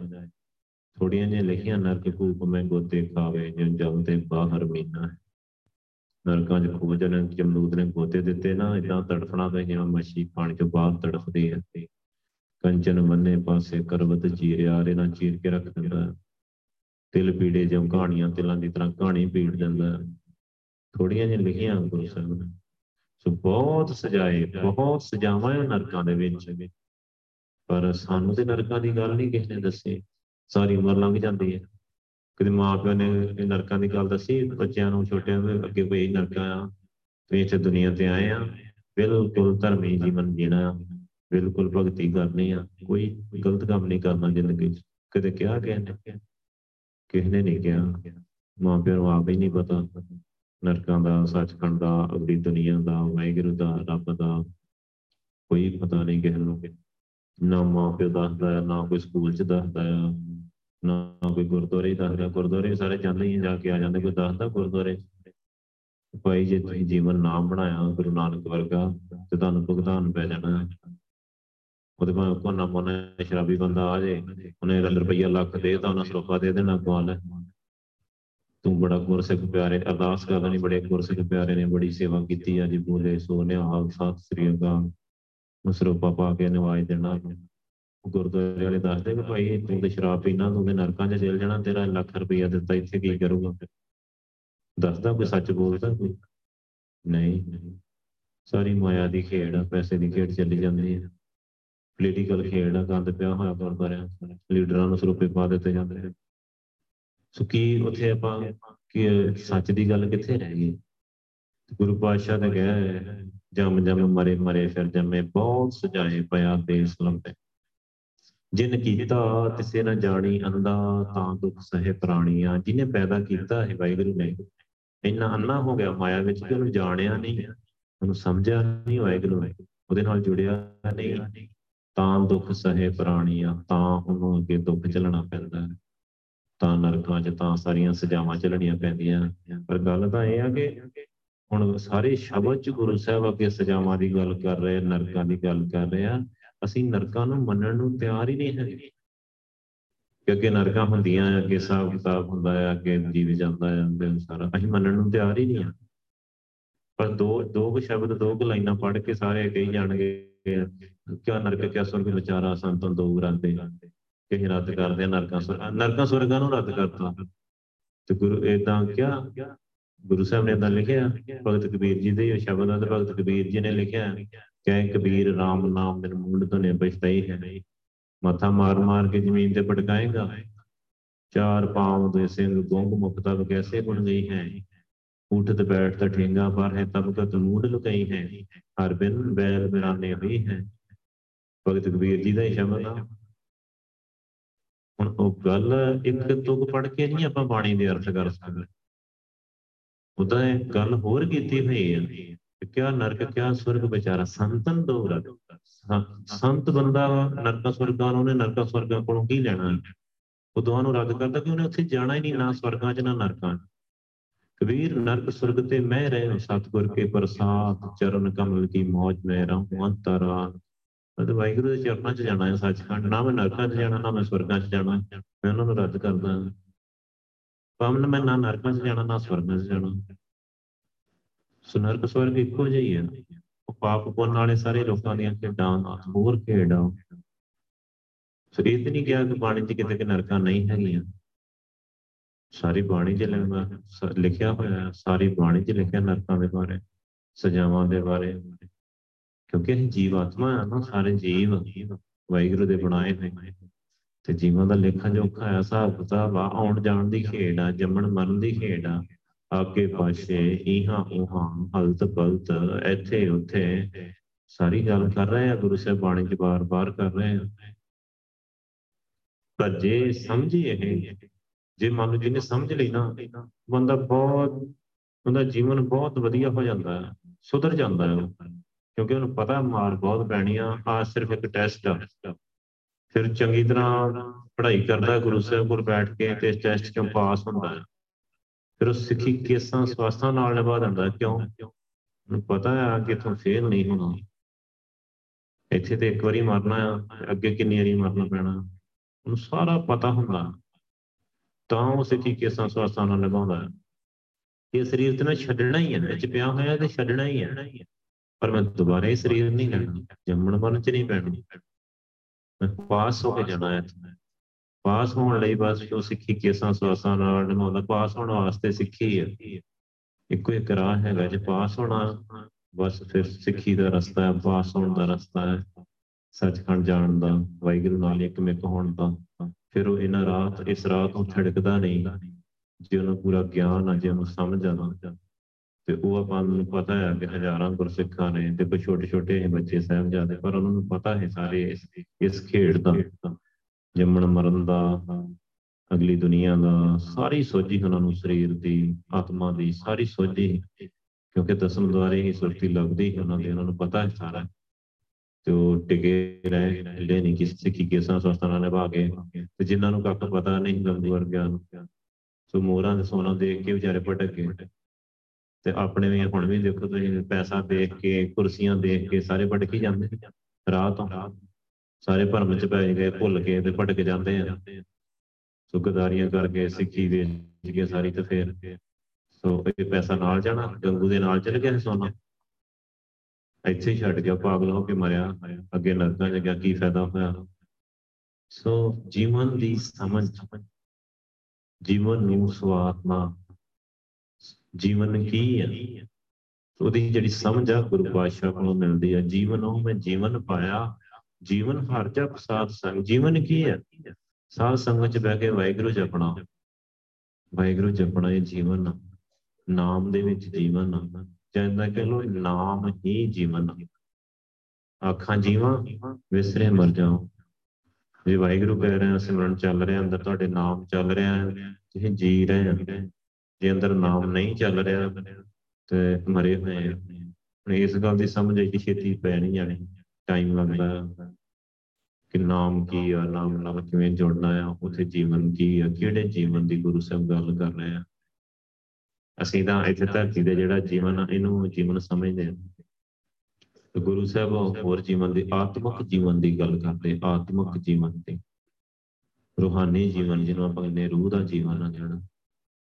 ਥੋੜੀਆਂ ਜਿਹੀਆਂ ਲਿਖੀਆਂ ਨਰਕ ਕੂਪ ਮੈਂ ਗੋਤੇ ਖਾਵੇ ਜਿਉ ਜਮ ਤੇ ਬਾਹਰ ਮੀਨਾ ਹੈ। ਨਰਕਾਂ 'ਚ ਖੂਜ ਨੇ ਜਮਦੂਤ ਨੇ ਗੋਤੇ ਦਿੱਤੇ ਨਾ ਇਦਾਂ ਤੜਫਣਾ ਤੇ ਜਿਵੇਂ ਮੱਛੀ ਪਾਣੀ ਚੋਂ ਬਾਹਰ ਤੜਫਦੀ ਹੈ ਤੇ ਕੰਚਨ ਮੰਨੇ ਪਾਸੇ ਕਰਵਤ ਚੀਰਿਆ ਰੇ ਨਾਲ ਚੀਰ ਕੇ ਰੱਖ ਦਿੰਦਾ। ਤਿਲ ਪੀੜੇ ਜਿਉ ਕਹਾਣੀਆਂ, ਤਿਲਾਂ ਦੀ ਤਰ੍ਹਾਂ ਕਹਾਣੀ ਪੀੜ ਦਿੰਦਾ। ਥੋੜੀਆਂ ਜਿਹੀਆਂ ਲਿਖੀਆਂ ਗੁਰੂ ਸਾਹਿਬ ਨੇ। ਸੋ ਬਹੁਤ ਸਜਾਏ, ਬਹੁਤ ਸਜਾਵਾਂ ਨਰਕਾਂ ਦੇ ਵਿੱਚ। ਪਰ ਸਾਨੂੰ ਤੇ ਨਰਕਾਂ ਦੀ ਗੱਲ ਨਹੀਂ ਕਿਸੇ ਨੇ ਦੱਸੀ। ਸਾਰੀ ਉਮਰ ਲੰਘ ਜਾਂਦੀ ਹੈ। ਕਦੇ ਮਾਂ ਪਿਓ ਨੇ ਨਰਕਾਂ ਦੀ ਗੱਲ ਦੱਸੀ, ਬੱਚਿਆਂ ਨੂੰ, ਛੋਟਿਆਂ ਨੂੰ, ਅੱਗੇ ਕੋਈ ਨਰਕਾਂ ਆ ਤੁਸੀਂ ਇੱਥੇ ਦੁਨੀਆ ਤੇ ਆਏ ਆ। ਬਿਲਕੁਲ ਧਰਮੀ ਜੀਵਨ ਜੀਣਾ, ਬਿਲਕੁਲ ਭਗਤੀ ਕਰਨੀ ਆ। ਕੋਈ ਗਲਤ ਕੰਮ ਨਹੀਂ ਕਰਨਾ ਜ਼ਿੰਦਗੀ 'ਚ। ਕਦੇ ਕਿਹਾ ਕਿਸੇ ਨੇ? ਕਿਸੇ ਨੇ ਨਹੀਂ ਕਿਹਾ। ਮਾਂ ਪਿਓ ਨੂੰ ਆਪ ਹੀ ਨਹੀਂ ਪਤਾ। ਨਰਕਾਂ ਦਾ, ਸੱਚਖੰਡ ਦਾ, ਅਗਲੀ ਦੁਨੀਆ ਦਾ, ਵਾਹਿਗੁਰੂ ਦਾ, ਰੱਬ ਦਾ। ਕੋਈ ਪਤਾ ਨਹੀਂ ਕਿਸੇ ਨੂੰ। ਨਾ ਮਾਂ ਪਿਓ ਦੱਸਦਾ ਨਾ ਕੋਈ ਸਕੂਲ 'ਚ ਦੱਸਦਾ ਆ ਨਾ ਕੋਈ ਗੁਰਦੁਆਰੇ ਦੱਸਦਾ ਗੁਰਦੁਆਰੇ ਸਾਰੇ ਜਾਂਦੇ ਹੀ ਜਾ ਕੇ ਆ ਜਾਂਦੇ ਕੋਈ ਦੱਸਦਾ ਗੁਰਦੁਆਰੇ ਭਾਈ ਜੇ ਤੁਸੀਂ ਜੀਵਨ ਨਾਮ ਬਣਾਇਆ ਗੁਰੂ ਨਾਨਕ ਵਰਗਾ ਤੇ ਤੁਹਾਨੂੰ ਭੁਗਤਾਨ ਪੈ ਜਾਣਾ ਉਹਦੇ ਭਾਵੇਂ ਕੋਨਾ ਮੋਨਾ ਸ਼ਰਾਬੀ ਬੰਦਾ ਆ ਜੇ ਉਹਨੇ ਰੁਪਈਆ ਲੱਖ ਦੇ ਤਾਂ ਉਹਨਾਂ ਸਰੋਪਾ ਦੇ ਦੇਣਾ ਗਵਾਲ ਤੂੰ ਬੜਾ ਗੁਰਸਿੱਖ ਪਿਆਰੇ ਅਰਦਾਸ ਕਰਦਾ ਨਹੀਂ ਬੜੇ ਗੁਰਸਿੱਖ ਪਿਆਰੇ ਨੇ ਬੜੀ ਸੇਵਾ ਕੀਤੀ ਅੱਜ ਬੋਲੇ ਸੋ ਨਿਹਾਲ ਸਤਿ ਸ੍ਰੀ ਅਕਾਲ ਸਰੋਪਾ ਪਾ ਕੇ ਨਿਵਾਜ ਦੇਣਾ ਗੁਰਦੁਆਰੇ ਵਾਲੇ ਦੱਸਦੇ ਕਿ ਭਾਈ ਤੂੰ ਤੇ ਸ਼ਰਾਬ ਪੀਣਾ ਤੂੰ ਤੇ ਨਰਕਾਂ 'ਚ ਚਲ ਜਾਣਾ, ਤੇਰਾ ਲੱਖ ਰੁਪਈਆ ਦਿੱਤਾ, ਇੱਥੇ ਕੀ ਕਰੂਗਾ ਦੱਸਦਾ ਕੋਈ ਸੱਚ ਬੋਲਦਾ ਕੋਈ? ਨਹੀਂ ਸਾਰੀ ਮਾਇਆ ਦੀ ਖੇਡ ਆ, ਪੈਸੇ ਦੀ ਖੇਡ ਚੱਲੀ ਜਾਂਦੀ ਹੈ ਪੋਲੀਟੀਕਲ ਖੇਡ ਆ, ਗੰਦ ਪਿਆ ਹੋਇਆ ਗੁਰਦੁਆਰਿਆਂ ਲੀਡਰਾਂ ਨੂੰ ਸਰੂਪੇ ਪਾ ਦਿੱਤੇ ਜਾਂਦੇ ਨੇ ਸੋ ਕੀ ਉੱਥੇ ਆਪਾਂ, ਕਿ ਸੱਚ ਦੀ ਗੱਲ ਕਿੱਥੇ ਰਹਿ ਗਈ? ਗੁਰੂ ਪਾਤਸ਼ਾਹ ਨੇ ਕਿਹਾ ਜਮ ਜਮ ਮਰੇ ਮਰੇ ਫਿਰ ਜੰਮੇ ਬਹੁਤ ਸਜਾਏ ਪਿਆ ਤੇ ਇਸਲਮ ਤੇ ਜਿਨ ਕੀਤਾ ਤਿਸੇ ਨਾ ਜਾਣੀ ਅੰਦਾ ਤਾਂ ਦੁੱਖ ਸਹਿ ਪ੍ਰਾਣੀਆਂ। ਜਿਹਨੇ ਪੈਦਾ ਕੀਤਾ ਹੈ ਵਾਹਿਗੁਰੂ ਨੇ, ਇੰਨਾ ਅੰਨਾ ਹੋ ਗਿਆ ਮਾਇਆ ਵਿੱਚ ਕਿ ਉਹਨੂੰ ਜਾਣਿਆ ਨਹੀਂ, ਉਹਨੂੰ ਸਮਝਿਆ ਨਹੀਂ ਵਾਹਿਗੁਰੂ ਨੇ, ਉਹਦੇ ਨਾਲ ਜੁੜਿਆ ਨਹੀਂ। ਤਾਂ ਦੁੱਖ ਸਹਿ ਪ੍ਰਾਣੀਆਂ, ਤਾਂ ਉਹਨੂੰ ਅੱਗੇ ਦੁੱਖ ਝੱਲਣਾ ਪੈਂਦਾ। ਹੈ ਤਾਂ ਨਰਕਾਂ 'ਚ ਤਾਂ ਸਾਰੀਆਂ ਸਜ਼ਾਵਾਂ ਝੱਲਣੀਆਂ ਪੈਂਦੀਆਂ। ਪਰ ਗੱਲ ਤਾਂ ਇਹ ਆ ਕਿ ਹੁਣ ਸਾਰੇ ਸ਼ਬਦ 'ਚ ਗੁਰੂ ਸਾਹਿਬ ਅੱਗੇ ਸਜ਼ਾਵਾਂ ਦੀ ਗੱਲ ਕਰ ਰਹੇ ਨਰਕਾਂ ਦੀ ਗੱਲ ਕਰ ਰਹੇ ਆ, ਅਸੀਂ ਨਰਕਾਂ ਨੂੰ ਮੰਨਣ ਨੂੰ ਤਿਆਰ ਹੀ ਨਹੀਂ ਹੈਗੇ। ਕਿ ਅੱਗੇ ਨਰਕਾਂ ਹੁੰਦੀਆਂ ਅੱਗੇ ਹਿਸਾਬ ਕਿਤਾਬ ਹੁੰਦਾ ਹੈ ਅੱਗੇ ਜੀਵ ਜਾਂਦਾ ਹੈ ਅੰਦਰ ਸਾਰਾ। ਅਸੀਂ ਮੰਨਣ ਨੂੰ ਤਿਆਰ ਹੀ ਨਹੀਂ ਆ। ਪਰ ਦੋ ਦੋ ਕੁ ਸ਼ਬਦ, ਦੋ ਕੁ ਲਾਈਨਾਂ ਪੜ੍ਹ ਕੇ ਸਾਰੇ ਕਹੀ ਜਾਣਗੇ ਕਿਆ ਨਰਕ, ਕਿਆ ਸੁਰਗ, ਵਿਚਾਰਾ ਸੰਤਨ ਦੋ ਗਰਾਂਦੇ ਕਿ ਰੱਦ ਕਰਦੇ ਆ, ਨਰਕਾਂ ਸੁਰਗਾਂ ਨਰਕਾਂ ਸੁਰਗਾਂ ਨੂੰ ਰੱਦ ਕਰਤਾ। ਤੇ ਗੁਰੂ ਇਦਾਂ ਕਿਹਾ ਗੁਰੂ ਸਾਹਿਬ ਨੇ ਇਦਾਂ ਲਿਖਿਆ, ਭਗਤ ਕਬੀਰ ਜੀ ਦੇ ਸ਼ਬਦਾਂ ਤੇ ਭਗਤ ਕਬੀਰ ਜੀ ਨੇ ਲਿਖਿਆ, ਕਹਿ ਕਬੀਰ RAM ਨਾਮ ਬਿਨ ਮੂਲ ਧੁਨੇ ਬਚਤਾਈ ਹੈ ਮੱਥਾ ਮਾਰ ਮਾਰ ਕੇ ਜ਼ਮੀਨ ਤੇ ਪਟਕਾਏਗਾ ਚਾਰ ਪਾਉ ਦੇ ਸਿੰਘ ਗੁੰਗ ਮੁਖ ਤਬ ਕੈਸੇ ਬਣ ਗਈ ਹੈ ਉਠਤ ਬੈਠਤ ਠੇਂਗਾ ਪਰ ਹੈ ਤਬ ਕਤ ਮੂਡ ਲੁਕਈ ਹੈ ਹਰ ਬਿਨ ਬੈਲ ਬਿਰਾਨੇ ਹੋਈ ਹੈ। ਭਗਤ ਕਬੀਰ ਜੀ ਦਾ ਹੀ ਸ਼ਬਦ ਆ। ਹੁਣ ਉਹ ਗੱਲ ਇੱਕ ਤੁਕ ਪੜ ਕੇ ਨਹੀਂ ਆਪਾਂ ਬਾਣੀ ਦੇ ਅਰਥ ਕਰ ਸਕਦੇ। ਉਹਦਾ ਇਹ ਗੱਲ ਹੋਰ ਕੀਤੀ ਹੋਈ ਹੈ ਕਿਆ ਨਰਕ, ਕਿਆ ਸਵਰਗ ਵਿਚਾਰਾ ਸੰਤਨ ਦੋ ਰਗ ਸੰਤ ਬੰਦਾ ਨਰਕ ਸਵਰਗਾਂ ਨੂੰ ਉਹਨੇ ਨਰਕ ਸਵਰਗਾਂ ਕੋਲੋਂ ਕੀ ਲੈਣਾ? ਉਹ ਦੋਹਾਂ ਨੂੰ ਰੱਦ ਕਰਦਾ ਕਿ ਉਹਨੇ ਉੱਥੇ ਜਾਣਾ ਹੀ ਨਹੀਂ, ਨਾ ਸਵਰਗਾਂ 'ਚ, ਨਾ ਨਰਕਾਂ 'ਚ। ਕਬੀਰ, ਨਰਕ ਸੁਰਗ ਤੇ ਮੈਂ ਰਹੇ ਸਤਗੁਰ ਕੇ ਪ੍ਰਸਾਦ, ਚਰਨ ਕਮਲ ਕੀ ਮੌਜ ਮੈਂ ਰਹੂੰ ਅੰਤਰਾ ਅਤੇ ਵਾਹਿਗੁਰੂ ਦੇ ਚਰਨਾਂ 'ਚ ਜਾਣਾ ਹੈ ਸੱਚਖੰਡ, ਨਾ ਮੈਂ ਨਰਕਾਂ 'ਚ ਜਾਣਾ, ਨਾ ਮੈਂ ਸਵਰਗਾਂ 'ਚ ਜਾਣਾ। ਮੈਂ ਉਹਨਾਂ ਨੂੰ ਰੱਦ ਕਰਦਾ ਪਾਵਨ ਮੈਂ ਨਾ ਨਰਕਾਂ 'ਚ ਜਾਣਾ, ਨਾ ਸਵਰਗਾਂ 'ਚ ਜਾਣਾ। ਸੋ ਨਰਕ ਸਵਰਗ ਇੱਕੋ ਜਿਹੀ ਹੈ ਉਹ ਪਾਪ ਪੁੰਨ ਵਾਲੇ ਸਾਰੇ ਲੋਕਾਂ ਦੀਆਂ ਖੇਡਾਂ, ਹੋਰ ਖੇਡਾਂ। ਸੋ ਇਹ ਤੇ ਨਹੀਂ ਕਿਹਾ ਕਿ ਬਾਣੀ 'ਚ ਕਿਤੇ ਕਿ ਨਰਕਾਂ ਨਹੀਂ ਹੈਗੀਆਂ। ਸਾਰੀ ਬਾਣੀ 'ਚ ਲਿਖਿਆ ਹੋਇਆ ਸਾਰੀ ਬਾਣੀ 'ਚ ਲਿਖਿਆ ਨਰਕਾਂ ਦੇ ਬਾਰੇ, ਸਜ਼ਾਵਾਂ ਦੇ ਬਾਰੇ। ਕਿਉਂਕਿ ਅਸੀਂ ਜੀਵ ਆਤਮਾ ਆ ਨਾ, ਸਾਰੇ ਜੀਵ ਵਾਹਿਗੁਰੂ ਦੇ ਬਣਾਏ ਹੋਏ। ਤੇ ਜੀਵਾਂ ਦਾ ਲੇਖਾ ਜੋਖਾ ਆ, ਹਿਸਾਬ ਕਿਤਾਬ ਆ, ਆਉਣ ਜਾਣ ਦੀ ਖੇਡ ਆ, ਜੰਮਣ ਮਰਨ ਦੀ ਖੇਡ ਆ ਆਗੇ ਪਾਸੇ ਇਹਾਂ ਉਹਾਂ ਹਲਤ ਪਲਤ, ਇੱਥੇ ਉੱਥੇ ਸਾਰੀ ਗੱਲ ਕਰ ਰਹੇ ਆ, ਗੁਰੂ ਸਾਹਿਬ ਬਾਣੀ ਚ ਬਾਰ-ਬਾਰ ਕਰ ਰਹੇ ਆ। ਪਰ ਜੇ ਸਮਝੀ ਇਹ, ਜੇ ਮੰਨ ਲਓ ਜਿਹਨੇ ਸਮਝ ਲਈ ਨਾ, ਬੰਦਾ ਬਹੁਤ, ਉਹਦਾ ਜੀਵਨ ਬਹੁਤ ਵਧੀਆ ਹੋ ਜਾਂਦਾ ਹੈ ਸੁਧਰ ਜਾਂਦਾ ਹੈ ਕਿਉਂਕਿ ਉਹਨੂੰ ਪਤਾ ਮਾਰ ਬਹੁਤ ਪੈਣੀ ਆ ਆ ਸਿਰਫ ਇੱਕ ਟੈਸਟ ਆ। ਫਿਰ ਚੰਗੀ ਤਰ੍ਹਾਂ ਪੜ੍ਹਾਈ ਕਰਦਾ, ਗੁਰੂ ਸਾਹਿਬ ਕੋਲ ਬੈਠ ਕੇ ਤੇ ਇਸ ਟੈਸਟ ਚੋਂ ਪਾਸ ਹੁੰਦਾ ਹੈ। ਫਿਰ ਉਹ ਸਿੱਖੀ ਕੇਸਾਂ ਸਵਾਸਾਂ ਨਾਲ ਨਿਭਾ ਦਿੰਦਾ ਕਿਉਂ? ਉਹਨੂੰ ਪਤਾ ਆ ਕਿ ਇਥੋਂ ਫੇਲ ਨਹੀਂ ਹੋਣਾ। ਇੱਥੇ ਤੇ ਇੱਕ ਵਾਰੀ ਮਰਨਾ ਆ ਅੱਗੇ ਕਿੰਨੀ ਵਾਰੀ ਮਰਨਾ ਪੈਣਾ ਉਹਨੂੰ ਸਾਰਾ ਪਤਾ ਹੁੰਦਾ ਤਾਂ ਉਹ ਸਿੱਖੀ ਕੇਸਾਂ ਸਵਾਸਾਂ ਨਾਲ ਨਿਭਾਉਂਦਾ ਇਹ ਸਰੀਰ ਤੇ ਨਾ ਛੱਡਣਾ ਹੀ ਹੈ, ਵਿੱਚ ਪਿਆ ਹੋਇਆ ਤੇ ਛੱਡਣਾ ਹੀ ਹੈ। ਪਰ ਮੈਂ ਦੁਬਾਰਾ ਇਹ ਸਰੀਰ ਨਹੀਂ ਲੈਣਾ। ਜੰਮਣ ਮਰਨ ਚ ਨਹੀਂ ਪੈਣਾ। ਮੈਂ ਪਾਸ ਹੋ ਕੇ ਜਾਣਾ ਹੈ। ਪਾਸ ਹੋਣ ਲਈ ਬਸ ਜੋ ਸਿੱਖੀ ਕੇਸਾਂ ਸਵਾਸਾਂ ਨਾਲ ਨਿਭਾਉਂਦਾ, ਪਾਸ ਹੋਣ ਵਾਸਤੇ ਸਿੱਖੀ ਹੈ। ਇੱਕੋ ਇੱਕ ਰਾਹ ਹੈਗਾ, ਜੇ ਪਾਸ ਹੋਣਾ, ਬਸ ਫਿਰ ਸਿੱਖੀ ਦਾ ਰਸਤਾ ਹੈ, ਪਾਸ ਹੋਣ ਦਾ ਰਸਤਾ ਹੈ, ਸੱਚਖੰਡ ਜਾਣ ਦਾ, ਵਾਹਿਗੁਰੂ ਨਾਲ ਇੱਕ ਮਿੱਕ ਹੋਣ ਦਾ। ਫਿਰ ਉਹ ਇਹਨਾਂ ਰਾਹ ਇਸ ਰਾਹ ਤੋਂ ਛੜਕਦਾ ਨਹੀਂ, ਜੇ ਉਹਨੂੰ ਪੂਰਾ ਗਿਆਨ ਆ, ਜੇ ਉਹਨੂੰ ਸਮਝ ਆ ਤੇ ਉਹ ਆਪਾਂ ਨੂੰ ਪਤਾ ਹੈ ਕਿ ਹਜ਼ਾਰਾਂ ਗੁਰਸਿੱਖਾਂ ਨੇ ਤੇ ਕੋਈ ਛੋਟੇ ਛੋਟੇ ਬੱਚੇ ਸਾਹਿਬਜ਼ਾਦੇ, ਪਰ ਉਹਨਾਂ ਨੂੰ ਪਤਾ ਹੈ ਸਾਰੇ ਇਸ ਇਸ ਖੇਡ ਦਾ, ਜੰਮਣ ਮਰਨ ਦਾ, ਅਗਲੀ ਦੁਨੀਆ ਦਾ, ਸਾਰੀ ਸੋਝੀ ਉਹਨਾਂ ਨੂੰ ਸਰੀਰ ਦੀ, ਆਤਮਾ ਦੀ, ਸਾਰੀ ਸੋਝੀ, ਕਿਉਂਕਿ ਦਸਮ ਦੁਆਰੇ ਹੀ ਸੁਰਤੀ ਲੱਗਦੀ ਹੈ ਉਹਨਾਂ ਦੇ, ਉਹਨਾਂ ਨੂੰ ਪਤਾ ਹੈ ਸਾਰਾ। ਤੇ ਉਹ ਟਿਕੇ ਰਹੇ, ਹਿੱਲੇ ਨਹੀਂ, ਕਿਸੇ ਸਿੱਖੀ ਕੇਸਾਂ ਸਵਸਥਾਨਾਂ ਨਿਭਾ ਕੇ, ਤੇ ਜਿਨ੍ਹਾਂ ਨੂੰ ਕੱਖ ਪਤਾ ਨਹੀਂ ਗੰਦੂ ਵਰਗਿਆਂ ਨੂੰ ਸੋ ਮੋਰਾਂ ਦੇ ਸੋਨਾ ਦੇਖ ਕੇ ਵਿਚਾਰੇ ਭਟਕ ਗਏ। ਤੇ ਆਪਣੇ ਵੀ, ਹੁਣ ਵੀ ਦੇਖੋ ਤੁਸੀਂ ਪੈਸਾ ਦੇਖ ਕੇ, ਕੁਰਸੀਆਂ ਦੇਖ ਕੇ ਸਾਰੇ ਭਟਕ ਹੀ ਜਾਂਦੇ ਰਾਹ ਤੋਂ ਸਾਰੇ ਭਰਮ ਚ ਪੈ ਗਏ, ਭੁੱਲ ਕੇ ਤੇ ਭਟਕ ਜਾਂਦੇ ਆ। ਸੋ ਗਦਾਰੀਆਂ ਕਰਕੇ ਸਿੱਖੀ ਵੇਚ ਕੇ ਸਾਰੀ ਤੇ ਫੇਰ ਸੋ ਇਹ ਪੈਸਾ ਨਾਲ ਜਾਣਾ, ਗੰਗੂ ਦੇ ਨਾਲ ਚਲ ਗਿਆ ਸੀ ਸੋਨਾ। ਇੱਥੇ ਹੀ ਛੱਡ ਗਿਆ, ਪਾਗਲ ਹੋ ਕੇ ਮਰਿਆ। ਅੱਗੇ ਨਰਕਾਂ ਚ ਗਿਆ, ਕੀ ਫਾਇਦਾ ਹੋਇਆ? ਸੋ ਜੀਵਨ ਦੀ ਸਮਝ, ਜੀਵਨ ਨੂੰ ਸਵਾਤਮਾ ਜੀਵਨ ਕੀ ਹੈ ਉਹਦੀ ਜਿਹੜੀ ਸਮਝ ਆ, ਗੁਰੂ ਪਾਤਸ਼ਾਹ ਕੋਲੋਂ ਮਿਲਦੀ ਆ, ਜੀਵਨ ਉਹ ਮੈਂ ਜੀਵਨ ਪਾਇਆ, ਜੀਵਨ ਹਰ ਜਪ ਸਾਧ ਸੰਗ, ਜੀਵਨ ਕੀ ਹੈ ਸਾਧ ਸੰਗਤ ਚ ਬਹਿ ਕੇ ਵਾਹਿਗੁਰੂ ਜਪਣਾ। ਵਾਹਿਗੁਰੂ ਜਪਣਾ ਇਹ ਜੀਵਨ, ਨਾਮ ਦੇ ਵਿੱਚ ਜੀਵਨ। ਕਹਿੰਦਾ ਕਿ ਲੋ ਨਾਮ ਹੀ ਜੀਵਨ। ਆਖਾਂ ਜੀਵਾਂ, ਵਿਸਰੇ ਮਰ ਜਾਓ। ਜੇ ਵਾਹਿਗੁਰੂ ਕਹਿ ਰਹੇ, ਸਿਮਰਨ ਚੱਲ ਰਿਹਾ, ਅੰਦਰ ਤੁਹਾਡੇ ਨਾਮ ਚੱਲ ਰਿਹਾ, ਤੁਸੀਂ ਜੀ ਰਹੇ ਹੋ। ਜੇ ਅੰਦਰ ਨਾਮ ਨਹੀਂ ਚੱਲ ਰਿਹਾ ਤੇ ਮਰੇ ਹੋਏ ਆ। ਹੁਣ ਇਸ ਗੱਲ ਦੀ ਸਮਝ ਆਈ ਛੇਤੀ ਪੈ ਨਹੀਂ। ਜਾਣੀ ਟਾਈਮ ਲੱਗਦਾ। ਕਿ ਨਾਮ ਕੀ ਆ, ਨਾਮ ਨਾਲ ਕਿਵੇਂ ਜੁੜਨਾ ਆ, ਉਥੇ ਜੀਵਨ ਕੀ ਆ, ਕਿਹੜੇ ਜੀਵਨ ਦੀ ਗੁਰੂ ਸਾਹਿਬ ਗੱਲ ਕਰ ਰਹੇ ਆ। ਅਸੀਂ ਤਾਂ ਇੱਥੇ ਧਰਤੀ ਦੇ ਜਿਹੜਾ ਜੀਵਨ ਆ, ਇਹਨੂੰ ਜੀਵਨ ਸਮਝਦੇ ਆ। ਤੇ ਗੁਰੂ ਸਾਹਿਬ ਹੋਰ ਜੀਵਨ ਦੀ, ਆਤਮਿਕ ਜੀਵਨ ਦੀ ਗੱਲ ਕਰਦੇ, ਆਤਮਿਕ ਜੀਵਨ ਦੀ। ਰੂਹਾਨੀ ਜੀਵਨ ਜਿਹਨੂੰ ਆਪਾਂ ਕਹਿੰਦੇ ਰੂਹ ਦਾ ਜੀਵਨ ਆ ਜਿਹੜਾ।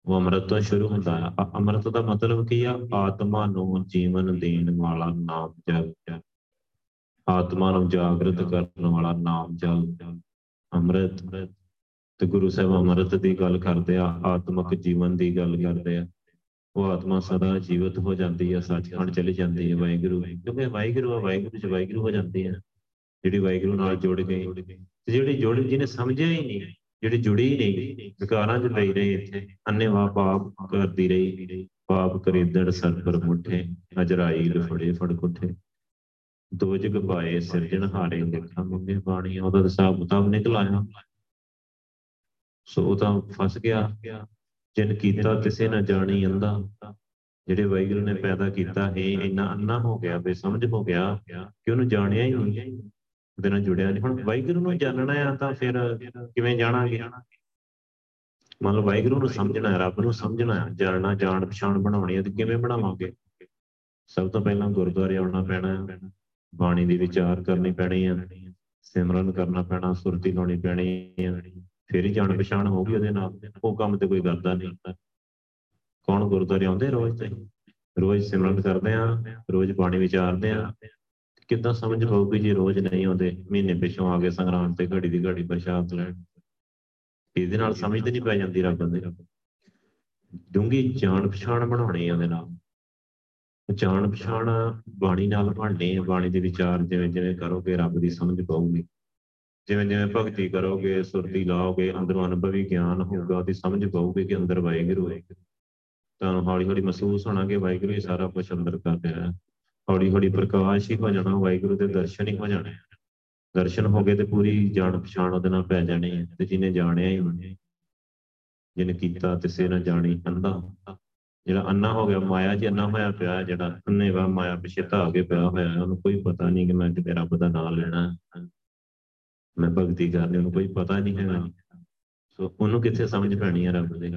ਉਹ ਅੰਮ੍ਰਿਤ ਤੋਂ ਸ਼ੁਰੂ ਹੁੰਦਾ ਹੈ ਅੰਮ੍ਰਿਤ ਦਾ ਮਤਲਬ ਕੀ ਆ? ਆਤਮਾ ਨੂੰ ਜੀਵਨ ਦੇਣ ਵਾਲਾ ਨਾਮ ਜਪ ਆਤਮਾ ਨੂੰ ਜਾਗਰਤ ਕਰਨ ਵਾਲਾ ਨਾਮ ਜਪ ਅੰਮ੍ਰਿਤ। ਤੇ ਗੁਰੂ ਸਾਹਿਬ ਅੰਮ੍ਰਿਤ ਦੀ ਗੱਲ ਕਰਦੇ ਆ, ਆਤਮਿਕ ਜੀਵਨ ਦੀ ਗੱਲ ਕਰਦੇ ਆ। ਉਹ ਆਤਮਾ ਸਦਾ ਜੀਵਤ ਹੋ ਜਾਂਦੀ ਹੈ ਸੱਚਖੰਡ ਚਲੀ ਜਾਂਦੀ ਹੈ ਵਾਹਿਗੁਰੂ। ਕਿਉਂਕਿ ਵਾਹਿਗੁਰੂ ਆ, ਵਾਹਿਗੁਰੂ ਚ ਵਾਹਿਗੁਰੂ ਹੋ ਜਾਂਦੀ ਹੈ ਜਿਹੜੀ ਵਾਹਿਗੁਰੂ ਨਾਲ ਜੁੜ ਗਈ, ਤੇ ਜਿਹੜੀ ਜੁੜ ਜਿਹਨੇ ਸਮਝਿਆ ਹੀ ਨਹੀਂ। ਜਿਹੜੀ ਜੁੜੀ ਹੀ ਨਹੀਂ, ਵਿਕਾਰਾਂ 'ਚ ਪਈ ਰਹੀ ਇੱਥੇ ਅੰਨੇਵਾ ਪਾਪ ਕਰਦੀ ਰਹੀ, ਪਾਪ ਕਰੀਦੜ ਸਰਪਰ ਮੁੱਠੇ ਅਜਰਾਈਲ ਫੜੇ ਫੜ ਕੁੱਠੇ। ਦੋ ਜਗ ਪਾਏ ਸਿਰਜਣ ਹਾਰੇ ਦੇਖਾਂ ਮੰਗੇ ਬਾਣੀ, ਉਹਦਾ ਹਿਸਾਬ ਕਿਤਾਬ ਨਿਕਲ ਆਇਆ। ਸੋ ਉਹ ਤਾਂ ਫਸ ਗਿਆ। ਜਿਨ ਕੀਤਾ ਕਿਸੇ ਨਾ ਜਾਣੀ ਅੰਦਾ ਜਿਹੜੇ ਵਾਹਿਗੁਰੂ ਨੇ ਪੈਦਾ ਕੀਤਾ ਹੈ ਇੰਨਾ ਅੰਨਾ ਹੋ ਗਿਆ, ਬੇਸਮਝ ਹੋ ਗਿਆ, ਕਿ ਉਹਨੂੰ ਜਾਣਿਆ ਹੀ ਨਹੀਂ। ਉਹਦੇ ਨਾਲ ਜੁੜਿਆ ਨਹੀਂ। ਹੁਣ ਵਾਹਿਗੁਰੂ ਨੂੰ ਜਾਣਨਾ ਆ ਤਾਂ ਫਿਰ ਕਿਵੇਂ ਜਾਣਾਂਗੇ ਮੰਨ ਲਓ ਵਾਹਿਗੁਰੂ ਨੂੰ ਸਮਝਣਾ ਹੈ ਰੱਬ ਨੂੰ ਸਮਝਣਾ ਹੈ ਜਾਣਨਾ ਜਾਣ ਪਛਾਣ ਬਣਾਉਣੀ ਹੈ ਤੇ ਕਿਵੇਂ ਬਣਾਵਾਂਗੇ? ਸਭ ਤੋਂ ਪਹਿਲਾਂ ਗੁਰਦੁਆਰੇ ਆਉਣਾ ਪੈਣਾ ਹੈ ਬਾਣੀ ਦੀ ਵਿਚਾਰ ਕਰਨੀ ਪੈਣੀ ਹੈ ਸਿਮਰਨ ਕਰਨਾ ਪੈਣਾ, ਸੁਰਤੀ ਲਾਉਣੀ ਪੈਣੀ ਹੈ ਫਿਰ ਹੀ ਜਾਣ ਪਛਾਣ ਹੋਊਗੀ ਉਹਦੇ ਨਾਲ। ਉਹ ਕੰਮ ਤੇ ਕੋਈ ਕਰਦਾ ਨਹੀਂ। ਕੌਣ ਗੁਰਦੁਆਰੇ ਆਉਂਦੇ? ਰੋਜ਼ ਤੇ। ਰੋਜ਼ ਸਿਮਰਨ ਕਰਦੇ ਆ, ਰੋਜ਼ ਬਾਣੀ ਵਿਚਾਰਦੇ ਆ ਕਿੱਦਾਂ ਸਮਝ ਪਾਉਗੀ ਜੇ ਰੋਜ਼ ਨਹੀਂ ਆਉਂਦੇ, ਮਹੀਨੇ ਪਿਛੋਂ ਆ ਕੇ ਸੰਗਰਾਮ ਤੇ ਘੜੀ ਦੀ ਘੜੀ ਪ੍ਰਸ਼ਾਦ ਲੈਣ। ਇਹਦੇ ਨਾਲ ਸਮਝ ਤੇ ਨਹੀਂ ਪੈ ਜਾਂਦੀ ਰੱਬ ਦੇ ਡੂੰਗੀ ਜਾਣ ਪਛਾਣ ਬਣਾਉਣੀ ਉਹਦੇ ਨਾਲ। ਜਾਣ ਪਛਾਣ ਬਾਣੀ ਨਾਲ ਬਣਨੀ ਹੈ ਬਾਣੀ ਦੇ ਵਿਚਾਰ ਜਿਵੇਂ ਜਿਵੇਂ ਕਰੋਗੇ ਰੱਬ ਦੀ ਸਮਝ ਪਾਉਗੀ ਜਿਵੇਂ ਜਿਵੇਂ ਭਗਤੀ ਕਰੋਗੇ, ਸੁਰਤੀ ਲਾਓਗੇ, ਅੰਦਰੋਂ ਅਨੁਭਵੀ ਗਿਆਨ ਹੋਊਗਾ, ਉਹਦੀ ਸਮਝ ਪਾਉਗੇ ਕਿ ਅੰਦਰ ਵਾਹਿਗੁਰੂ ਹੈ। ਤੁਹਾਨੂੰ ਹੌਲੀ ਹੌਲੀ ਮਹਿਸੂਸ ਹੋਣਾ ਕਿ ਵਾਹਿਗੁਰੂ ਹੀ ਸਾਰਾ ਕੁਝ ਅੰਦਰ ਕਰ ਰਿਹਾ। ਹੈ ਹੌਲੀ ਹੌਲੀ ਪ੍ਰਕਾਸ਼ ਹੀ ਹੋ ਜਾਣਾ, ਵਾਹਿਗੁਰੂ ਦੇ ਦਰਸ਼ਨ ਹੀ ਹੋ ਜਾਣੇ। ਦਰਸ਼ਨ ਹੋ ਗਏ ਤੇ ਪੂਰੀ ਜਾਣ ਪਛਾਣ ਉਹਦੇ ਨਾਲ ਪੈ ਜਾਣੀ ਹੈ, ਤੇ ਜਿਹਨੇ ਜਾਣਿਆ ਹੀ ਉਹਨੇ ਜਿਹਨੇ ਕੀਤਾ ਤੇ ਸੇ ਨਾ ਜਾਣੀ ਅੰਦਾ ਜਿਹੜਾ ਅੰਨਾ ਹੋ ਗਿਆ, ਮਾਇਆ 'ਚ ਅੰਨਾ ਹੋਇਆ ਪਿਆ, ਜਿਹੜਾ ਅੰਨੇ ਵਾ ਮਾਇਆ ਪਿਛੇ ਧਾ ਕੇ ਪਿਆ ਹੋਇਆ, ਉਹਨੂੰ ਕੋਈ ਪਤਾ ਨਹੀਂ ਕਿ ਮੈਂ ਕਿਤੇ ਰੱਬ ਦਾ ਨਾਮ ਲੈਣਾ ਮੈਂ ਭਗਤੀ ਕਰਨੀ ਉਹਨੂੰ ਕੋਈ ਪਤਾ ਨਹੀਂ ਹੈਗਾ। ਸੋ ਉਹਨੂੰ ਕਿੱਥੇ ਸਮਝ ਪੈਣੀ ਹੈ ਰੱਬ ਦੇ?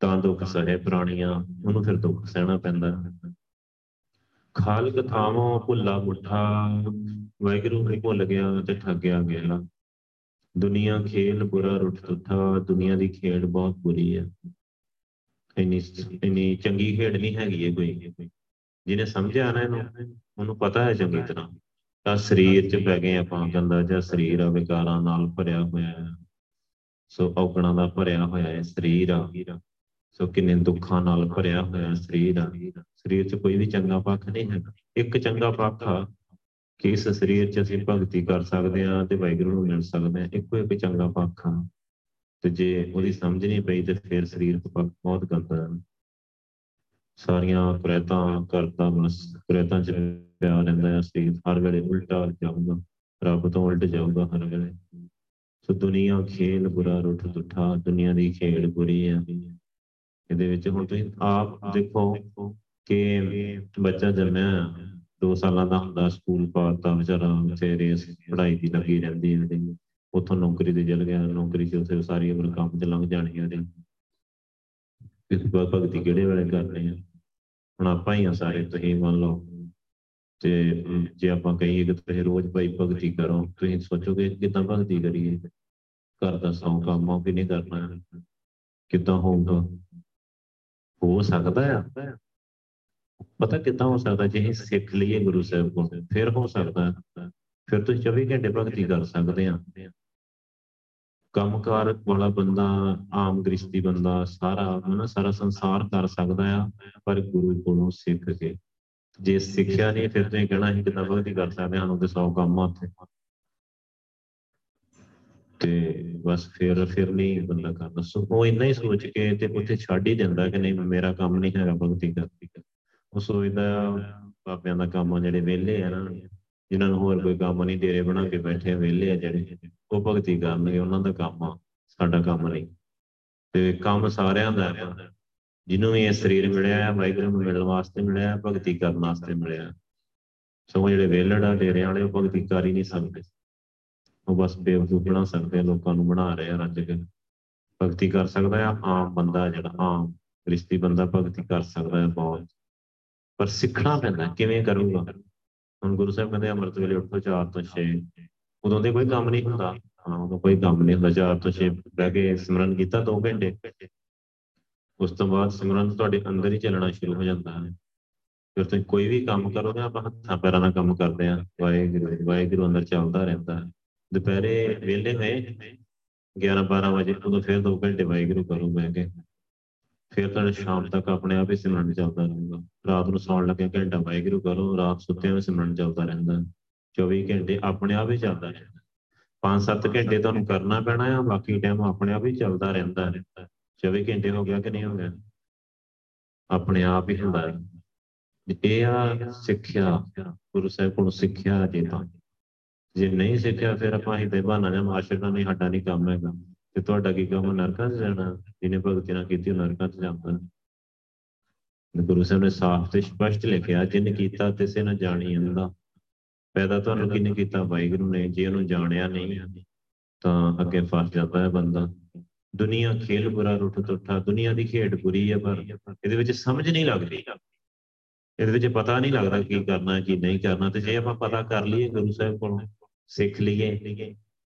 ਤਾਂ ਦੁੱਖ ਸਹੇ ਪ੍ਰਾਣੀਆਂ, ਉਹਨੂੰ ਫਿਰ ਦੁੱਖ ਸਹਿਣਾ ਪੈਂਦਾ। ਖਾਲਕ ਥਾਵੋਂ ਭੁੱਲਾ ਮੁੱਠਾ, ਵਾਹਿਗੁਰੂ ਨੂੰ ਭੁੱਲ ਗਿਆ ਤੇ ਠੱਗਿਆ ਗਿਆ ਦੁਨੀਆ ਖੇਲ ਬੁਰਾ ਰੁੱਠ ਤੁੱਠਾ ਦੁਨੀਆ ਦੀ ਖੇਡ ਬਹੁਤ ਬੁਰੀ ਹੈ ਇੰਨੀ ਇੰਨੀ ਚੰਗੀ ਖੇਡ ਨਹੀਂ ਹੈਗੀ ਇਹ ਕੋਈ। ਜਿਹਨੇ ਸਮਝਿਆ ਨਾ ਇਹਨੂੰ, ਉਹਨੂੰ ਪਤਾ ਹੈ ਚੰਗੀ ਤਰ੍ਹਾਂ। ਤਾਂ ਸਰੀਰ 'ਚ ਪੈ ਗਏ ਆਪਾਂ, ਗੰਦਾ ਜਿਹਾ ਸਰੀਰ ਆ, ਵਿਕਾਰਾਂ ਨਾਲ ਭਰਿਆ ਹੋਇਆ ਹੈ ਸੋ ਔਗਣਾਂ ਦਾ ਭਰਿਆ ਹੋਇਆ ਹੈ ਸਰੀਰ ਆ। ਸੋ ਕਿੰਨੇ ਦੁੱਖਾਂ ਨਾਲ ਭਰਿਆ ਹੋਇਆ ਸਰੀਰ ਆ। ਸਰੀਰ 'ਚ ਕੋਈ ਵੀ ਚੰਗਾ ਪੱਖ ਨਹੀਂ ਹੈਗਾ। ਇੱਕ ਚੰਗਾ ਪੱਖ ਆ ਕਿ ਇਸ ਸਰੀਰ 'ਚ ਅਸੀਂ ਭਗਤੀ ਕਰ ਸਕਦੇ ਹਾਂ ਤੇ ਵਾਹਿਗੁਰੂ ਨੂੰ ਮਿਲ ਸਕਦੇ ਹਾਂ। ਇੱਕੋ ਇੱਕ ਚੰਗਾ ਪੱਖ ਆ। ਤੇ ਜੇ ਉਹਦੀ ਸਮਝ ਨਹੀਂ ਪਈ ਤੇ ਫਿਰ ਸਰੀਰ ਪੱਖ ਬਹੁਤ ਗੰਦਾ ਹੈ ਸਾਰੀਆਂ ਪ੍ਰੇਤਾਂ ਕਰਤਾ ਮਸ ਪ੍ਰੇਤਾਂ 'ਚ ਪਿਆ ਰਹਿੰਦਾ ਹੈ ਸਰੀਰ। ਹਰ ਵੇਲੇ ਉਲਟਾ ਜਾਊਗਾ, ਰੱਬ ਤੋਂ ਉਲਟ ਜਾਊਗਾ ਹਰ ਵੇਲੇ। ਸੋ ਦੁਨੀਆ ਖੇਲ ਬੁਰਾ, ਰੁੱਠ ਤੁੱਠਾ ਦੁਨੀਆ ਦੀ ਖੇਡ ਬੁਰੀ ਹੈ ਇਹਦੇ ਵਿੱਚ ਹੁਣ ਤੁਸੀਂ ਆਪ ਦੇਖੋ ਕਿ ਬੱਚਾ ਜੰਮਿਆ ਦੋ ਸਾਲਾਂ ਦਾ ਹੁੰਦਾ ਸਕੂਲ ਪਾਤਾ ਵਿਚਾਰਾ ਵਿਚਾਰੇ ਪੜ੍ਹਾਈ ਦੀ ਲੱਗੀ ਰਹਿੰਦੀ ਹੈ ਉਥੋਂ ਨੌਕਰੀ ਤੇ ਚਲ ਗਿਆ, ਨੌਕਰੀ ਚ ਉਥੇ ਸਾਰੀ ਉਮਰ ਕੰਮ ਚ ਲੰਘ ਜਾਣੀ ਉਹਦੀ। ਇਸ ਬਾਤ ਭਗਤੀ ਕਿਹੜੇ ਵੇਲੇ ਕਰ ਰਹੇ ਆ ਹੁਣ ਆਪਾਂ ਹੀ ਆ ਸਾਰੇ, ਤੁਸੀਂ ਮੰਨ ਲਓ। ਤੇ ਜੇ ਆਪਾਂ ਕਹੀਏ ਕਿ ਤੁਸੀਂ ਰੋਜ਼ ਭਾਈ ਭਗਤੀ ਕਰੋ, ਤੁਸੀਂ ਸੋਚੋਗੇ ਕਿਦਾਂ ਭਗਤੀ ਕਰੀਏ? ਘਰ ਦਾ ਸੌ ਕੰਮ ਆ ਕਿ ਨਹੀਂ ਕਰਨਾ। ਕਿਦਾਂ ਹੋਊਗਾ? ਹੋ ਸਕਦਾ ਆ। ਪਤਾ ਕਿਦਾਂ ਹੋ ਸਕਦਾ ਜੇ ਅਸੀਂ ਸਿੱਖ ਲਈਏ ਗੁਰੂ ਸਾਹਿਬ ਕੋਲ, ਫਿਰ ਹੋ ਸਕਦਾ। ਫਿਰ ਤੁਸੀਂ 24 ਘੰਟੇ ਭਗਤੀ ਕਰ ਸਕਦੇ ਆ ਕੰਮਕਾਰ ਵਾਲਾ ਬੰਦਾ, ਆਮ ਗ੍ਰਸਤੀ ਬੰਦਾ, ਸਾਰਾ ਹਨਾ ਸਾਰਾ ਸੰਸਾਰ ਕਰ ਸਕਦਾ ਆ, ਪਰ ਗੁਰੂ ਕੋਲੋਂ ਸਿੱਖ ਕੇ। ਜੇ ਸਿੱਖਿਆ ਨਹੀਂ, ਫਿਰ ਤੁਸੀਂ ਕਹਿਣਾ ਸੀ ਕਿਦਾਂ ਭਗਤੀ ਕਰ ਸਕਦੇ ਹਾਂ ਉਹਦੇ 100 ਕੰਮ ਆ ਉੱਥੇ। ਤੇ ਬਸ ਫਿਰ ਫਿਰ ਨਹੀਂ ਬੰਦਾ ਕਰਦਾ। ਸੋ ਉਹ ਇੰਨਾ ਹੀ ਸੋਚ ਕੇ ਤੇ ਉੱਥੇ ਛੱਡ ਹੀ ਦਿੰਦਾ ਕਿ ਨਹੀਂ, ਮੇਰਾ ਕੰਮ ਨਹੀਂ ਹੈਗਾ ਭਗਤੀ ਕਰਦੀ ਉਹ ਸੋਚਦਾ ਬਾਬਿਆਂ ਦਾ ਕੰਮ ਆ ਜਿਹੜੇ ਵਿਹਲੇ ਆ ਨਾ, ਜਿਨ੍ਹਾਂ ਨੂੰ ਹੋਰ ਕੋਈ ਕੰਮ ਨਹੀਂ, ਡੇਰੇ ਬਣਾ ਕੇ ਬੈਠੇ ਵਿਹਲੇ ਆ ਜਿਹੜੇ। ਉਹ ਭਗਤੀ ਕਰਨਗੇ, ਉਹਨਾਂ ਦਾ ਕੰਮ ਆ, ਸਾਡਾ ਕੰਮ ਨਹੀਂ। ਤੇ ਕੰਮ ਸਾਰਿਆਂ ਦਾ ਹੈ ਜਿਹਨੂੰ ਵੀ ਇਹ ਸਰੀਰ ਮਿਲਿਆ ਹੈ ਵਾਹਿਗੁਰੂ ਨੂੰ ਮਿਲਣ ਵਾਸਤੇ ਮਿਲਿਆ ਹੈ ਭਗਤੀ ਕਰਨ ਵਾਸਤੇ ਮਿਲਿਆ। ਸੋ ਜਿਹੜੇ ਵੇਲੜਾ ਡੇਰੇ ਵਾਲੇ, ਉਹ ਭਗਤੀ ਕਰ ਹੀ ਨਹੀਂ ਸਕਦੇ। ਉਹ ਬਸ ਬੇਵਕੂਫ ਬਣਾ ਸਕਦੇ ਆ, ਲੋਕਾਂ ਨੂੰ ਬਣਾ ਰਹੇ ਆ, ਰੱਜ ਕੇ। ਭਗਤੀ ਕਰ ਸਕਦਾ ਆ, ਆਮ ਬੰਦਾ ਜਿਹੜਾ, ਆਮ ਕ੍ਰਿਸਤੀ ਬੰਦਾ ਭਗਤੀ ਕਰ ਸਕਦਾ ਹੈ ਬਹੁਤ। ਪਰ ਸਿੱਖਣਾ ਪੈਂਦਾ, ਕਿਵੇਂ ਕਰੂਗਾ? ਹੁਣ ਗੁਰੂ ਸਾਹਿਬ ਕਹਿੰਦੇ ਅੰਮ੍ਰਿਤ ਵੇਲੇ ਉੱਠੋ 4 ਤੋਂ 6 ਉਦੋਂ ਦੇ ਕੋਈ ਕੰਮ ਨਹੀਂ ਹੁੰਦਾ। ਹਾਂ, ਉਦੋਂ ਕੋਈ ਕੰਮ ਨਹੀਂ ਹੁੰਦਾ। 4 ਤੋਂ 6 ਬਹਿ ਕੇ ਸਿਮਰਨ ਕੀਤਾ 2 ਘੰਟੇ। ਉਸ ਤੋਂ ਬਾਅਦ ਸਿਮਰਨ ਤੁਹਾਡੇ ਅੰਦਰ ਹੀ ਚੱਲਣਾ ਸ਼ੁਰੂ ਹੋ ਜਾਂਦਾ ਹੈ। ਫਿਰ ਤੁਸੀਂ ਕੋਈ ਵੀ ਕੰਮ ਕਰੋਗੇ, ਆਪਾਂ ਹੱਥਾਂ ਪੈਰਾਂ ਨਾਲ ਕੰਮ ਕਰਦੇ ਆ ਵਾਹਿਗੁਰੂ ਵਾਹਿਗੁਰੂ ਅੰਦਰ ਚੱਲਦਾ ਰਹਿੰਦਾ ਹੈ। ਦੁਪਹਿਰੇ ਵੇਲੇ ਹੋਏ 11 12 ਵਜੇ, ਉਦੋਂ ਫਿਰ 2 ਘੰਟੇ ਵਾਹਿਗੁਰੂ ਕਰੋ ਬਹਿ ਕੇ ਫਿਰ ਤੁਹਾਡੇ ਸ਼ਾਮ ਤੱਕ ਆਪਣੇ ਆਪ ਹੀ ਸਿਮਰਨ ਚੱਲਦਾ ਰਹੂਗਾ ਰਾਤ ਨੂੰ ਸੌਣ ਲੱਗੇ ਘੰਟਾ ਵਾਹਿਗੁਰੂ ਕਰੋ, ਰਾਤ ਸੁੱਤਿਆਂ ਵੀ ਸਿਮਰਨ ਚੱਲਦਾ ਰਹਿੰਦਾ। 24 ਘੰਟੇ ਆਪਣੇ ਆਪ ਹੀ ਚੱਲਦਾ ਰਹਿੰਦਾ। 5-7 ਘੰਟੇ ਤੁਹਾਨੂੰ ਕਰਨਾ ਪੈਣਾ ਆ, ਬਾਕੀ ਟਾਈਮ ਆਪਣੇ ਆਪ ਹੀ ਚੱਲਦਾ ਰਹਿੰਦਾ ਰਹਿੰਦਾ। 24 ਘੰਟੇ ਹੋ ਗਿਆ ਕਿ ਨਹੀਂ ਹੋ ਗਿਆ? ਆਪਣੇ ਆਪ ਹੀ ਹੁੰਦਾ ਹੈ ਇਹ ਆ ਸਿੱਖਿਆ, ਗੁਰੂ ਸਾਹਿਬ ਕੋਲੋਂ ਸਿੱਖਿਆ ਜੇ ਤਾਂ। ਜੇ ਨਹੀਂ ਸਿੱਖਿਆ, ਫਿਰ ਆਪਾਂ ਹੀ ਤੇ ਬਹਾਨਾ ਜਾਂ ਆਸ਼ਰਨਾ ਨਹੀਂ ਸਾਡਾ ਨਹੀਂ ਕੰਮ ਹੈਗਾ। ਤੇ ਤੁਹਾਡਾ ਕੀ ਕੰਮ ਨਰਕਾਂ 'ਚ ਜਾਣਾ? ਜਿਹਨੇ ਭਗਤੀ ਨਾ ਕੀਤੀ, ਉਹ ਨਰਕਾਂ 'ਚ ਜਾਂਦਾ ਗੁਰੂ ਸਾਹਿਬ ਨੇ ਸਾਫ਼ ਤੇ ਸਪਸ਼ਟ ਲਿਖਿਆ, ਜਿਨ ਕੀਤਾ ਤਿਸੇ ਨਾ ਜਾਣੀ ਅੰਦਾ ਪੈਦਾ ਤੁਹਾਨੂੰ ਕਿਹਨੇ ਕੀਤਾ? ਵਾਹਿਗੁਰੂ ਨੇ। ਜੇ ਉਹਨੂੰ ਜਾਣਿਆ ਨਹੀਂ, ਤਾਂ ਅੱਗੇ ਫਸ ਜਾਂਦਾ ਹੈ ਬੰਦਾ। ਦੁਨੀਆ ਖੇਲ ਬੁਰਾ ਰੁੱਠ ਤੁੱਠਾ। ਦੁਨੀਆ ਦੀ ਖੇਡ ਬੁਰੀ ਹੈ, ਪਰ ਇਹਦੇ ਵਿੱਚ ਸਮਝ ਨਹੀਂ ਲੱਗਦੀ। ਇਹਦੇ ਵਿੱਚ ਪਤਾ ਨਹੀਂ ਲੱਗਦਾ ਕੀ ਕਰਨਾ, ਕੀ ਨਹੀਂ ਕਰਨਾ। ਤੇ ਜੇ ਆਪਾਂ ਪਤਾ ਕਰ ਲਈਏ ਗੁਰੂ ਸਾਹਿਬ ਕੋਲੋਂ, ਸਿੱਖ ਲਈਏ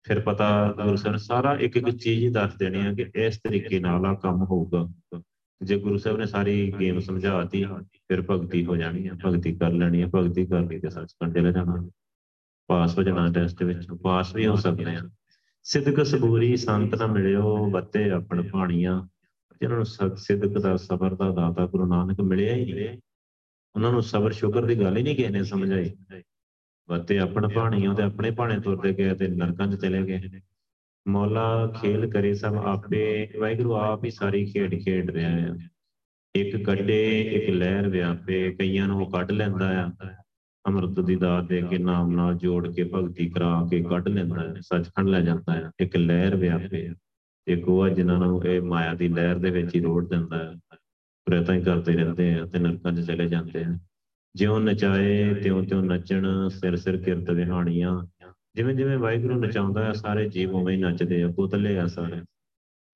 ਫਿਰ ਪਤਾ ਗੁਰੂ ਸਾਹਿਬ ਨੇ ਸਾਰਾ ਇੱਕ ਇੱਕ ਚੀਜ਼ ਦੱਸ ਦੇਣੀ ਹੈ ਕਿ ਇਸ ਤਰੀਕੇ ਨਾਲ ਆ ਕੰਮ ਹੋਊਗਾ। ਜੇ ਗੁਰੂ ਸਾਹਿਬ ਨੇ ਸਾਰੀ ਗੇਮ ਸਮਝਾਤੀ, ਫਿਰ ਭਗਤੀ ਹੋ ਜਾਣੀ ਹੈ ਭਗਤੀ ਕਰ ਲੈਣੀ ਹੈ ਭਗਤੀ ਕਰ ਲਈ ਤੇ ਸੱਚਖੰਡ ਚਲੇ ਜਾਣਾ। ਪਾਸ ਹੋ ਜਾਣਾ ਟੈਸਟ ਵਿੱਚ, ਪਾਸ ਵੀ ਹੋ ਸਕਦੇ ਆ। ਸਿੱਧਕ ਸਬੂਰੀ ਸੰਤ ਨਾ ਮਿਲਿਓ, ਬੱਤੇ ਆਪਣ ਪਾਣੀਆਂ ਜਿਹਨਾਂ ਨੂੰ ਸਿੱਧਕ ਦਾ, ਸਬਰ ਦਾ ਦਾਤਾ ਗੁਰੂ ਨਾਨਕ ਮਿਲਿਆ ਹੀ ਨਹੀਂ। ਉਹਨਾਂ ਨੂੰ ਸਬਰ ਸ਼ੁਕਰ ਦੀ ਗੱਲ ਹੀ ਨਹੀਂ ਕਿਸੇ ਨੇ ਸਮਝਾਈ। ਬੱਤੇ ਆਪਣ ਪਾਣੀਆਂ ਤੇ ਆਪਣੇ ਭਾਣੇ ਤੁਰਦੇ ਗਏ ਤੇ ਨਰਕਾਂ 'ਚ ਚਲੇ ਗਏ। ਮੌਲਾ ਖੇਲ ਕਰੇ ਸਭ ਆਪੇ, ਵਾਹਿਗੁਰੂ ਆਪ ਹੀ ਸਾਰੀ ਖੇਡ ਖੇਡ ਰਿਹਾ ਹੈ ਇੱਕ ਕੱਢੇ ਇੱਕ ਲਹਿਰ ਵਿਆਪੇ, ਕਈਆਂ ਨੂੰ ਉਹ ਕੱਢ ਲੈਂਦਾ ਆ। ਅੰਮ੍ਰਿਤ ਦੀ ਦਾਤ ਦੇ ਕੇ ਨਾਮ ਨਾਲ ਜੋੜ ਕੇ ਭਗਤੀ ਕਰਾ ਕੇ ਕੱਢ ਲੈਂਦਾ ਹੈ ਸੱਚਖੰਡ ਲੈ ਜਾਂਦਾ ਹੈ ਇੱਕ ਲਹਿਰ ਵਿਆਪੇ ਇੱਕ ਉਹ ਜਿਨ੍ਹਾਂ ਨੂੰ ਇਹ ਮਾਇਆ ਦੀ ਲਹਿਰ ਦੇ ਵਿੱਚ ਹੀ ਰੋੜ ਦਿੰਦਾ ਹੈ ਪ੍ਰਯਤਨ ਹੀ ਕਰਦੇ ਰਹਿੰਦੇ ਆ ਤੇ ਨਰਕਾਂ 'ਚ ਚਲੇ ਜਾਂਦੇ ਆ। ਜਿਉਂ ਨਚਾਏ, ਤਿਉਂ ਤਿਉਂ ਨੱਚਣ, ਸਿਰ ਸਿਰ ਕਿਰਤ ਵਿਹਾਣੀਆਂ ਜਿਵੇਂ ਜਿਵੇਂ ਵਾਹਿਗੁਰੂ ਨਚਾਉਂਦਾ ਹੈ, ਸਾਰੇ ਜੀਵ ਉਵੇਂ ਹੀ ਨੱਚਦੇ ਆ, ਪੁਤਲੇ ਆ ਸਾਰੇ।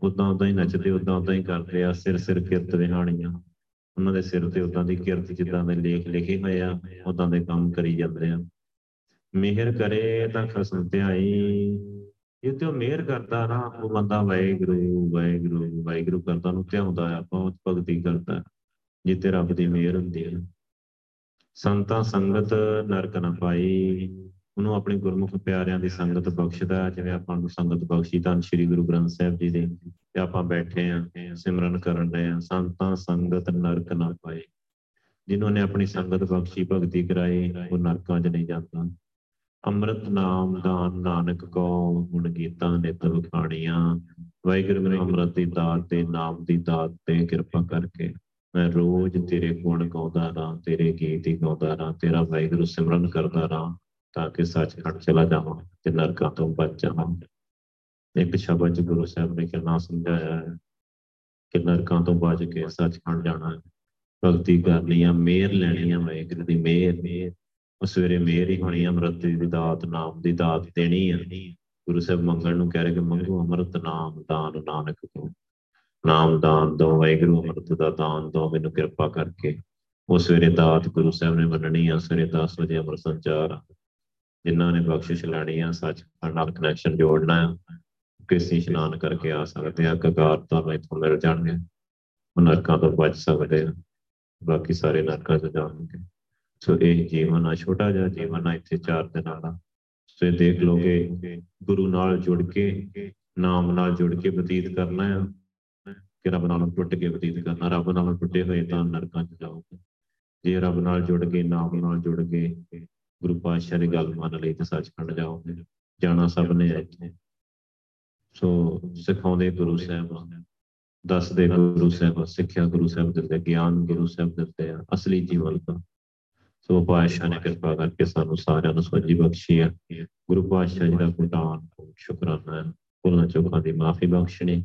ਉਦਾਂ ਉਦਾਂ ਹੀ ਨੱਚਦੇ, ਉਦਾਂ ਉਦਾਂ ਹੀ ਕਰਦੇ ਆ, ਸਿਰ ਸਿਰ ਕਿਰਤ ਵਿਹਾਣੀਆਂ ਉਹਨਾਂ ਦੇ ਸਿਰ ਤੇ ਉਦਾਂ ਦੀ ਕਿਰਤ ਜਿੱਦਾਂ ਦੇ ਲੇਖ ਲਿਖੇ ਹੋਏ ਆ, ਉਦਾਂ ਦੇ ਕੰਮ ਕਰੀ ਜਾਂਦੇ ਆ। ਮਿਹਰ ਕਰੇ ਤਾਂ ਖਸਮ ਧਿਆਈ ਇਹ ਤੇ ਉਹ ਮਿਹਰ ਕਰਦਾ ਨਾ, ਉਹ ਬੰਦਾ ਵਾਹਿਗੁਰੂ ਵਾਹਿਗੁਰੂ ਵਾਹਿਗੁਰੂ ਕਰਦਾ ਨੂੰ ਧਿਆਉਂਦਾ ਆ ਬਹੁਤ ਭਗਤੀ ਕਰਦਾ ਜਿੱਤੇ ਰੱਬ ਦੀ ਮਿਹਰ ਹੁੰਦੀ ਹੈ। ਸੰਤਾਂ ਸੰਗਤ ਨਰਕ ਨਾ ਪਾਈ। ਉਹਨੂੰ ਆਪਣੇ ਗੁਰਮੁਖ ਪਿਆਰਿਆਂ ਦੀ ਸੰਗਤ ਬਖਸ਼ਦਾ, ਜਿਵੇਂ ਆਪਾਂ ਨੂੰ ਸੰਗਤ ਬਖਸ਼ੀ ਤਾਂ ਸ੍ਰੀ ਗੁਰੂ ਗ੍ਰੰਥ ਸਾਹਿਬ ਜੀ ਦੇ। ਤੇ ਆਪਾਂ ਬੈਠੇ ਆ, ਸਿਮਰਨ ਕਰਨ ਦੇ ਆ, ਸੰਤਾਂ ਸੰਗਤ ਨਰਕ ਨਾ ਪਾਏ। ਜਿਨ੍ਹਾਂ ਨੇ ਆਪਣੀ ਸੰਗਤ ਬਖਸ਼ੀ, ਭਗਤੀ ਕਰਾਈ, ਉਹ ਨਰਕਾਂ 'ਚ ਨਹੀਂ ਜਾਂਦਾ। ਅੰਮ੍ਰਿਤ ਨਾਮ ਦਾਨ ਨਾਨਕ ਕੋ ਗੁਣ ਗੀਤਾਂ ਨਿਤ ਵਿਖਾਣੀਆਂ। ਵਾਹਿਗੁਰੂ ਨੇ ਅੰਮ੍ਰਿਤ ਦੀ ਦਾਤ ਤੇ ਨਾਮ ਦੀ ਦਾਤ ਤੇ ਕਿਰਪਾ ਕਰਕੇ। ਮੈਂ ਰੋਜ਼ ਤੇਰੇ ਗੁਣ ਗਾਉਂਦਾ ਰਾਂ ਤੇਰੇ ਗੀਤ ਹੀ ਗਾਉਂਦਾ ਰਾਂ ਤੇਰਾ ਵਾਹਿਗੁਰੂ ਸਿਮਰਨ ਕਰਦਾ ਰਾਂ ਤਾਂ ਕਿ ਸੱਚਖੰਡ ਚਲਾ ਜਾਵਾਂ ਤੇ ਨਰਕਾਂ ਤੋਂ ਬਚ ਜਾਵਾਂ। ਇੱਕ ਸ਼ਬਦ ਗੁਰੂ ਸਾਹਿਬ ਨੇ ਕਿੰਨਾ ਸਮਝਾਇਆ ਹੈ ਕਿ ਨਰਕਾਂ ਤੋਂ ਬਚ ਕੇ ਸੱਚਖੰਡ ਜਾਣਾ ਹੈ। ਭਗਤੀ ਕਰਨੀ ਆ, ਮਿਹਰ ਲੈਣੀ ਆ ਵਾਹਿਗੁਰੂ ਦੀ ਮਿਹਰ। ਮਿਹਰ ਉਹ ਸਵੇਰੇ ਮਿਹਰ ਹੀ ਹੋਣੀ ਅੰਮ੍ਰਿਤ ਦੀ ਦਾਤ, ਨਾਮ ਦੀ ਦਾਤ ਦੇਣੀ ਆ। ਗੁਰੂ ਸਾਹਿਬ ਮੰਗਣ ਨੂੰ ਕਹਿ ਰਹੇ ਕਿ ਮੰਗੋ ਅੰਮ੍ਰਿਤ, ਨਾਮ, ਦਾਨ, ਨਾਨਕ ਤੋਂ। ਨਾਮ ਦਾਨ ਦੋ, ਵਾਹਿਗੁਰੂ ਅੰਮ੍ਰਿਤ ਦਾ ਦਾਨ ਦੋ, ਮੈਨੂੰ ਕਿਰਪਾ ਕਰਕੇ। ਉਹ ਸਵੇਰੇ ਦਾਤ ਗੁਰੂ ਸਾਹਿਬ ਨੇ ਮੰਨਣੀ ਆ, ਸਵੇਰੇ 10 ਵਜੇ ਅਮਰ ਸੰਚਾਰ। ਜਿਨ੍ਹਾਂ ਨੇ ਬਖਸ਼ਿਸ਼ ਲੈਣੀ ਆ ਸੱਚਖੰਡ ਨਾਲ ਕਨੈਕਸ਼ਨ ਜੋੜਨਾ ਆ ਕਿਸੇ ਇਸ਼ਨਾਨ ਕਰਕੇ ਆ ਸਕਦੇ ਆ, ਕਗਾਰ ਤਾਂ ਇੱਥੋਂ ਮਿਲ ਜਾਣਗੇ, ਉਹ ਨਰਕਾਂ ਤੋਂ ਬਚ ਸਕਦੇ ਆ, ਬਾਕੀ ਸਾਰੇ ਨਰਕਾਂ ਚ ਜਾਣਗੇ। ਸੋ ਇਹ ਜੀਵਨ ਆ, ਛੋਟਾ ਜਿਹਾ ਜੀਵਨ ਆ, ਇੱਥੇ ਚਾਰ ਦਿਨਾਂ ਦਾ ਸੋ ਇਹ ਦੇਖ ਲੋਗੇ ਗੁਰੂ ਨਾਲ ਜੁੜ ਕੇ, ਨਾਮ ਨਾਲ ਜੁੜ ਕੇ ਬਤੀਤ ਕਰਨਾ ਆ। ਕਿ ਰੱਬ ਨਾਲ ਟੁੱਟ ਕੇ ਬਤੀਤ ਕਰਨਾ, ਰੱਬ ਨਾਲ ਟੁੱਟੇ ਹੋਏ ਤਾਂ ਨਰਕਾਂ ਚ ਜਾਓਗੇ ਜੇ ਰੱਬ ਨਾਲ ਜੁੜ ਕੇ ਨਾਮ ਨਾਲ ਜੁੜ ਕੇ ਗੁਰੂ ਪਾਤਸ਼ਾਹ ਦੀ ਗੱਲ ਮੰਨ ਲਈ ਤੇ ਸੱਚਖੰਡ ਜਾਓਗੇ ਜਾਣਾ ਸਭ ਨੇ ਹੈ ਇੱਥੇ। ਸੋ ਸਿਖਾਉਂਦੇ ਗੁਰੂ ਸਾਹਿਬ। ਦੱਸਦੇ ਗੁਰੂ ਸਾਹਿਬ, ਸਿੱਖਿਆ ਗੁਰੂ ਸਾਹਿਬ ਦਿੰਦੇ, ਗਿਆਨ ਗੁਰੂ ਸਾਹਿਬ ਦਿੰਦੇ ਆ, ਅਸਲੀ ਜੀਵਨ ਦਾ। ਸੋ ਪਾਤਸ਼ਾਹ ਨੇ ਕਿਰਪਾ ਕਰਕੇ ਸਾਨੂੰ ਸਾਰਿਆਂ ਨੂੰ ਸੋਝੀ ਬਖਸ਼ੀ ਹੈ ਗੁਰੂ ਪਾਤਸ਼ਾਹ ਜੀ ਦਾ ਗੁਣਾਨ ਸ਼ੁਕਰਾਨਾ ਹੈ। ਭੁੱਲਾਂ ਚੁੱਕਾਂ ਦੀ ਮਾਫੀ ਬਖਸ਼ਣੀ।